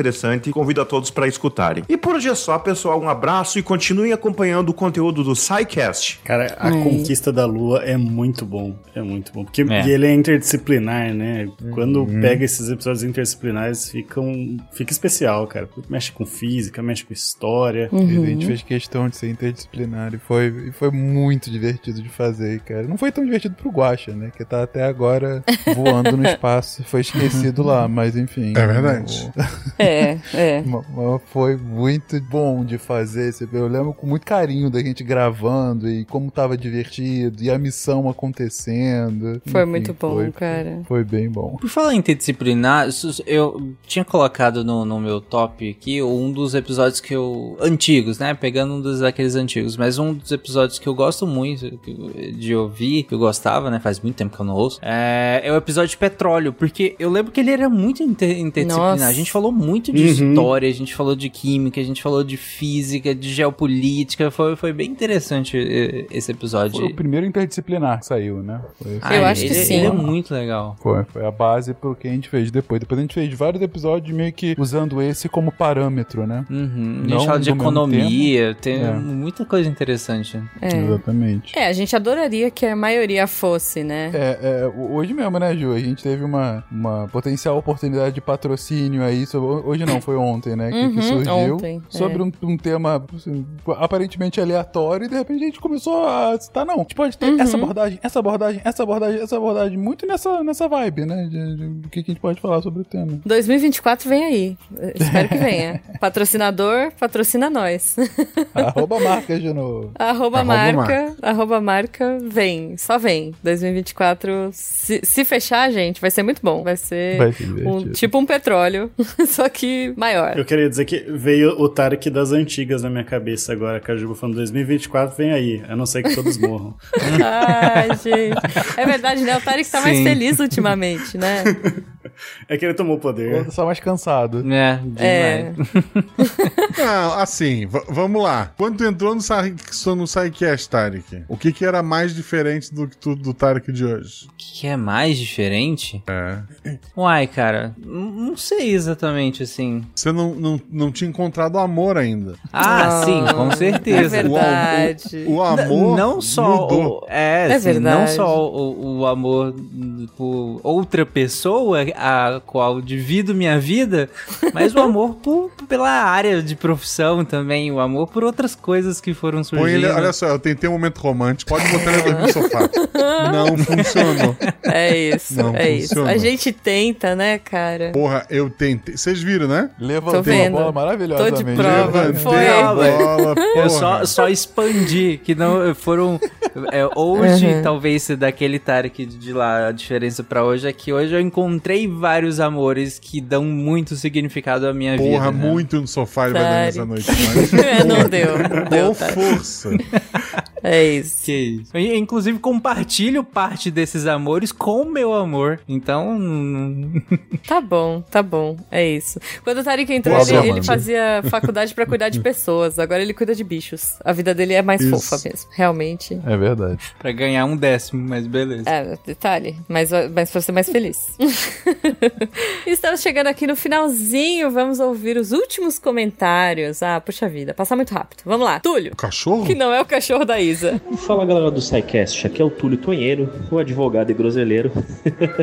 Convido a todos para escutarem. E por hoje é só, pessoal. Um abraço e continuem acompanhando o conteúdo do SciCast.
Cara, a
Ai.
conquista da Lua é muito bom. É muito bom. Porque
É.
e ele é interdisciplinar, né? Quando
Uhum.
pega esses episódios interdisciplinares, ficam, fica especial, cara. Mexe com física, mexe com história.
Uhum.
A gente fez questão de ser interdisciplinar e foi, e foi muito divertido de fazer, cara. Não foi tão divertido pro Guacha, né? Que tá até agora voando no espaço. Foi esquecido lá, mas enfim.
É verdade.
É, é.
Mas Foi muito bom de fazer. Eu lembro com muito carinho da gente gravando e como tava divertido e a missão acontecendo.
Foi
Enfim,
muito bom,
foi-
cara.
Foi bem bom.
Por falar em interdisciplinar, eu tinha colocado no, no meu top aqui um dos episódios que eu. antigos, né? Pegando um dos daqueles antigos, mas um dos episódios que eu gosto muito de ouvir, que eu gostava, né? Faz muito tempo que eu não ouço, é, é o episódio de petróleo, porque eu lembro que ele era muito inter- interdisciplinar.
Nossa.
A gente falou muito de de
Uhum.
história, a gente falou de química, a gente falou de física, de geopolítica. Foi, foi bem interessante esse episódio.
Foi o primeiro interdisciplinar que saiu, né? Foi-
Ah,
Eu acho que
ele-
sim.
Ele é muito legal.
Foi, foi a base pro que a gente fez depois. Depois a gente fez vários episódios meio que usando esse como parâmetro, né?
Uhum. A
Não
gente fala de economia, tem
É.
muita coisa interessante.
É.
Exatamente.
É, a gente adoraria que a maioria fosse, né?
É, é, ho- hoje mesmo, né, Ju? A gente teve uma, uma potencial oportunidade de patrocínio aí. sobre- hoje não, foi ontem, né? Que, que
Uhum,
surgiu.
ontem,
sobre
é.
um, um tema assim, aparentemente aleatório e de repente a gente começou a citar, não, a gente pode ter
Uhum.
essa abordagem, essa abordagem, essa abordagem, essa abordagem. Muito nessa, nessa vibe, né? De, de- do que que a gente pode falar sobre o tema.
2024 vem aí. Espero que venha. Patrocinador, patrocina nós.
Arroba marca de novo.
Arroba,
Arroba
marca,
marca.
arroba marca, vem, só vem. 2024, se, se fechar, gente, vai ser muito bom. Vai ser,
Vai ser
um, tipo um petróleo, só que maior.
Eu queria dizer que veio o Tarek das antigas na minha cabeça agora, que a Juba falando 2024 vem aí, a não ser que todos morram.
Ai, gente. É verdade, né? O Tarek tá mais
Sim.
feliz ultimamente, né?
É que ele tomou poder.
Só mais cansado.
É,
É.
Não, assim, vamos lá. Quando tu entrou no, no SciCast, Tarek, o que que era mais diferente do que tu, do Tarek de hoje?
O que é mais diferente?
É.
Uai, cara, não sei exatamente, assim.
Você não, não, não tinha encontrado o amor ainda.
Ah, sim, com certeza.
é verdade.
O, o amor
N- não só
mudou.
o, é,
É
assim, não
verdade.
só o, o amor por outra pessoa a qual divido minha vida, mas o amor por, pela área de profissão também, o amor por outras coisas que foram surgindo.
Põe ele, olha só, eu tentei um momento romântico, pode botar ele dormir no sofá. Não funcionou.
É isso,
Não
é isso.
funcionou.
A gente tenta, né, cara?
Porra, eu tentei. Vocês viram, né?
Tô vendo. Tô de prova.
Levantei
Foi.
a bola, porra.
Eu só, só expandi, que não foram. é, hoje,
Uhum.
talvez daquele Tarek de lá, a diferença pra hoje é que hoje eu encontrei vários amores que dão muito significado à minha vida.
Porra,
né?
muito no sofá ele vai dormir essa noite. Mas,
É, não
porra,
deu, não deu, Tarek.
força.
É isso.
Que isso. Eu, inclusive, compartilho parte desses amores com o meu amor. Então.
Tá bom, tá bom. É isso. Quando o Tarek entrou,
Nossa,
ele, ele fazia faculdade pra cuidar de pessoas. Agora ele cuida de bichos. A vida dele é mais
Isso.
fofa mesmo. Realmente.
É verdade.
pra ganhar um décimo, mas beleza.
É, detalhe. Mas, mas pra ser mais feliz. Estamos chegando aqui no finalzinho. Vamos ouvir os últimos comentários. Ah, puxa vida. Passar muito rápido. Vamos lá. Túlio.
Cachorro?
Que não é o cachorro da Isa.
Fala galera do SciCast, aqui é o Túlio Tonheiro, o advogado e groseleiro.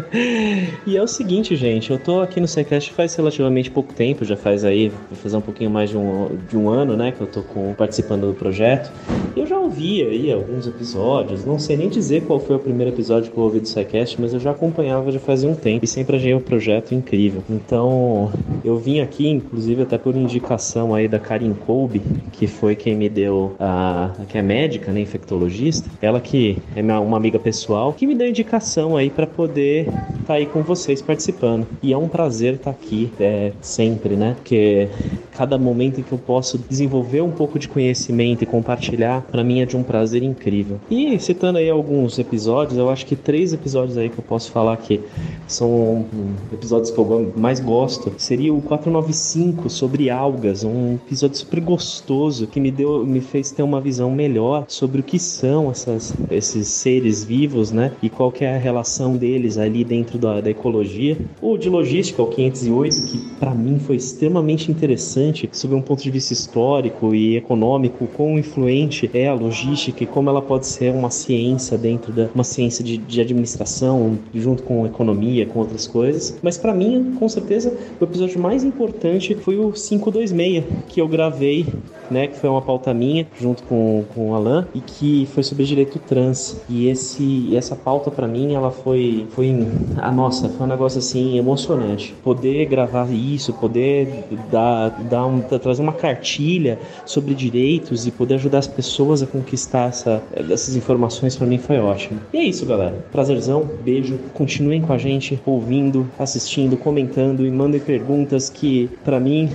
e é o seguinte, gente, eu tô aqui no SciCast faz relativamente pouco tempo, já faz aí, vai fazer um pouquinho mais de um, de um ano, né, que eu tô com, participando do projeto. E eu já ouvi aí alguns episódios, não sei nem dizer qual foi o primeiro episódio que eu ouvi do SciCast, mas eu já acompanhava já fazia um tempo e sempre achei o projeto incrível. Então, eu vim aqui, inclusive até por indicação aí da Karin Kolbe, que foi quem me deu a. que é médica, né, infectologista, ela que é uma amiga pessoal, que me deu indicação aí para poder estar aí com vocês participando. E é um prazer estar aqui, é, sempre, né? Porque cada momento em que eu posso desenvolver um pouco de conhecimento e compartilhar, para mim é de um prazer incrível. E citando aí alguns episódios, eu acho que três episódios aí que eu posso falar que são episódios que eu mais gosto, seria o 495 sobre algas, um episódio super gostoso que me deu, me fez ter uma visão melhor sobre o que são essas, esses seres vivos, né? E qual que é a relação deles ali dentro da, da ecologia. O de logística, o 508, que para mim foi extremamente interessante sob um ponto de vista histórico e econômico, quão influente é a logística e como ela pode ser uma ciência dentro da uma ciência de, de administração junto com economia, com outras coisas. Mas para mim, com certeza, o episódio mais importante foi o 526 que eu gravei né, que foi uma pauta minha junto com, com o Alan e que foi sobre direito trans. E esse essa pauta para mim, ela foi foi a nossa, foi um negócio assim emocionante. Poder gravar isso, poder dar, dar um, trazer uma cartilha sobre direitos e poder ajudar as pessoas a conquistar essa, essas informações para mim foi ótimo. E é isso, galera. Prazerzão, beijo. Continuem com a gente ouvindo, assistindo, comentando e mandem perguntas que para mim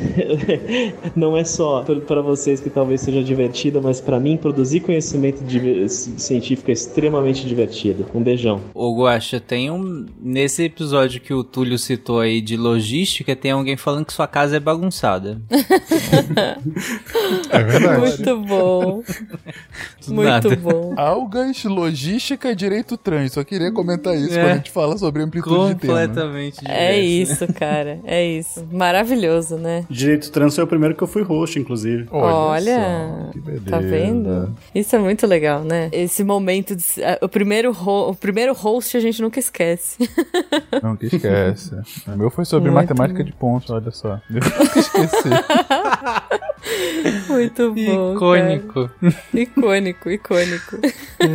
não é só para vocês vocês que talvez seja divertida, mas pra mim produzir conhecimento de- científico é extremamente divertido. Um beijão.
Ô, Guaxa, tem um. Nesse episódio que o Túlio citou aí de logística, tem alguém falando que sua casa é bagunçada.
É verdade.
Muito bom. Muito
Nada.
bom.
Algas, logística e direito trans. Só queria comentar isso
É.
quando a gente fala sobre amplitude de tema.
Completamente
É isso, cara. É isso. Maravilhoso, né?
Direito trans foi o primeiro que eu fui host, inclusive.
Olha, tá vendo? Isso é muito legal, né? Esse momento, de, ah, o, primeiro o primeiro host a gente nunca esquece.
Não, que esquece. O meu foi sobre
Muito
matemática de pontos, olha só. Eu nunca esqueci.
Muito bom.
Icônico.
cara. Icônico, icônico.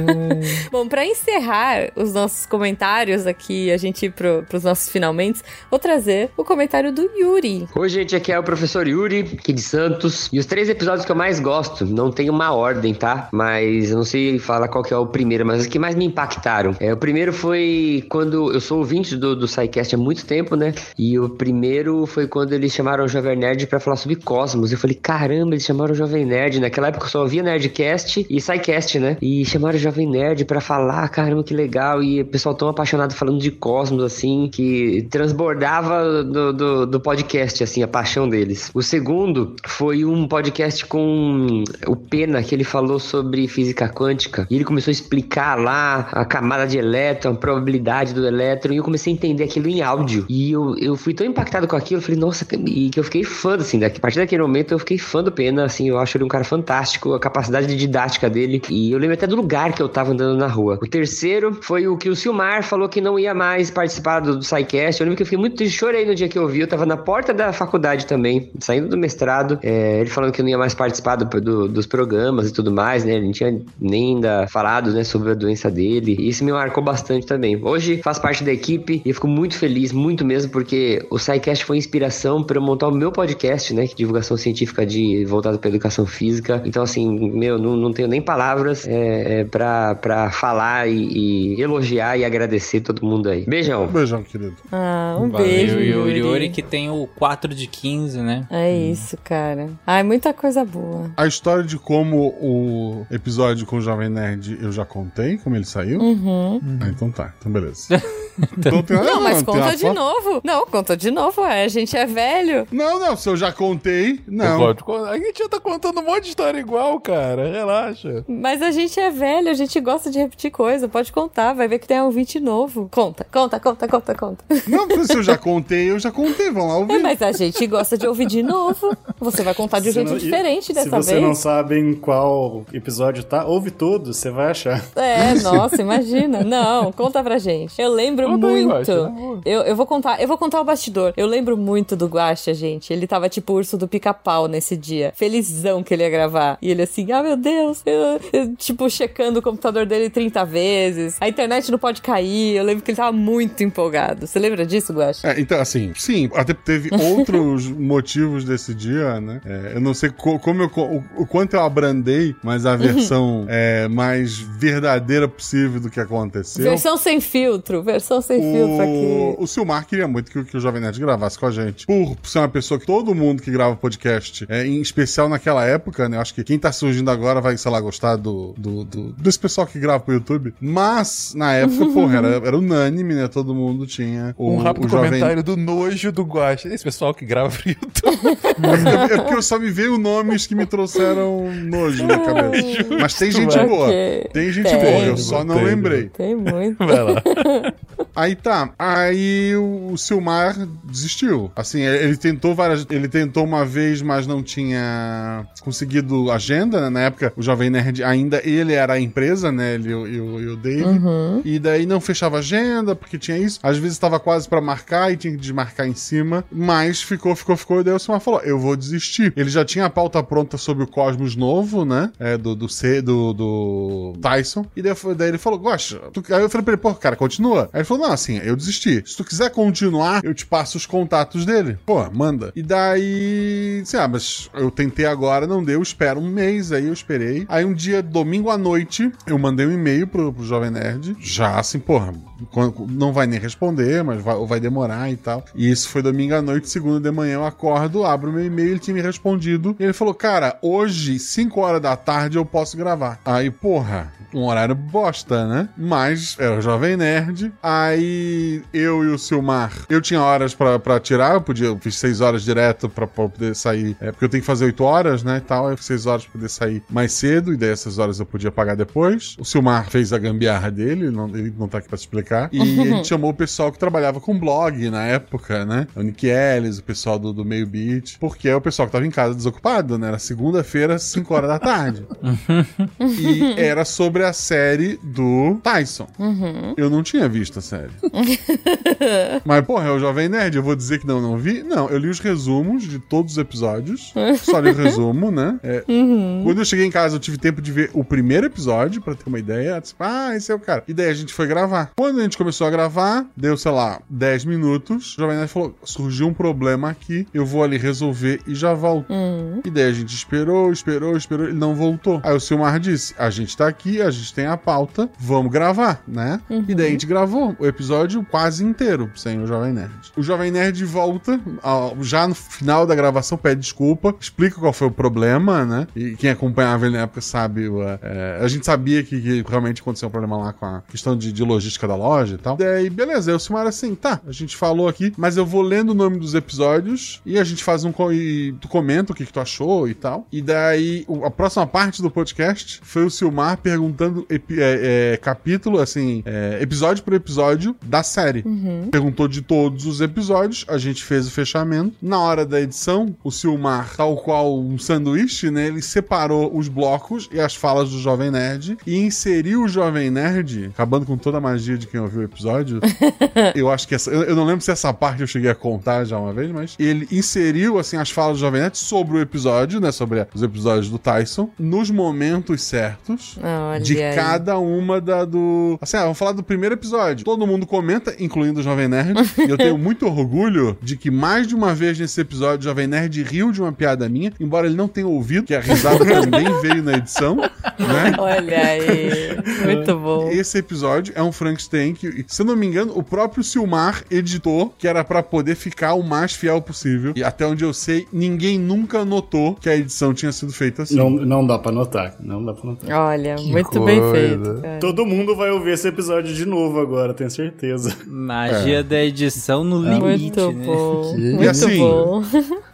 bom, pra encerrar os nossos comentários aqui, a gente ir pro, pros nossos finalmente, vou trazer o comentário do Yuri.
Oi, gente, aqui é o professor Yuri, aqui de Santos. E os três episódios que eu mais gosto, não tem uma ordem, tá? Mas eu não sei falar qual que é o primeiro, mas os que mais me impactaram. É, o primeiro foi quando eu sou ouvinte do, do SciCast há muito tempo, né? E o primeiro foi quando eles chamaram o Jovem Nerd pra falar sobre Cosmos. Eu falei, caramba, eles chamaram o Jovem Nerd. Naquela época eu só ouvia Nerdcast e SciCast, né? E chamaram o Jovem Nerd pra falar, caramba, que legal. E o pessoal tão apaixonado falando de Cosmos, assim, que transbordava do, do, do podcast, assim, a paixão deles. O segundo foi um podcast com o Pena, que ele falou sobre física quântica. E ele começou a explicar lá a camada de elétron, a probabilidade do elétron. E eu comecei a entender aquilo em áudio. E eu, eu fui tão impactado com aquilo, eu falei, nossa, e que eu fiquei fã, assim, daqui, a partir daquele momento eu fiquei fã do Pena, assim, eu acho ele um cara fantástico, a capacidade de didática dele. E eu lembro até do lugar que eu tava andando na rua. O terceiro foi o que o Silmar falou que não ia mais participar do, do SciCast. Eu lembro que eu fiquei muito triste, chorei no dia que eu vi. Eu tava na porta da faculdade também, saindo do mestrado. é, ele falando que não ia mais participar do, do- dos programas e tudo mais, né? Ele não tinha nem ainda falado, né, sobre a doença dele. E isso me marcou bastante também. Hoje faz parte da equipe e eu fico muito feliz, muito mesmo, porque o SciCast foi inspiração para eu montar o meu podcast, né? Que é divulgação científica de voltado para educação física. Então, assim, meu, não, não tenho nem palavras é, é, pra, pra falar e, e elogiar e agradecer todo mundo aí. Beijão.
Beijão, querido.
Ah, um
Valeu,
beijo,
Yuri.
Yuri.
Yuri que tem o 4 de 15, né?
É isso, cara. Ai, muita coisa boa.
A história de como o episódio com o Jovem Nerd eu já contei, como ele saiu.
Uhum.
Ah, então tá, então beleza. então tem,
Não, mas
tem
conta de
foto-
novo. Não, conta de novo, é. A gente é velho.
Não, não, se eu já contei, não.
Pode contar. A gente já tá contando um monte de história igual, cara. Relaxa.
Mas a gente é velho, a gente gosta de repetir coisa. Pode contar, vai ver que tem um ouvinte novo. Conta, conta, conta, conta, conta.
Não, se eu já contei, eu já contei, vão lá
É,
ouvir.
mas a gente gosta de ouvir de novo. Você vai contar de um
Se
jeito
não-
diferente
Se
dessa
você
vez.
não sabe em qual episódio tá, ouve todos, você vai achar.
É, nossa, imagina. Não, conta pra gente. Eu lembro
Aí,
muito.
Guaxa, boa.
eu, eu vou contar, eu vou contar o bastidor. Eu lembro muito do Guaxa, gente. Ele tava tipo o urso do pica-pau nesse dia. Felizão que ele ia gravar. E ele assim, ah, meu Deus. Eu, eu, tipo, checando o computador dele 30 vezes. A internet não pode cair. Eu lembro que ele tava muito empolgado. Você lembra disso, Guaxa?
É, então, assim, sim, até teve outros motivos desse dia, né? É, eu não sei co- como eu, o, o quanto eu abrandei, mas a versão é, mais verdadeira possível do que aconteceu.
Versão sem filtro. Versão sem filtro aqui.
O, o Silmar queria muito que, o- que o Jovem Nerd gravasse com a gente. Por ser uma pessoa que todo mundo que grava podcast, é, em especial naquela época, né? eu Acho que quem tá surgindo agora vai, sei lá, gostar do, do, do- desse pessoal que grava pro YouTube. Mas, na época, porra, era, era unânime, né? Todo mundo tinha o,
Um rápido
o Jovem
comentário do nojo do Guaxa. Esse pessoal que grava pro YouTube.
É, é porque eu só me veio nomes que me trouxeram nojo na cabeça. Mas tem gente boa. Tem gente
Tem.
boa, eu só não
Tem.
lembrei.
Tem muito.
Vai lá. Aí tá. Aí o Silmar desistiu. Assim, ele tentou várias. Ele tentou uma vez, mas não tinha conseguido agenda, né? Na época, o Jovem Nerd ainda ele era a empresa, né? Ele e o, Dave.
Uhum.
E daí não fechava agenda, porque tinha isso. Às vezes estava quase pra marcar e tinha que desmarcar em cima. Mas ficou, ficou, ficou. E daí o Silmar falou: Eu vou desistir. Ele já tinha a pauta pronta sobre o Cosmos Novo, né? É, do, do C, do, do Tyson. E daí, daí ele falou: Gosta. Aí eu falei pra ele: Pô, cara, continua. Aí falou: não, assim, eu desisti. Se tu quiser continuar, eu te passo os contatos dele. Pô, manda. E daí, assim, ah, mas eu tentei agora, não deu, espera um mês, aí eu esperei. Aí um dia, domingo à noite, eu mandei um e-mail pro, pro Jovem Nerd, já assim, porra, não vai nem responder, mas vai, vai demorar e tal. E isso foi domingo à noite, segunda de manhã eu acordo, abro meu e-mail, ele tinha me respondido. E ele falou, cara, hoje, 5 horas da tarde, eu posso gravar. Aí, porra, um horário bosta, né? Mas era o Jovem Nerd. Aí eu e o Silmar, eu tinha horas pra tirar, eu podia, eu fiz 6 horas direto pra poder sair. É, porque eu tenho que fazer 8 horas, né? E tal. Eu fiz 6 horas pra poder sair mais cedo, e daí essas horas eu podia pagar depois. O Silmar fez a gambiarra dele, ele não, ele não tá aqui pra te E ele chamou o pessoal que trabalhava com blog na época, né? O Nick Ellis, o pessoal do, do Meio Beat, porque é o pessoal que tava em casa desocupado, né? Era segunda-feira, 5 horas da tarde. e era sobre a série do Tyson.
Uhum.
Eu não tinha visto a série. Mas, porra, é o Jovem Nerd, eu vou dizer que não, não vi? Não, eu li os resumos de todos os episódios. Só li o resumo, né? É,
Uhum.
Quando eu cheguei em casa, eu tive tempo de ver o primeiro episódio, pra ter uma ideia. Ah, esse é o cara. E daí a gente foi gravar. Quando a gente começou a gravar, deu, sei lá, 10 minutos. O Jovem Nerd falou: surgiu um problema aqui, eu vou ali resolver e já volto.
Uhum.
E daí a gente esperou, esperou, esperou, ele não voltou. Aí o Silmar disse: a gente tá aqui, a gente tem a pauta, vamos gravar, né?
Uhum.
E daí a gente gravou o episódio quase inteiro sem o Jovem Nerd. O Jovem Nerd volta, já no final da gravação, pede desculpa, explica qual foi o problema, né? E quem acompanhava ele na época sabe. o, é, a gente sabia que, que realmente aconteceu um problema lá com a questão de, de logística da loja e tal. Daí, beleza, aí o Silmar assim, tá, a gente falou aqui, mas eu vou lendo o nome dos episódios e a gente faz um. co- E tu comenta o que, que tu achou e tal. E daí, a próxima parte do podcast foi o Silmar perguntando é, é, capítulo, assim, é, episódio por episódio da série.
Uhum.
Perguntou de todos os episódios, a gente fez o fechamento. Na hora da edição, o Silmar, tal qual um sanduíche, né? Ele separou os blocos e as falas do Jovem Nerd e inseriu o Jovem Nerd, acabando com toda a magia de quem ouviu o episódio. eu acho que essa. Eu, eu não lembro se essa parte eu cheguei a contar já uma vez, mas ele inseriu, assim, as falas do Jovem Nerd sobre o episódio, né? Sobre os episódios do Tyson, nos momentos certos
Olha
de
aí.
cada uma da do. Assim, ah, vamos falar do primeiro episódio. Todo mundo comenta, incluindo o Jovem Nerd. e eu tenho muito orgulho de que mais de uma vez nesse episódio o Jovem Nerd riu de uma piada minha, embora ele não tenha ouvido, que a risada também veio na edição, né?
Olha aí. Muito bom.
Esse episódio é um Frankenstein que, se eu não me engano, o próprio Silmar editou, que era pra poder ficar o mais fiel possível. E até onde eu sei, ninguém nunca notou que a edição tinha sido feita assim.
Não, não dá pra notar. Não dá pra notar.
Olha, muito bem feito. cara.
Todo mundo vai ouvir esse episódio de novo agora, tenho certeza.
Magia da edição no
É.
limite,
Muito
né?
bom.
E
Muito
assim,
bom.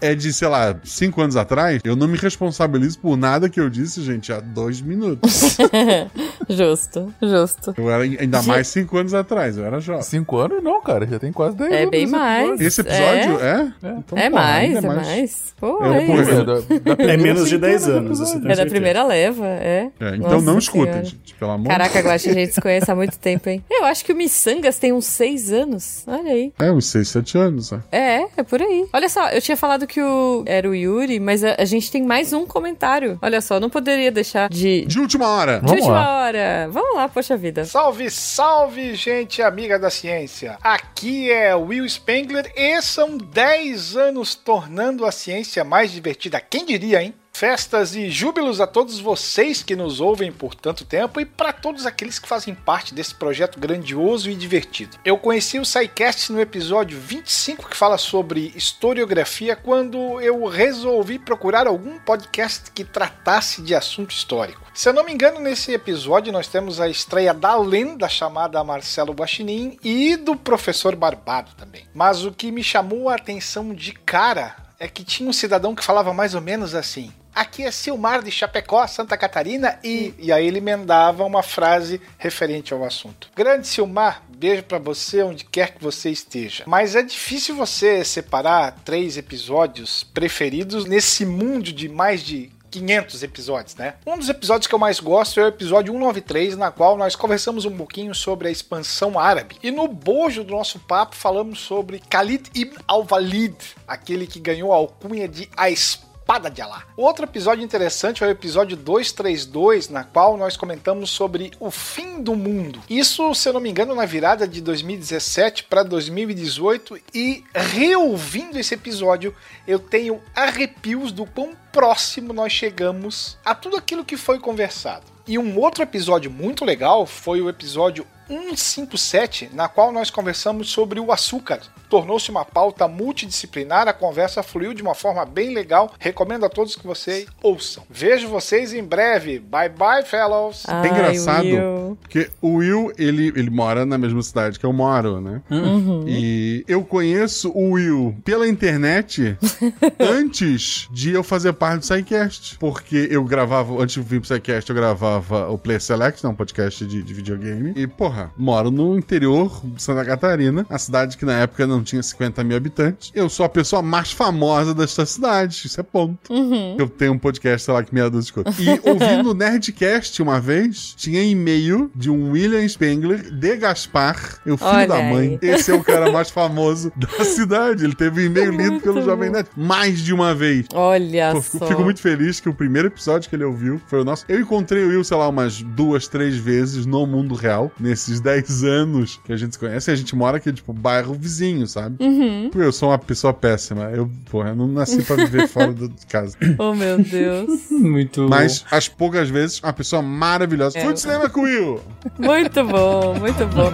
é de, sei lá, cinco anos atrás, eu não me responsabilizo por nada que eu disse, gente, há dois minutos.
justo, justo.
Eu era ainda mais cinco anos atrás, eu era jovem.
Cinco anos não, cara, já tem quase 10
É
anos.
bem
esse
mais.
Esse episódio é? Então,
é
pô,
mais,
ainda
é mais. Pô, é
pô, é da- da
É menos de 10 anos, você tem
É da
certeza.
primeira leva, é.
É, então
Nossa
não escutem,
Senhora.
gente, pelo amor
Caraca, Guaxa, a gente se conhece há muito tempo, hein? Eu acho que o Missangas tem uns seis anos. Olha aí.
É, uns 6, 7 anos, né?
É, é por aí. Olha só, eu tinha falado que o era o Yuri, mas a, a gente tem mais um comentário. Olha só, não poderia deixar de.
De última hora.
De última hora. Vamos lá, poxa vida.
Salve, salve, gente amiga da ciência. Aqui é Will Spengler e são 10 anos tornando a ciência mais divertida. Quem diria, hein? Festas e júbilos a todos vocês que nos ouvem por tanto tempo e para todos aqueles que fazem parte desse projeto grandioso e divertido. Eu conheci o SciCast no episódio 25 que fala sobre historiografia quando eu resolvi procurar algum podcast que tratasse de assunto histórico. Se eu não me engano, nesse episódio nós temos a estreia da lenda chamada Marcelo Guaxinim e do professor Barbado também. Mas o que me chamou a atenção de cara é que tinha um cidadão que falava mais ou menos assim: Aqui é Silmar de Chapecó, Santa Catarina, e. E aí ele emendava uma frase referente ao assunto. Grande Silmar, beijo pra você onde quer que você esteja. Mas é difícil você separar três episódios preferidos nesse mundo de mais de 500 episódios, né? Um dos episódios que eu mais gosto é o episódio 193, na qual nós conversamos um pouquinho sobre a expansão árabe. E no bojo do nosso papo falamos sobre Khalid ibn al-Walid, aquele que ganhou a alcunha de a espada Espada de Alá. Outro episódio interessante foi o episódio 232, na qual nós comentamos sobre o fim do mundo. Isso, se eu não me engano, na virada de 2017 para 2018 e reouvindo esse episódio, eu tenho arrepios do quão próximo nós chegamos a tudo aquilo que foi conversado. E um outro episódio muito legal foi o episódio 157, na qual nós conversamos sobre o açúcar. Tornou-se uma pauta multidisciplinar, a conversa fluiu de uma forma bem legal. Recomendo a todos que vocês ouçam. Vejo vocês em breve. Bye bye, fellows.
é engraçado, porque o Will, ele, ele mora na mesma cidade que eu moro, né?
Uhum.
E eu conheço o Will pela internet antes de eu fazer parte do SciCast. Porque eu gravava, antes de vir pro SciCast, eu gravava o Play Select, né, um podcast de, de videogame. E, porra, moro no interior de Santa Catarina, a cidade que na época não tinha 50 mil habitantes. Eu sou a pessoa mais famosa desta cidade, isso é ponto.
Uhum.
Eu tenho um podcast, sei lá, que meia dúzia de coisas. E ouvindo o Nerdcast uma vez, tinha e-mail de um William Spengler de Gaspar, o filho
Olha
da mãe.
aí.
Esse é o cara mais famoso da cidade. Ele teve um e-mail lido pelo
Muito
Jovem
bom.
Nerd mais de uma vez.
Olha
Pô,
só.
fico, fico muito feliz que o primeiro episódio que ele ouviu foi o nosso. Eu encontrei o Will, sei lá, umas duas, três vezes no mundo real, nesses 10 anos que a gente se conhece. A gente mora aqui, tipo, bairro vizinho, sabe?
Uhum.
Eu sou uma pessoa péssima. Eu, porra, eu não nasci pra viver fora do- de casa.
Oh, meu Deus.
Muito
Mas, as poucas vezes, uma pessoa maravilhosa.
É.
Fui de cinema com o Will!
Muito bom, muito bom.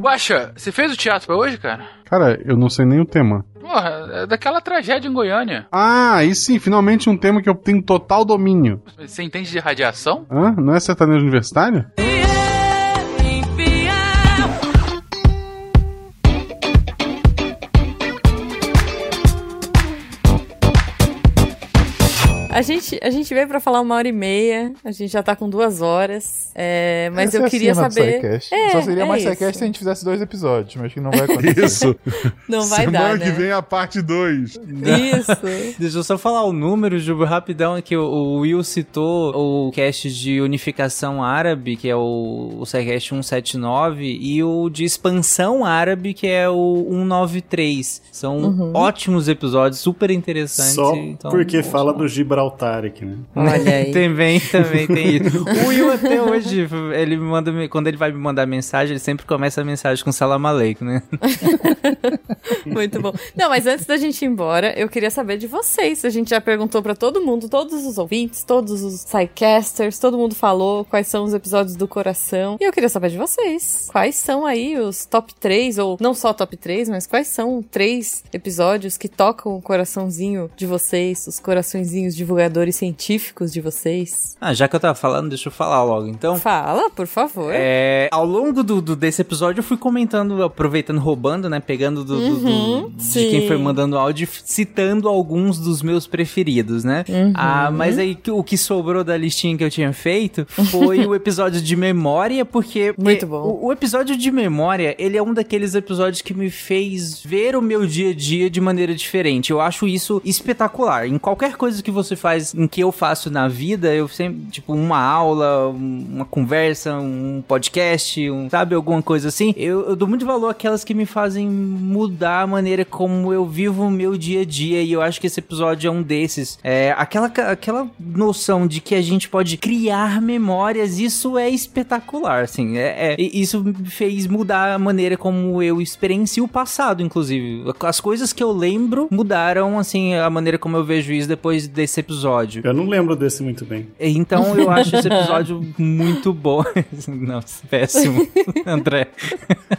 Guaxa, você fez o teatro pra hoje, cara?
Cara, eu não sei nem o tema.
Porra, é daquela tragédia em Goiânia.
Ah, aí sim, finalmente um tema que eu tenho total domínio.
Você entende de radiação?
Hã? Não é sertanejo universitário?
A gente, a gente veio pra falar uma hora e meia, a gente já tá com duas horas, é, mas
Essa
eu
é
queria saber... É,
Só seria
é
mais. SciCast se a gente fizesse dois episódios, mas que não vai acontecer.
Isso.
Não vai
Semana
dar,
que
né?
vem a parte 2.
Isso.
Deixa eu só falar o número, Juba, rapidão, que o, Will citou o cast de unificação árabe, que é o, o SciCast 179, e o de expansão árabe, que é o 193. São
Uhum.
ótimos episódios, super interessantes.
Só
então,
porque fala do Gibraltar aqui, né?
Olha aí.
também, também tem isso. O Will até hoje, ele me manda, quando ele vai me mandar mensagem, ele sempre começa a mensagem com salam aleikum, né?
Muito bom. Não, mas antes da gente ir embora, eu queria saber de vocês. A gente já perguntou pra todo mundo, todos os ouvintes, todos os sidecasters, todo mundo falou quais são os episódios do coração. E eu queria saber de vocês. Quais são aí os top 3, ou não só top 3, mas quais são três episódios que tocam o coraçãozinho de vocês, os coraçõezinhos divulgadores científicos de vocês?
Ah, já que eu tava falando, deixa eu falar logo, então.
Fala, por favor.
É, ao longo do, do- desse episódio, eu fui comentando, aproveitando, roubando, né? Pegando do, do- do-
Uhum,
de quem foi mandando áudio, citando alguns dos meus preferidos, né?
Uhum.
Ah, mas aí o que sobrou da listinha que eu tinha feito foi o episódio de memória, porque.
Muito bom.
O, o episódio de memória, ele é um daqueles episódios que me fez ver o meu dia a dia de maneira diferente. Eu acho isso espetacular. Em qualquer coisa que você faz, em que eu faço na vida, eu sempre, tipo, uma aula, um- uma conversa, um podcast, um, sabe, alguma coisa assim, eu, eu dou muito valor àquelas que me fazem mudar a maneira como eu vivo o meu dia a dia. E eu acho que esse episódio é um desses. É, aquela, aquela noção de que a gente pode criar memórias, isso é espetacular, assim. É, é- isso fez mudar a maneira como eu experiencio o passado, inclusive. As coisas que eu lembro mudaram, assim, a maneira como eu vejo isso depois desse episódio.
Eu não lembro desse muito bem.
Então eu acho esse episódio muito bom. Não, péssimo, André.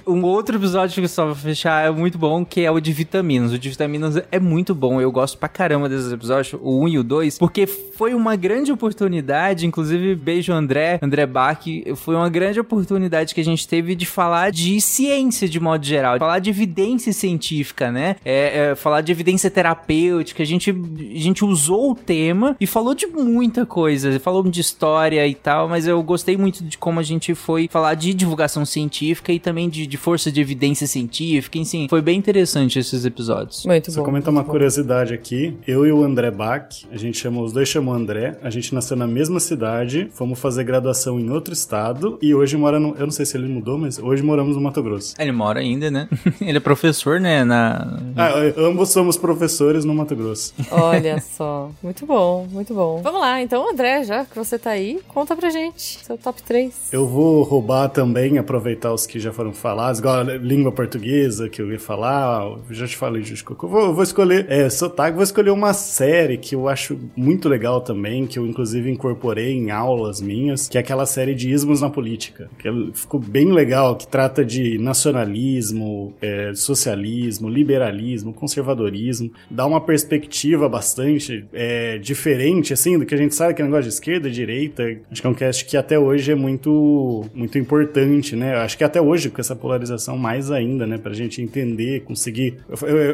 Um outro episódio que só pra fechar é muito bom, que é o de vitaminas. O de vitaminas é muito bom. Eu gosto pra caramba desses episódios, o 1 e o 2, porque foi uma grande oportunidade, inclusive beijo André, André Bach, foi uma grande oportunidade que a gente teve de falar de ciência de modo geral, falar de evidência científica, né? É, é, falar de evidência terapêutica. A gente, a gente usou o termo tema e falou de muita coisa. Falou de história e tal, mas eu gostei muito de como a gente foi falar de divulgação científica e também de, de força de evidência científica. Enfim, foi bem interessante esses episódios.
Muito
Só comentar uma curiosidade aqui. Eu e o André Bach, a gente chamou, os dois chamam André, a gente nasceu na mesma cidade, fomos fazer graduação em outro estado e hoje mora no. Eu não sei se ele mudou, mas hoje moramos no Mato Grosso.
Ele mora ainda, né? Ele é professor, né? Na...
Ah, ambos somos professores no Mato Grosso.
Olha só. Muito bom, muito bom. Vamos lá, então, André, já que você tá aí, conta pra gente seu top 3.
Eu vou roubar também, aproveitar os que já foram falados, igual a língua portuguesa que eu ia falar. Eu já te falei, Jusco. Eu vou, eu vou escolher é, sotaque, vou escolher uma série que eu acho muito legal também, que eu inclusive incorporei em aulas minhas, que é aquela série de Ismos na Política. Que ficou bem legal, que trata de nacionalismo, é, socialismo, liberalismo, conservadorismo, dá uma perspectiva bastante é, diferente, assim, do que a gente sabe que é negócio de esquerda, direita. Acho que é um cast que até hoje é muito, muito importante, né? Acho que até hoje, com essa polarização, mais ainda, né? Pra gente entender, conseguir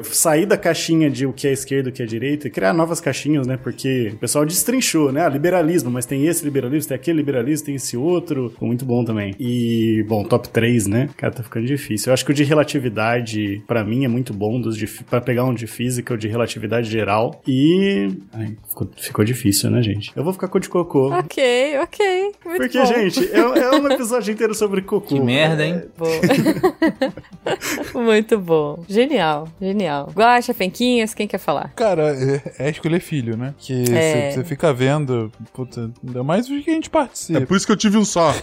sair da caixinha de o que é esquerda o que é direita e criar novas caixinhas, né? Porque o pessoal destrinchou, né? Ah, liberalismo, mas tem esse liberalismo, tem aquele liberalismo, tem esse outro. Ficou muito bom também. E, bom, top 3, né? Cara, tá ficando difícil. Eu acho que o de relatividade, para mim, é muito bom, dos de, pra pegar um de física, o de relatividade geral. E. Ai, ficou, ficou difícil, né, gente? Eu vou ficar com o de cocô.
Ok, ok. Muito
Porque,
bom.
gente, é, é um episódio inteiro sobre cocô.
Que merda, hein?
Muito bom. Genial, genial. Guaxa, Fenquinhas, quem quer falar?
Cara, é, é escolher filho, né? Que
É.
você fica vendo, puta, ainda mais os que a gente participa.
É por isso que eu tive um só.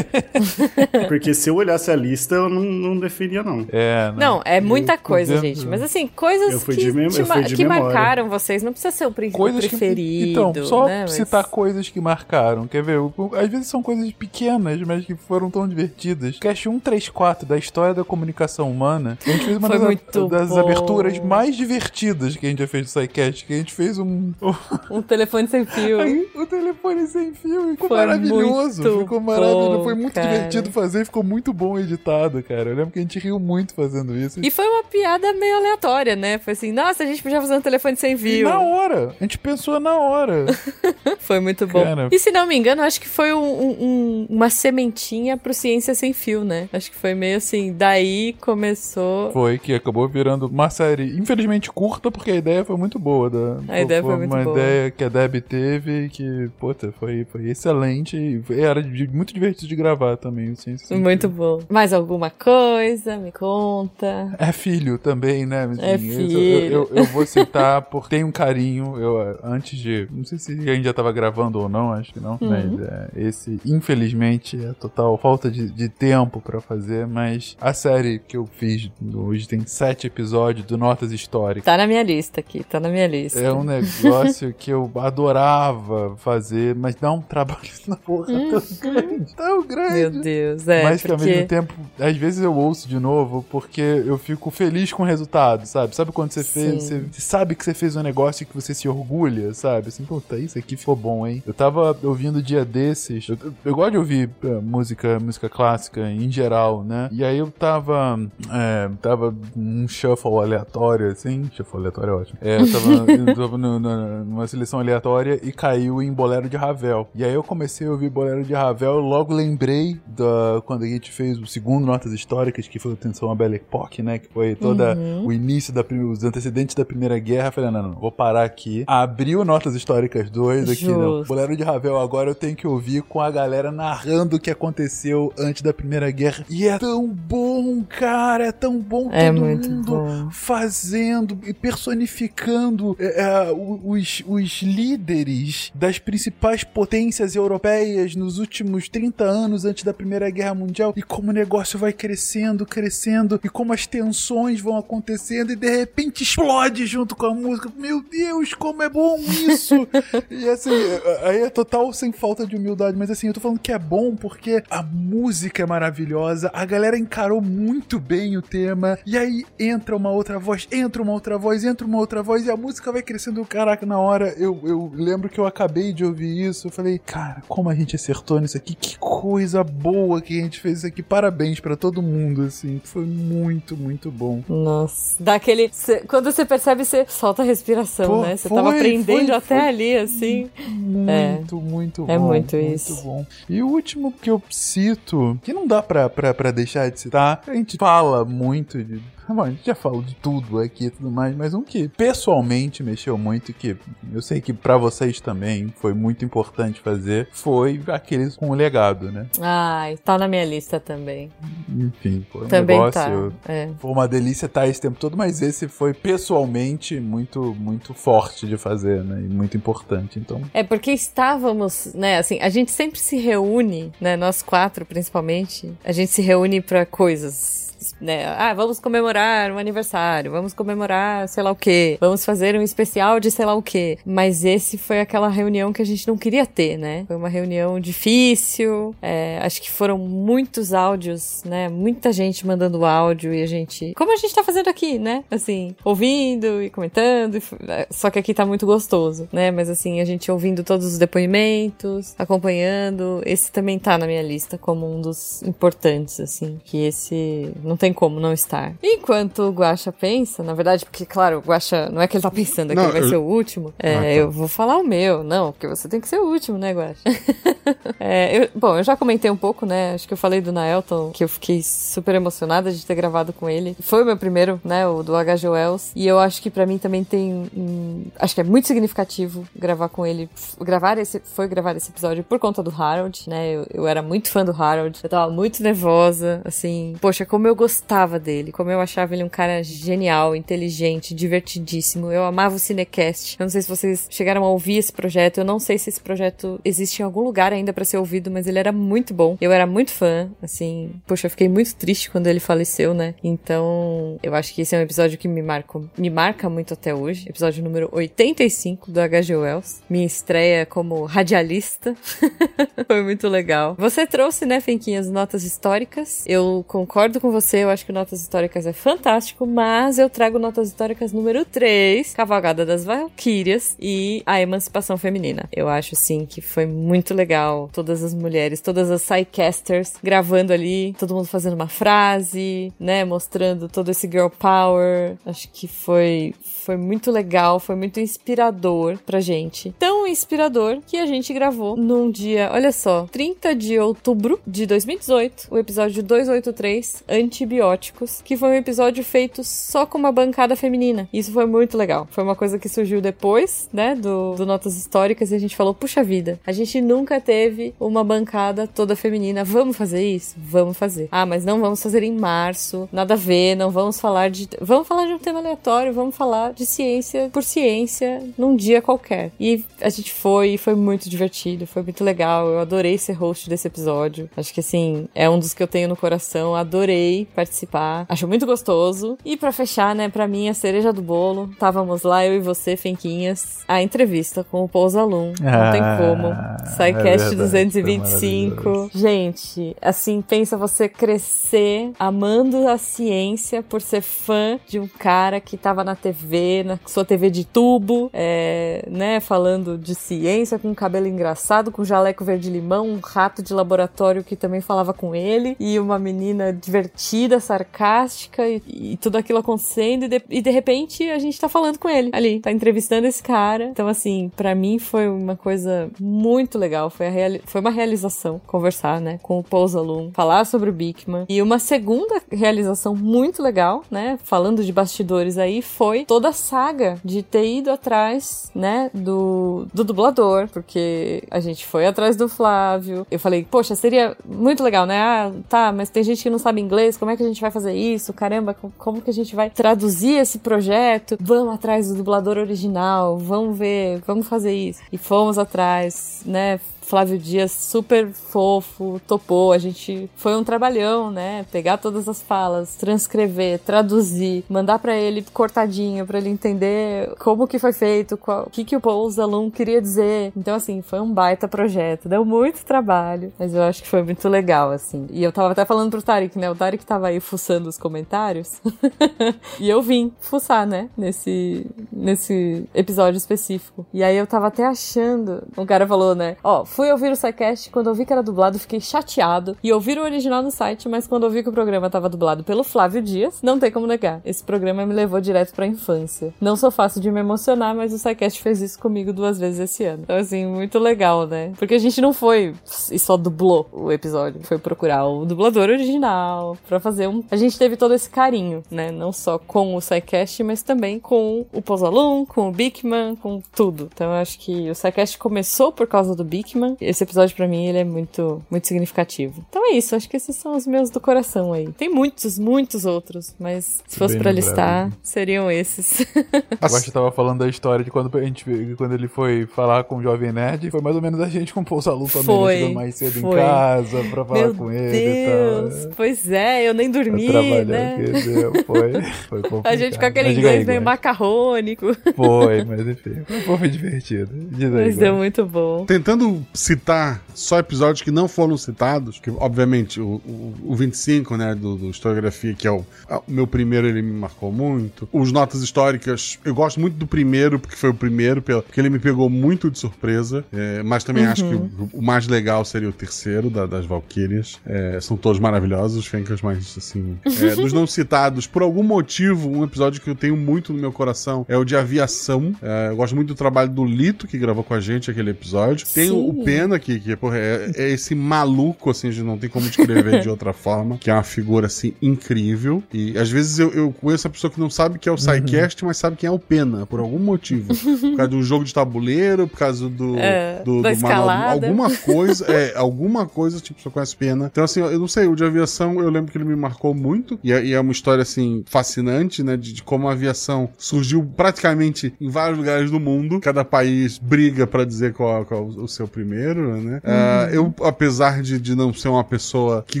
Porque se eu olhasse a lista, eu não, não definia, não.
É,
Não, é muita
Eu
coisa, gente. Mas assim, coisas
Eu fui
que,
de mem-
te
eu fui
ma-
de
que
memória.
marcaram vocês. Não precisa ser o, pri- o
coisas
preferido.
Então, só
né? Mas-
citar coisas que marcaram. Quer ver? Às vezes são coisas pequenas, mas que foram tão divertidas. Cast 134 da história da comunicação humana. A gente fez uma das, das aberturas mais divertidas que a gente já fez do SciCast. Que a gente fez um.
Um telefone sem fio.
o telefone sem fio. Ficou
Foi
maravilhoso. Ficou maravilhoso.
bom,
Foi muito
cara.
divertido fazer. Ficou muito bom editado, cara. Eu lembro que a gente riu muito fazendo isso.
E foi uma piada meio aleatória, né? Foi assim, nossa, a gente podia fazer um telefone sem
E
fio.
na hora. A gente pensou na hora.
Foi muito bom.
Cara.
E se não me engano, acho que foi um- um- um- uma sementinha pro Ciência Sem Fio, né? Acho que foi meio assim, daí começou.
Foi, que acabou virando uma série, infelizmente curta, porque a ideia foi muito boa. Da,
A ideia foi muito
uma
boa.
ideia que a Deb teve que, puta, foi, foi excelente e foi- era de- muito divertido de gravar também. Assim, assim.
Muito bom. Mais alguma coisa? Me conta.
É filho também, né? Assim,
É
eu-
filho.
Eu, eu- eu vou citar porque tem um carinho. Eu, antes de. Não sei se a gente já tava gravando ou não, acho que não.
Uhum.
Mas é, esse, infelizmente, é total falta de, de tempo pra fazer. Mas a série que eu fiz hoje tem sete episódios do Notas Históricas.
Tá na minha lista aqui, tá na minha lista.
É um negócio que eu adorava fazer, mas dá um trabalho na porra tão grande, tão grande.
Meu Deus, é.
mas que ao
porque...
mesmo tempo, às vezes eu ouço de novo porque eu fico feliz com o resultado, sabe? Sabe quando você fez,
Sim.
você, você sabe que você fez um negócio que você se orgulha, sabe? Assim, puta, isso aqui ficou bom, hein? Eu tava ouvindo dia desses, eu, eu gosto de ouvir eh, música, música clássica em geral, né? E aí eu tava, é, tava num shuffle aleatório, assim, shuffle aleatório é ótimo. É, eu tava, eu tava no- no- numa seleção aleatória e caiu em Bolero de Ravel. E aí eu comecei a ouvir Bolero de Ravel, logo lembrei da quando a gente fez o segundo Notas Históricas, que foi a Atenção à Belle Époque, né? Que foi toda
Uhum.
o início da os antecedentes da Primeira Guerra. Eu falei, não, não, não, vou parar aqui. Abriu Notas Históricas 2 aqui, não.
Justo.
Bolero de Ravel agora eu tenho que ouvir com a galera narrando o que aconteceu antes da Primeira Guerra. E é tão bom, cara, é tão bom
É
todo mundo
bom.
fazendo e personificando é, é, os, os líderes das principais potências europeias nos últimos 30 anos antes da Primeira Guerra Mundial e como o negócio vai crescendo, crescendo e como as tensões vão acontecendo e de repente explode junto com a música. Meu Deus, como é bom isso! e assim, é- aí é total sem falta de humildade, mas assim, eu tô falando que é bom porque a música é maravilhosa, a galera encarou muito bem o tema, e aí entra uma outra voz, entra uma outra voz, entra uma outra voz, e a música vai crescendo. Caraca, na hora eu, eu lembro que eu acabei de ouvir isso, eu falei, cara, como a gente acertou nisso aqui, que coisa boa que a gente fez isso aqui, parabéns pra todo mundo, assim, foi muito, muito bom.
Nossa. Dá aquele. cê- quando você percebe, você solta a respiração,
Pô,
né? Você
foi,
tava aprendendo
foi,
a
foi
até ali, assim.
Muito, muito bom.
É muito isso.
bom. E o último que eu cito, que não dá pra, pra, pra deixar de citar, a gente fala muito de. Bom, a gente já falou de tudo aqui e tudo mais, mas um que pessoalmente mexeu muito, que eu sei que pra vocês também foi muito importante fazer, foi aqueles com o legado, né?
Ai, tá na minha lista também.
Enfim, foi um
Também
negócio.
tá, é.
Foi uma delícia estar esse tempo todo, mas esse foi pessoalmente muito, muito forte de fazer, né? E muito importante. Então,
É porque estávamos, né, assim, a gente sempre se reúne, né, nós quatro principalmente, a gente se reúne pra coisas. Né? Ah, vamos comemorar um aniversário, vamos comemorar sei lá o quê, vamos fazer um especial de sei lá o quê. Mas esse foi aquela reunião que a gente não queria ter, né? Foi uma reunião difícil, é, acho que foram muitos áudios, né? Muita gente mandando áudio e a gente. Como a gente tá fazendo aqui, né? Assim, ouvindo e comentando. e é, Só que aqui tá muito gostoso, né? Mas assim, a gente ouvindo todos os depoimentos, acompanhando. Esse também tá na minha lista como um dos importantes, assim. Que esse não tem como não estar. Enquanto o Guaxa pensa, na verdade, porque, claro, o Guaxa não é que ele tá pensando que
Não,
ele vai
eu-
ser o último. É,
Ah, tá.
eu vou falar o meu, não, porque você tem que ser o último, né, Guaxa? É, eu- bom, eu já comentei um pouco, né? Acho que eu falei do Naelton, que eu fiquei super emocionada de ter gravado com ele. Foi o meu primeiro, né? O do H.G. Wells. E eu acho que pra mim também tem. hum, acho que é muito significativo gravar com ele. Gravar esse. Foi gravar esse episódio por conta do Harold, né? Eu, eu era muito fã do Harold. Eu tava muito nervosa, assim. Poxa, como eu gostava dele. Como eu achava ele um cara genial, inteligente, divertidíssimo. Eu amava o Cinecast. Eu não sei se vocês chegaram a ouvir esse projeto. Eu não sei se esse projeto existe em algum lugar ainda pra ser ouvido, mas ele era muito bom. Eu era muito fã, assim. Poxa, eu fiquei muito triste quando ele faleceu, né? Então, eu acho que esse é um episódio que me marca, me marca muito até hoje. Episódio número 85 do H.G. Wells. Minha estreia como radialista. Foi muito legal. Você trouxe, né, Fenquinhas, notas históricas. Eu concordo com você, eu acho que notas históricas é fantástico, mas eu trago notas históricas número 3, Cavalgada das Valquírias e a Emancipação Feminina. Eu acho, assim, que foi muito legal. Todas as mulheres, todas as sidecasters gravando ali, todo mundo fazendo uma frase, né, mostrando todo esse girl power. Acho que foi foi muito legal, foi muito inspirador pra gente. Tão inspirador que a gente gravou num dia, olha só, 30 de outubro de 2018, o episódio 283, Antibióticos, que foi um episódio feito só com uma bancada feminina. Isso foi muito legal. Foi uma coisa que surgiu depois, né, do, do Notas Históricas e a gente falou, puxa vida, a gente nunca teve uma bancada toda feminina. Vamos fazer isso? Vamos fazer. Ah, mas não vamos fazer em março, nada a ver, não vamos falar de. Vamos falar de um tema aleatório, vamos falar de ciência por ciência num dia qualquer. E a gente foi, e foi muito divertido, foi muito legal. Eu adorei ser host desse episódio. Acho que assim, é um dos que eu tenho no coração. Adorei participar. Acho muito gostoso. E pra fechar, né, pra mim, a cereja do bolo, estávamos lá, eu e você, Fenquinhas, a entrevista com o Pousalum. Não tem
Ah,
como.
é
SciCast
verdade,
225. Gente, assim, pensa você crescer amando a ciência por ser fã de um cara que tava na TV, na sua TV de tubo, é, né, falando de ciência com cabelo engraçado, com jaleco verde-limão, um rato de laboratório que também falava com ele, e uma menina divertida, sarcástica, e, e tudo aquilo acontecendo, e de, e de repente a gente tá falando com ele ali, tá entrevistando esse cara. Então, assim, pra mim foi uma coisa muito legal, foi, foi uma realização conversar, né, com o Paul Zalum, falar sobre o Bigman. E uma segunda realização muito legal, né, falando de bastidores aí, foi toda saga de ter ido atrás, né, do, do dublador, porque a gente foi atrás do Flávio. Eu falei, poxa, seria muito legal, né? Ah, tá, mas tem gente que não sabe inglês, como é que a gente vai fazer isso? Caramba, co- como que a gente vai traduzir esse projeto? Vamos atrás do dublador original, vamos ver, vamos fazer isso. E fomos atrás, né? Flávio Dias, super fofo, topou. A gente foi um trabalhão, né? Pegar todas as falas, transcrever, traduzir, mandar pra ele cortadinho, pra ele entender como que foi feito, o que que o Paul Zalum queria dizer. Então, assim, foi um baita projeto. Deu muito trabalho, mas eu acho que foi muito legal, assim. E eu tava até falando pro Tarek, né? O Tarek tava aí fuçando os comentários. e eu vim fuçar, né? Nesse, nesse episódio específico. E aí eu tava até achando. O cara falou, né? Ó, fui ouvir o SciCast, quando eu vi que era dublado, fiquei chateado. E ouvir o original no site, mas quando eu vi que o programa tava dublado pelo Flávio Dias, não tem como negar. Esse programa me levou direto pra infância. Não sou fácil de me emocionar, mas o SciCast fez isso comigo duas vezes esse ano. Então, assim, muito legal, né? Porque a gente não foi e só dublou o episódio. Foi procurar o dublador original pra fazer um. A gente teve todo esse carinho, né? Não só com o SciCast, mas também com o Pozalum, com o Bigman, com tudo. Então eu acho que o SciCast começou por causa do Bigman. Esse episódio, pra mim, ele é muito, muito significativo. Então é isso, acho que esses são os meus do coração aí. Tem muitos, muitos outros, mas se fosse
lembrado.
listar, seriam esses.
Eu acho que tava falando da história de quando, a gente, quando ele foi falar com o Jovem Nerd. Foi mais ou menos a gente com o Pouso Aluno também.
Foi,
né? Chegou mais cedo
foi.
em casa pra falar
Meu
com ele
Deus,
e tal.
pois é, eu nem dormi,
trabalhando,
né?
dizer, foi, foi
A gente com aquele
Mas diga aí,
inglês meio macarrônico.
Foi, mas enfim, foi, divertido. Diz aí,
Mas deu muito bom.
Tentando citar só episódios que não foram citados, que obviamente o, o, o 25, né, do, do Historiografia, que é o, o meu primeiro, ele me marcou muito. Os Notas Históricas, eu gosto muito do primeiro, porque foi o primeiro, porque ele me pegou muito de surpresa, é, mas também
Uhum.
acho que o, o mais legal seria o terceiro, da- das Valkyrias. É, são todos maravilhosos, os Fencas, mas assim... é, dos não citados, por algum motivo, um episódio que eu tenho muito no meu coração é o de aviação. É, eu gosto muito do trabalho do Lito, que gravou com a gente aquele episódio. Tem o, o
Sim.
Pena, que, que porra, é, é esse maluco, assim, de não tem como descrever de outra forma, que é uma figura, assim, incrível. E às vezes eu, eu conheço a pessoa que não sabe que é o SciCast, mas sabe quem é o Pena, por algum motivo. Por causa do jogo de tabuleiro, por causa do,
É,
do, do manual- alguma coisa, é, alguma coisa, tipo, você conhece Pena. Então, assim, eu não sei, o de aviação, eu lembro que ele me marcou muito, e é, e é uma história, assim, fascinante, né, de, de como a aviação surgiu praticamente em vários lugares do mundo, cada país briga pra dizer qual, qual o seu primeiro, né. Ah, eu, apesar de, de não ser uma pessoa que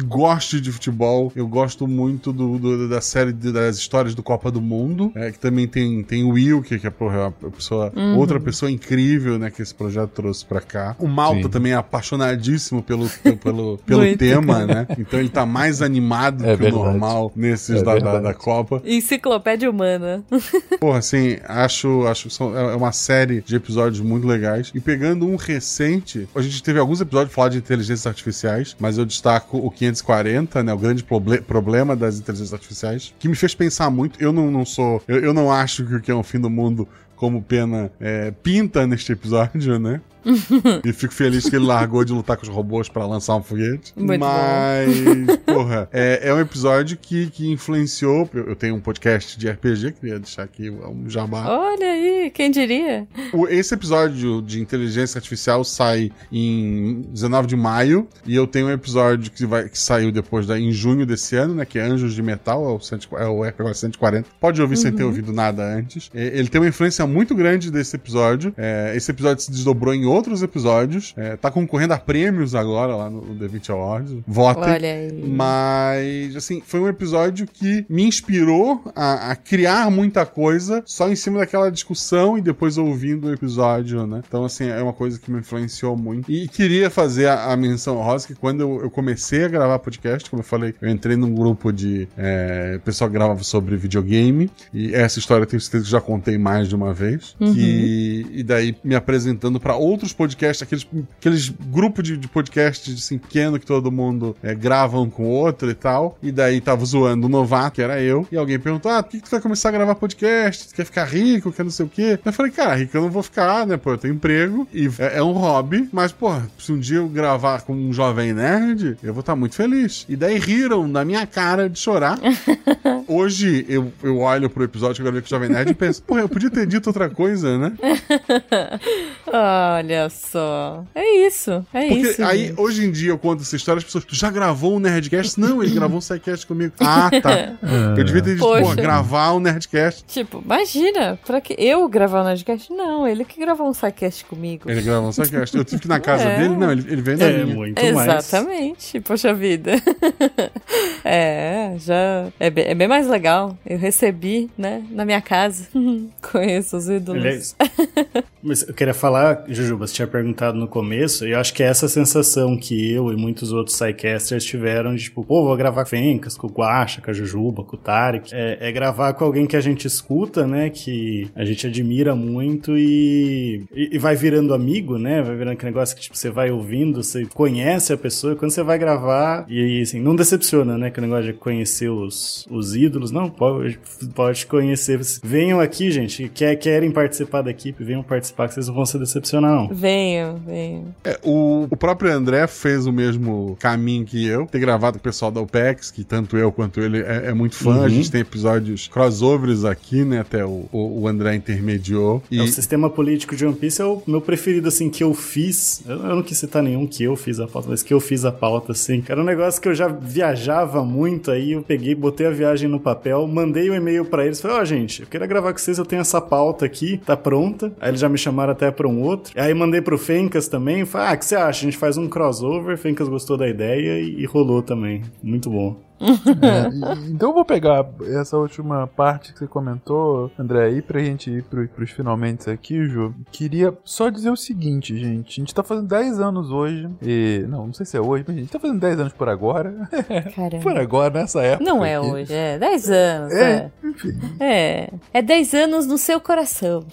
goste de futebol, eu gosto muito do, do- da série de- das histórias do Copa do Mundo, é, que também tem, tem o Will, que, que é porra, uma pessoa,
Uhum.
outra pessoa incrível, né, que esse projeto trouxe pra cá. O Malta
Sim.
também é apaixonadíssimo pelo, pelo, pelo, tema, né? Então ele tá mais animado
É
que
verdade.
o normal nesses
É
da, da, da Copa.
Enciclopédia humana.
Porra, assim, acho, acho que são, é uma série de episódios muito legais. E pegando um recente, a gente teve alguns episódios falando de inteligências artificiais, mas eu destaco o 540, né? O grande proble- problema das inteligências artificiais, que me fez pensar muito. Eu não, não sou. Eu, eu não acho que o que é um fim do mundo. Como Pena é, pinta neste episódio, né? e fico feliz que ele largou de lutar com os robôs pra lançar um foguete.
Muito
Mas, porra, é, é um episódio que, que influenciou. Eu, eu tenho um podcast de RPG, queria deixar aqui um jabá.
Olha aí, quem diria?
O- Esse episódio de inteligência artificial sai em 19 de maio. E eu tenho um episódio que, vai, que saiu depois da, em junho desse ano, né? Que é Anjos de Metal, é o, 100 é o RPG 140. Pode ouvir sem ter
Uhum.
ouvido nada antes. É, Ele tem uma influência muito grande desse episódio. É, esse episódio se desdobrou em outros episódios. É, tá concorrendo a prêmios agora lá no, The 20 Awards. Votem.
Olha aí.
Mas, assim, foi um episódio que me inspirou a, a criar muita coisa só em cima daquela discussão e depois ouvindo o episódio, né? Então, assim, é uma coisa que me influenciou muito. E queria fazer a, a menção rosa que quando eu, eu comecei a gravar podcast, como eu falei, eu entrei num grupo de é, pessoal que gravava sobre videogame. E essa história eu tenho certeza que já contei mais de uma vez.
Uhum.
Que, e daí me apresentando para outros podcasts, aqueles, aqueles grupos de, de podcasts assim, pequeno que todo mundo é, grava um com o outro e tal. E daí tava zoando o novato, que era eu. E alguém perguntou: Ah, por que, que tu vai começar a gravar podcast? Tu quer ficar rico? Quer não sei o quê? Eu falei, cara, rico eu não vou ficar, né? Pô, eu tenho emprego e é, é um hobby. Mas, pô, se um dia eu gravar com um jovem nerd, eu vou estar muito feliz. E daí riram da minha cara de chorar. Hoje eu, eu olho pro episódio que eu gravei com o Jovem Nerd e penso, pô, eu podia ter dito outra coisa, né?
Olha só. É isso. É
Porque
isso.
aí,
gente.
hoje em dia, eu conto essa história, as pessoas, tu já gravou um Nerdcast? Não, ele gravou um Sidecast comigo. Ah, tá. Eu devia ter dito, pô, gravar um Nerdcast.
Tipo, imagina, pra que eu gravar um podcast? Não, ele que gravou um sidecast comigo.
Ele gravou um Sidecast. Eu tive que ir na casa
É.
dele, não, ele, ele veio na
É,
minha.
muito
Exatamente, poxa vida. é, já. É bem, é bem mais legal. Eu recebi, né, na minha casa. Conheço os ídolos.
Aliás, mas eu queria falar, Jujuba, Jarbas tinha perguntado no começo, eu acho que é essa sensação que eu e muitos outros sidecasters tiveram de tipo, pô, vou gravar com Fencas, com o Guacha, com a Jujuba, com o Tarek. É, é gravar com alguém que a gente escuta, né? Que a gente admira muito e, e, e vai virando amigo, né? Vai virando aquele negócio que tipo, você vai ouvindo, você conhece a pessoa, e quando você vai gravar, e assim, não decepciona, né? Que o negócio de conhecer os, os ídolos, não, pode, pode conhecer. Venham aqui, gente, que querem participar da equipe, venham participar, que vocês não vão se decepcionar, não.
Venham, venham.
É, o, o próprio André fez o mesmo caminho que eu, ter gravado com o pessoal da OPEX, que tanto eu quanto ele é, é muito fã.
Uhum.
A gente tem episódios crossovers aqui, né? Até o, o, o André intermediou. E...
É, o sistema político de One Piece é o meu preferido, assim, que eu fiz. Eu, eu não quis citar nenhum que eu fiz a pauta, mas que eu fiz a pauta, assim. Era um negócio que eu já viajava muito, aí eu peguei, botei a viagem no papel, mandei o um e-mail para eles, falei, ó, oh, gente, eu queria gravar com vocês, eu tenho essa pauta aqui, tá pronta. Aí eles já me chamaram até pra um outro. Aí mandei pro Fencas também, falei, ah, o que você acha? A gente faz um crossover, Fencas gostou da ideia e, e rolou também. Muito bom.
É, então eu vou pegar essa última parte que você comentou, André, aí pra gente ir pro, pros finalmente aqui, Ju. Queria só dizer o seguinte, gente. A gente tá fazendo 10 anos hoje. E. Não, não sei se é hoje, mas a gente tá fazendo 10 anos por agora.
Caramba.
por agora, nessa época.
Não é
aqui.
hoje, é 10 anos.
É,
É,
enfim.
é. É 10 anos no seu coração.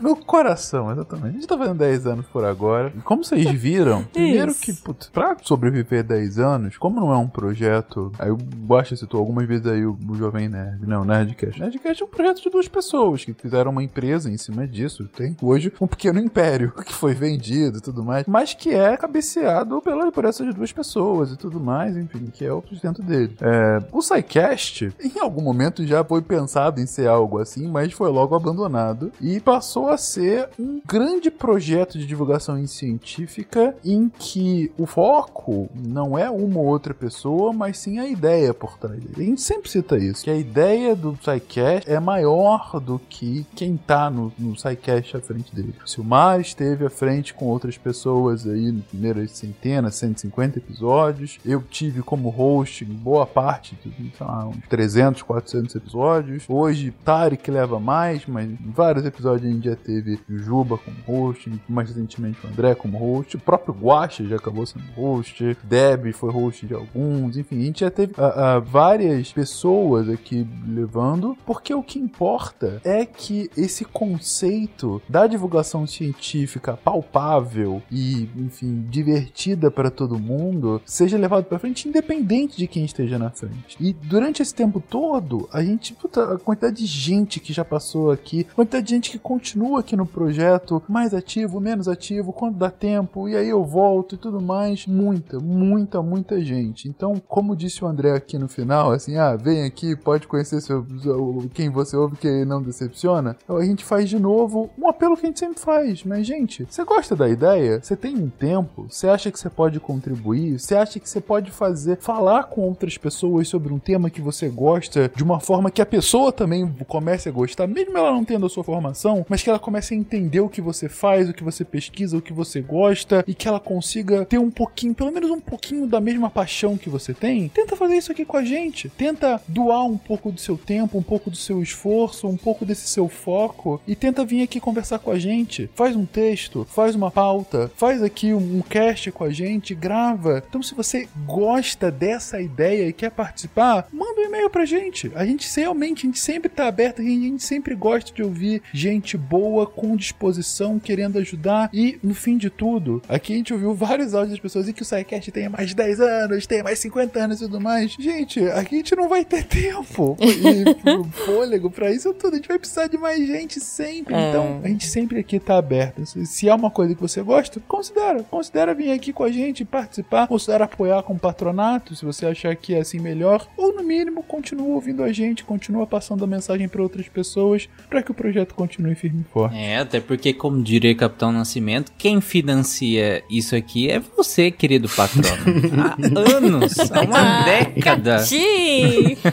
No coração, exatamente. A gente tá fazendo 10 anos por agora. E Como vocês viram, primeiro
Isso.
que, putz, pra sobreviver 10 anos, como não é um projeto. Aí o Bosta citou algumas vezes aí o, o Jovem Nerd. Não, Nerdcast. Nerdcast é um projeto de duas pessoas que fizeram uma empresa em cima disso. Tem hoje um pequeno império que foi vendido e tudo mais, mas que é cabeceado pela, por essas duas pessoas e tudo mais, enfim, que é o sustento dele. É, o SciCast, em algum momento já foi pensado em ser algo assim, mas foi logo abandonado e passou a ser um grande projeto de divulgação científica em que o foco não é uma ou outra pessoa, mas sim a ideia por trás dele. A gente sempre cita isso, que a ideia do SciCast é maior do que quem tá no, no SciCast à frente dele. O Silmar esteve à frente com outras pessoas aí nas primeiras centenas, 150 episódios. Eu tive como host boa parte, de, sei lá, uns 300, 400 episódios. Hoje, Tarek leva mais, mas em vários episódios a gente já teve o Juba como host, mais recentemente o André como host, o próprio Guacha já acabou sendo host, Deb foi host de alguns, enfim, gente já teve ah, ah, várias pessoas aqui levando, porque o que importa é que esse conceito da divulgação científica palpável e, enfim, divertida para todo mundo seja levado para frente independente de quem esteja na frente. E durante esse tempo todo, a gente, puta, a quantidade de gente que já passou aqui, a quantidade de gente que continua aqui no projeto, mais ativo, menos ativo, quando dá tempo, e aí eu volto e tudo mais, muita, muita, muita gente. Então, como disse o André aqui no final, assim, ah, vem aqui, pode conhecer seu, quem você ouve que não decepciona. Então, a gente faz de novo um apelo que a gente sempre faz. Mas, gente, você gosta da ideia? Você tem um tempo? Você acha que você pode contribuir? Você acha que você pode fazer, falar com outras pessoas sobre um tema que você gosta de uma forma que a pessoa também comece a gostar, mesmo ela não tendo a sua formação, mas que ela comece a entender o que você faz, o que você pesquisa, o que você gosta e que ela consiga ter um pouquinho, pelo menos um pouquinho da mesma paixão que você tem? Tenta fazer isso aqui com a gente. Tenta doar um pouco do seu tempo, um pouco do seu esforço, um pouco desse seu foco e tenta vir aqui conversar com a gente. Faz um texto, faz uma pauta, faz aqui um, cast com a gente, grava. Então, se você gosta dessa ideia e quer participar, manda um e-mail pra gente. A gente realmente, a gente sempre tá aberto, a gente sempre gosta de ouvir gente boa, com disposição, querendo ajudar. E, no fim de tudo, aqui a gente ouviu vários áudios das pessoas e que o SciCast tem mais de 10 anos, tem mais 50 anos tudo mais. Gente, aqui a gente não vai ter tempo e fôlego pra isso tudo. A gente vai precisar de mais gente sempre.
É.
Então, a gente sempre aqui tá aberto. Se, é uma coisa que você gosta, considera. Considera vir aqui com a gente, participar. Considera apoiar com patronato, se você achar que é assim melhor. Ou, no mínimo, continua ouvindo a gente, continua passando a mensagem pra outras pessoas, pra que o projeto continue firme e forte.
É, até porque, como diria Capitão Nascimento, quem financia isso aqui é você, querido patrono. Há anos, há uma década.
Sim.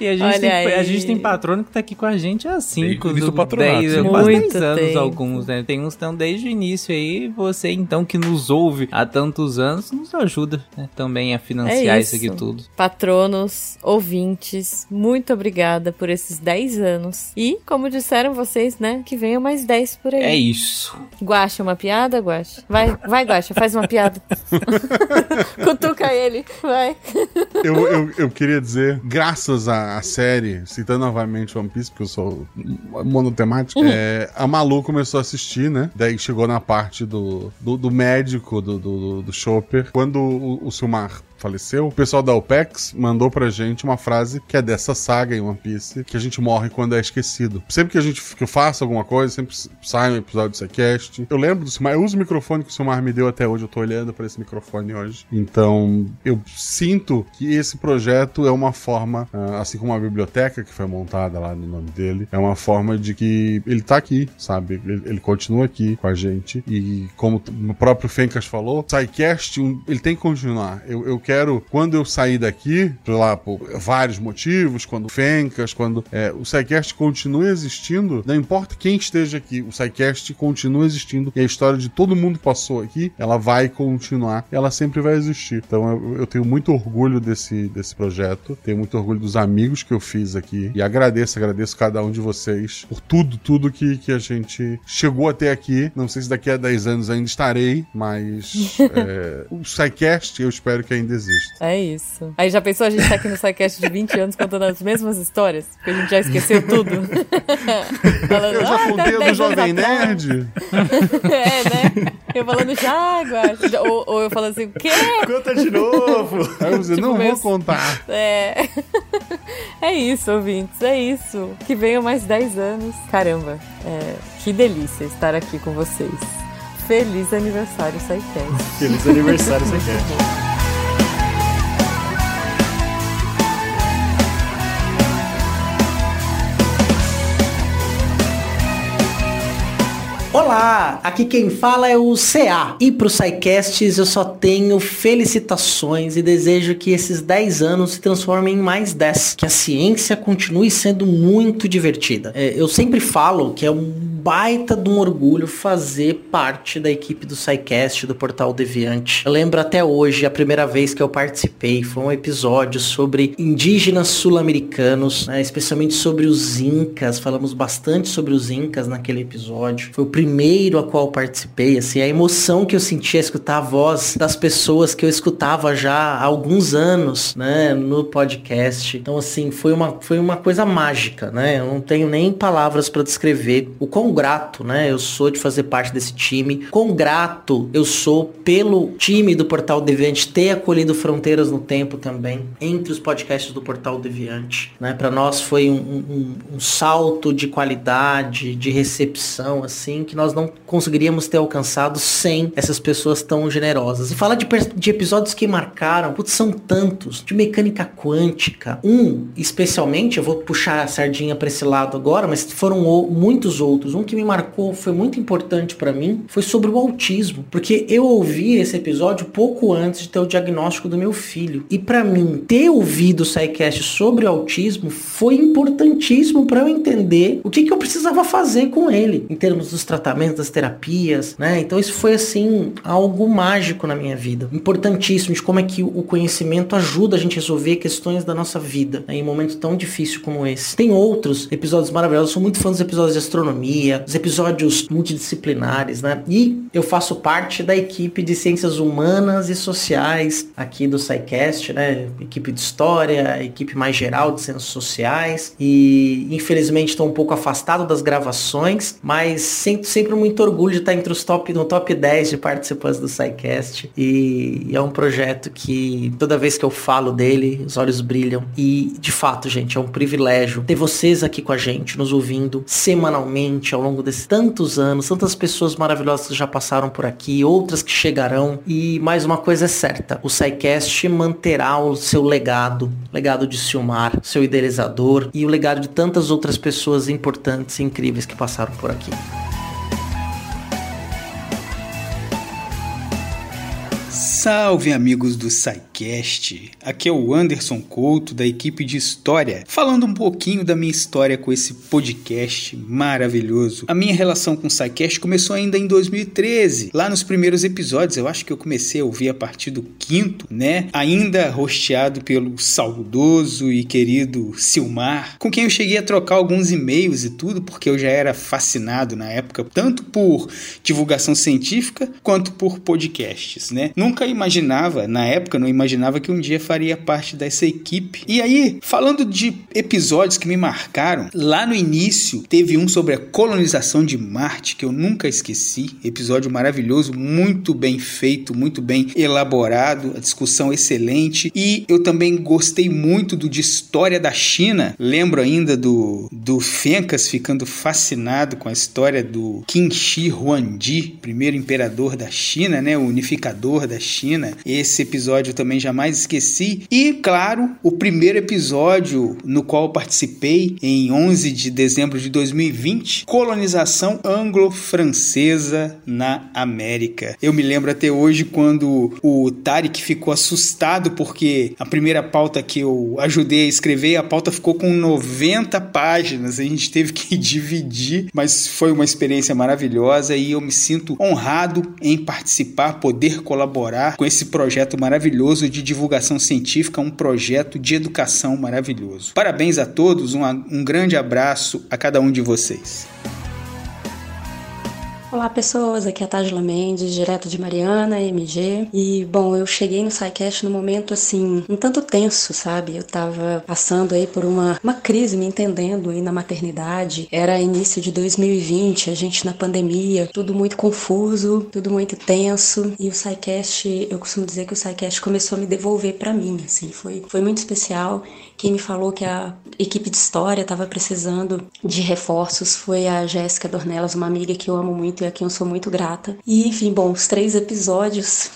E a gente,
Olha
tem,
aí.
a gente tem patrono que tá aqui com a gente há 5,
Desde o patronato,
10,
sim.
quase
Muito
10 anos
tempo.
alguns, né? Tem uns que estão desde o início aí. Você, então, que nos ouve há tantos anos, nos ajuda né, também a financiar
É
isso. aqui
isso.
tudo.
Patronos, ouvintes, muito obrigada por esses 10 anos. E, como disseram vocês, né, que venham mais 10 por aí.
É isso.
Guacha, uma piada, Guacha? Vai, vai, Guacha, faz uma piada. Cutuca ele, vai.
Eu, eu, eu queria dizer, graças à, à série, citando novamente One Piece, porque eu sou monotemático,
Uhum.
é, a Malu começou a assistir, né? Daí chegou na parte do, do, do médico, do, do, do Chopper. Quando o, o Silmar faleceu, o pessoal da OPEX mandou pra gente uma frase que é dessa saga em One Piece, que a gente morre quando é esquecido. Sempre que a gente que eu faço alguma coisa, sempre sai um episódio do Sequest. Eu lembro do Silmar, eu uso o microfone que o Silmar me deu até hoje, eu tô olhando pra esse microfone hoje. Então, eu sinto que esse projeto é uma forma, ah, assim como a biblioteca que foi montada lá no nome dele, é uma forma de que ele tá aqui, sabe? Ele, ele continua aqui com a gente e como o próprio Fencas falou, um, ele tem que continuar. Eu, eu quero, quando eu sair daqui, sei lá, por vários motivos, quando o Fencas, quando é, o SciCast continua existindo, não importa quem esteja aqui, o SciCast continua existindo e a história de todo mundo que passou aqui, ela vai continuar, ela sempre vai existir. Então eu, eu tenho muito orgulho desse, desse projeto, tenho muito orgulho dos amigos que eu fiz aqui e agradeço, agradeço cada um de vocês por tudo, tudo que, que a gente chegou até aqui. Não sei se daqui a 10 anos ainda estarei, mas é, o SciCast eu espero que ainda exista.
É isso. Aí já pensou a gente tá aqui no SciCast de 20 anos contando as mesmas histórias? Porque a gente já esqueceu tudo. Falando,
Eu já
"Ah,
contei a do
10 anos
Jovem
atrás."
Nerd.
é, né? Eu falando já, Guaxa. Ou, ou eu falando assim, o quê?
Conta de novo.
Aí você,
Tipo,
não
meio-
vou contar.
É. É isso, ouvintes, é isso. Que venham mais 10 anos. Caramba, é, que delícia estar aqui com vocês. Feliz aniversário, SciCast.
Feliz aniversário, SciCast.
Olá, aqui quem fala é o CA. E pro SciCasts eu só tenho felicitações e desejo que esses 10 anos se transformem em mais 10. Que a ciência continue sendo muito divertida. É, eu sempre falo que é um baita de um orgulho fazer parte da equipe do SciCast, do Portal Deviante. Eu lembro até hoje, a primeira vez que eu participei, foi um episódio sobre indígenas sul-americanos, né, especialmente sobre os incas. Falamos bastante sobre os incas naquele episódio. Foi o primeiro a qual participei, assim, a emoção que eu sentia escutar a voz das pessoas que eu escutava já há alguns anos, né, no podcast. Então, assim, foi uma, foi uma coisa mágica, né? Eu não tenho nem palavras para descrever o quão grato, né, eu sou de fazer parte desse time. Quão grato eu sou pelo time do Portal Deviante ter acolhido Fronteiras no Tempo também, entre os podcasts do Portal Deviante, né? Para nós foi um, um- um salto de qualidade, de recepção, assim, que nós não conseguiríamos ter alcançado sem essas pessoas tão generosas. E falar de, de episódios que marcaram, putz, são tantos, de mecânica quântica. Um, especialmente, eu vou puxar a sardinha para esse lado agora, mas foram muitos outros. Um que me marcou, foi muito importante para mim, foi sobre o autismo, porque eu ouvi esse episódio pouco antes de ter o diagnóstico do meu filho. E para mim, ter ouvido o SciCast sobre o autismo foi importantíssimo para eu entender o que, que eu precisava fazer com ele, em termos dos tratamentos, das terapias, né? Então isso foi assim algo mágico na minha vida, importantíssimo de como é que o conhecimento ajuda a gente a resolver questões da nossa vida né, em um momento tão difícil como esse. Tem outros episódios maravilhosos, eu sou muito fã dos episódios de astronomia, os episódios multidisciplinares, né? E eu faço parte da equipe de ciências humanas e sociais aqui do SciCast, né? Equipe de história, equipe mais geral de ciências sociais e infelizmente estou um pouco afastado das gravações, mas sinto sempre muito orgulho de estar entre os top no top 10 de participantes do SciCast. E é um projeto que toda vez que eu falo dele, os olhos brilham. E de fato, gente, é um privilégio ter vocês aqui com a gente, nos ouvindo semanalmente ao longo desses tantos anos, tantas pessoas maravilhosas que já passaram por aqui, outras que chegarão. E mais uma coisa é certa, o SciCast manterá o seu legado, legado de Silmar, seu idealizador e o legado de tantas outras pessoas importantes e incríveis que passaram por aqui.
Salve, amigos do SciCast! Aqui é o Anderson Couto, da equipe de História, falando um pouquinho da minha história com esse podcast maravilhoso. A minha relação com o SciCast começou ainda em 2013, lá nos primeiros episódios, eu acho que eu comecei a ouvir a partir do quinto, né? Ainda rosteado pelo saudoso e querido Silmar, com quem eu cheguei a trocar alguns e-mails e tudo, porque eu já era fascinado na época, tanto por divulgação científica quanto por podcasts, né? Nunca imaginava, na época, não imaginava que um dia faria parte dessa equipe. E aí, falando de episódios que me marcaram, lá no início teve um sobre a colonização de Marte que eu nunca esqueci. Episódio maravilhoso, muito bem feito, muito bem elaborado, a discussão excelente. E eu também gostei muito do de história da China. Lembro ainda do, do Fencas ficando fascinado com a história do Qin Shi Huangdi, primeiro imperador da China, né, o unificador da China. Esse episódio também jamais esqueci. E, claro, o primeiro episódio no qual participei em 11 de dezembro de 2020, colonização anglo-francesa na América. Eu me lembro até hoje quando o Tarek ficou assustado porque a primeira pauta que eu ajudei a escrever, a pauta ficou com 90 páginas. A gente teve que dividir, mas foi uma experiência maravilhosa e eu me sinto honrado em participar, poder colaborar com esse projeto maravilhoso de divulgação científica, um projeto de educação maravilhoso. Parabéns a todos, um, um grande abraço a cada um de vocês.
Olá pessoas, aqui é a Tajla Mendes, direto de Mariana, MG. E bom, eu cheguei no SciCast no momento assim, um tanto tenso, sabe? Eu tava passando aí por uma, uma crise, me entendendo aí na maternidade. Era início de 2020, a gente na pandemia, tudo muito confuso, tudo muito tenso. E o SciCast, eu costumo dizer que o SciCast começou a me devolver para mim, assim, foi, foi muito especial. Quem me falou que a equipe de história estava precisando de reforços foi a Jéssica Dornelas, uma amiga que eu amo muito e a quem eu sou muito grata. E enfim, bom, os três episódios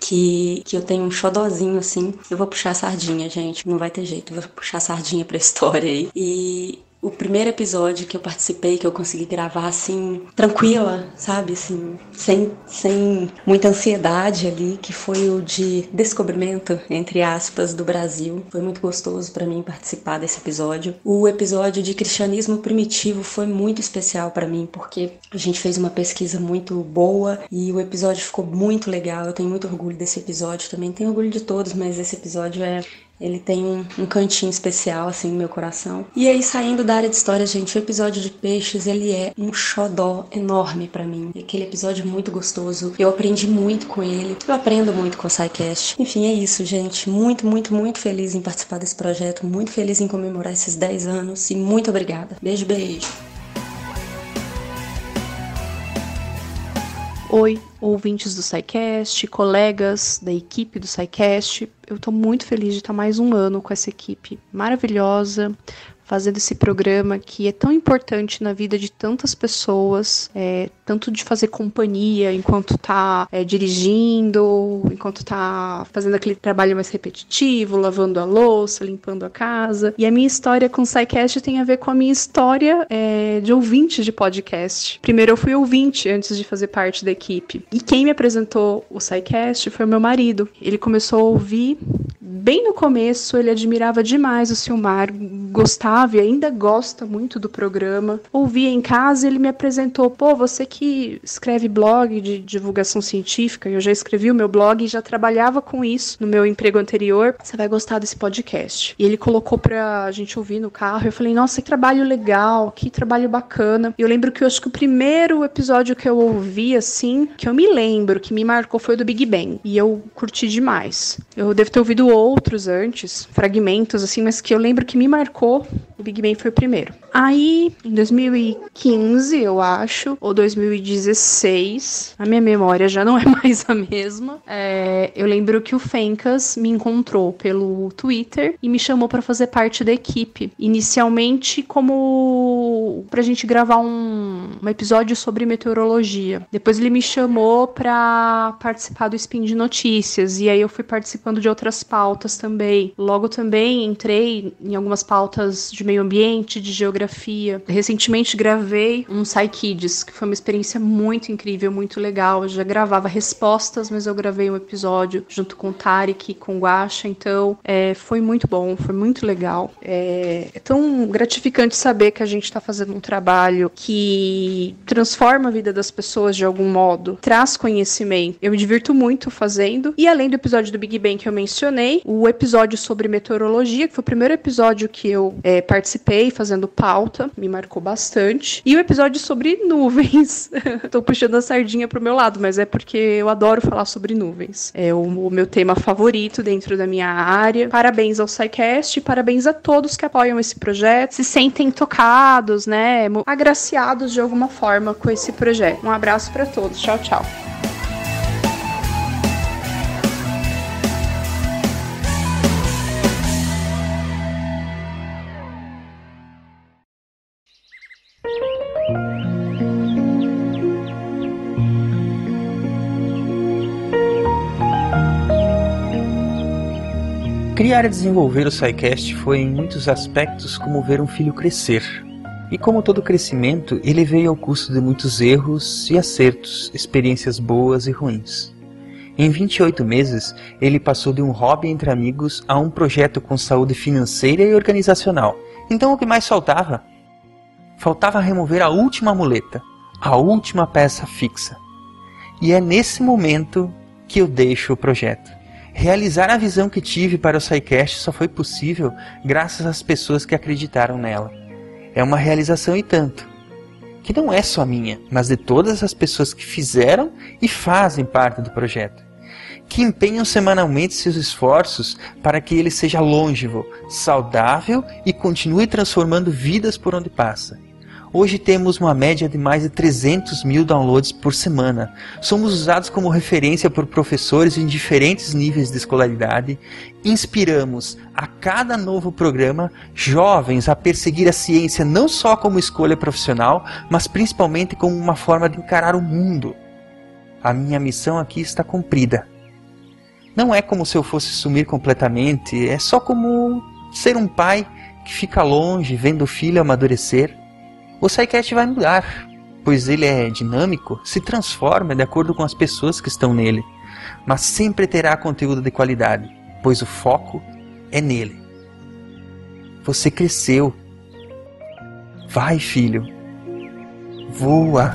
que, que eu tenho um xodozinho assim. Eu vou puxar a sardinha, gente. Não vai ter jeito. Vou puxar a sardinha pra história aí. E o primeiro episódio que eu participei, que eu consegui gravar assim, tranquila, sabe? Assim, sem, sem muita ansiedade ali, que foi o de descobrimento, entre aspas, do Brasil. Foi muito gostoso para mim participar desse episódio. O episódio de cristianismo primitivo foi muito especial para mim, porque a gente fez uma pesquisa muito boa e o episódio ficou muito legal. Eu tenho muito orgulho desse episódio também. Tenho orgulho de todos, mas esse episódio é ele tem um, um, cantinho especial, assim, no meu coração. E aí, saindo da área de história, gente, o episódio de peixes, ele é um xodó enorme para mim. Aquele episódio muito gostoso. Eu aprendi muito com ele. Eu aprendo muito com o SciCast. Enfim, é isso, gente. Muito, muito, muito feliz em participar desse projeto. Muito feliz em comemorar esses 10 anos. E muito obrigada. Beijo, beijo.
Oi, ouvintes do SciCast, colegas da equipe do SciCast. Eu estou muito feliz de estar mais um ano com essa equipe maravilhosa, fazendo esse programa que é tão importante na vida de tantas pessoas, é, tanto de fazer companhia enquanto tá é, dirigindo, enquanto tá fazendo aquele trabalho mais repetitivo, lavando a louça, limpando a casa. E a minha história com o SciCast tem a ver com a minha história é, de ouvinte de podcast. Primeiro eu fui ouvinte antes de fazer parte da equipe. E quem me apresentou o SciCast foi meu marido. Ele começou a ouvir bem no começo, ele admirava demais o Silmar, gostava e ainda gosta muito do programa. Ouvia em casa, ele me apresentou: pô, você que escreve blog de divulgação científica, eu já escrevi o meu blog e já trabalhava com isso no meu emprego anterior, você vai gostar desse podcast. E ele colocou pra gente ouvir no carro. Eu falei: nossa, que trabalho legal, que trabalho bacana. E eu lembro que eu acho que o primeiro episódio que eu ouvi, assim, que eu me lembro, que me marcou foi o do Big Bang. E eu curti demais. Eu devo ter ouvido outros antes, fragmentos, assim, mas que eu lembro que me marcou, o Big Bang foi o primeiro. Aí, em 2015, eu acho, ou 2016, a minha memória já não é mais a mesma. É, eu lembro que o Fencas me encontrou pelo Twitter e me chamou para fazer parte da equipe. Inicialmente, como pra gente gravar um, um episódio sobre meteorologia. Depois ele me chamou para participar do Spin de Notícias, e aí eu fui participando de outras pautas também. Logo também entrei em algumas pautas de meio ambiente, de geografia. Recentemente gravei um Kids, que foi uma experiência muito incrível, muito legal. Eu já gravava respostas, mas eu gravei um episódio junto com o Tarek, com o Guacha, então é, foi muito bom, foi muito legal. É, é tão gratificante saber que a gente está fazendo um trabalho que transforma a vida das pessoas de algum modo, traz conhecimento. Eu me divirto muito fazendo. E além do episódio do Big Bang que eu mencionei, o episódio sobre meteorologia, que foi o primeiro episódio que eu é, participei fazendo pauta, me marcou bastante. E o episódio sobre nuvens. Tô puxando a sardinha pro meu lado, mas é porque eu adoro falar sobre nuvens. É o, o meu tema favorito dentro da minha área. Parabéns ao SciCast, parabéns a todos que apoiam esse projeto, se sentem tocados, né, agraciados de alguma forma com esse projeto. Um abraço para todos. Tchau, tchau.
Criar e desenvolver o SciCast foi em muitos aspectos como ver um filho crescer. E como todo crescimento, ele veio ao custo de muitos erros e acertos, experiências boas e ruins. Em 28 meses, ele passou de um hobby entre amigos a um projeto com saúde financeira e organizacional. Então o que mais faltava? Faltava remover a última muleta, a última peça fixa. E é nesse momento que eu deixo o projeto. Realizar a visão que tive para o SciCast só foi possível graças às pessoas que acreditaram nela. É uma realização e tanto, que não é só minha, mas de todas as pessoas que fizeram e fazem parte do projeto, que empenham semanalmente seus esforços para que ele seja longevo, saudável e continue transformando vidas por onde passa. Hoje temos uma média de mais de 300 mil downloads por semana. Somos usados como referência por professores em diferentes níveis de escolaridade. Inspiramos a cada novo programa jovens a perseguir a ciência não só como escolha profissional, mas principalmente como uma forma de encarar o mundo. A minha missão aqui está cumprida. Não é como se eu fosse sumir completamente, é só como ser um pai que fica longe vendo o filho amadurecer o SciCast vai mudar, pois ele é dinâmico, se transforma de acordo com as pessoas que estão nele, mas sempre terá conteúdo de qualidade, pois o foco é nele. Você cresceu. Vai, filho. Voa.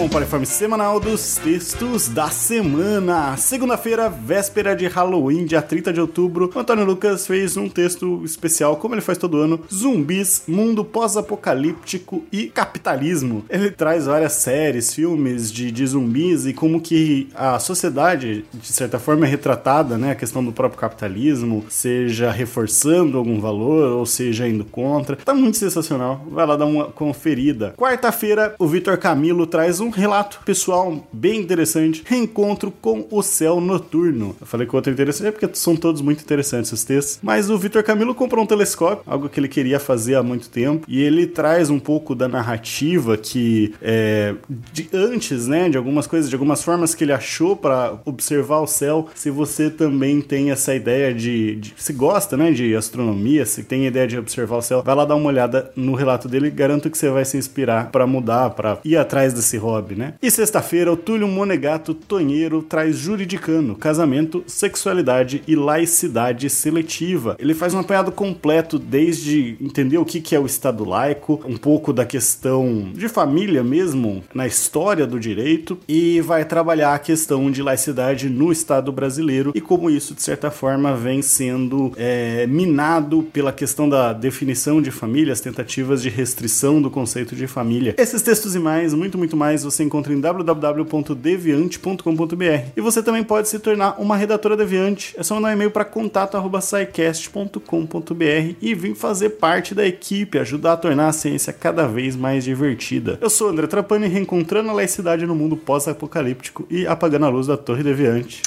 Atenção para o informe semanal dos textos da semana. Segunda-feira, véspera de Halloween, dia 30 de outubro, o Antônio Lucas fez um texto especial, como ele faz todo ano: Zumbis, mundo pós-apocalíptico e capitalismo. Ele traz várias séries, filmes de, de zumbis e como que a sociedade, de certa forma, é retratada, né? A questão do próprio capitalismo, seja reforçando algum valor ou seja indo contra. Tá muito sensacional. Vai lá dar uma conferida. Quarta-feira, o Vitor Camilo traz um relato relato pessoal bem interessante, Reencontro com o Céu Noturno. Eu falei que o outro é interessante é porque são todos muito interessantes os textos, mas o Vitor Camilo comprou um telescópio, algo que ele queria fazer há muito tempo, e ele traz um pouco da narrativa que é, de antes, né, de algumas coisas, de algumas formas que ele achou para observar o céu. Se você também tem essa ideia de, de se gosta, né, de astronomia, se tem ideia de observar o céu, vai lá dar uma olhada no relato dele, garanto que você vai se inspirar para mudar, para ir atrás desse hobby, né? E sexta-feira, o Túlio Monegato Tonheiro traz juridicano, casamento, sexualidade e laicidade seletiva. Ele faz um apanhado completo desde entender o que é o Estado laico, um pouco da questão de família mesmo na história do direito e vai trabalhar a questão de laicidade no Estado brasileiro e como isso de certa forma vem sendo é, minado pela questão da definição de família, as tentativas de restrição do conceito de família. Esses textos e mais, muito muito mais, você encontra em www.deviante.com.br e você também pode se tornar uma redatora deviante. É só mandar um e-mail para contato@saicast.com.br e vir fazer parte da equipe, ajudar a tornar a ciência cada vez mais divertida. Eu sou André Trapani, reencontrando a laicidade no mundo pós-apocalíptico e apagando a luz da Torre Deviante.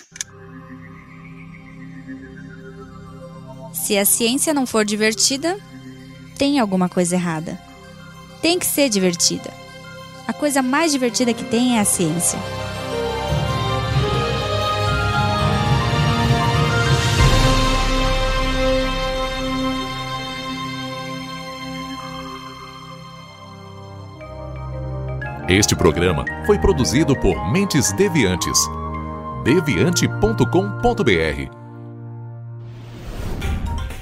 Se a ciência não for divertida, tem alguma coisa errada. Tem que ser divertida. A coisa mais divertida que tem é a ciência.
Este programa foi produzido por Mentes Deviantes. deviante.com.br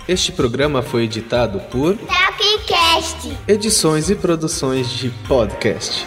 Este programa foi editado por
Tapcast.
Edições e Produções de Podcast.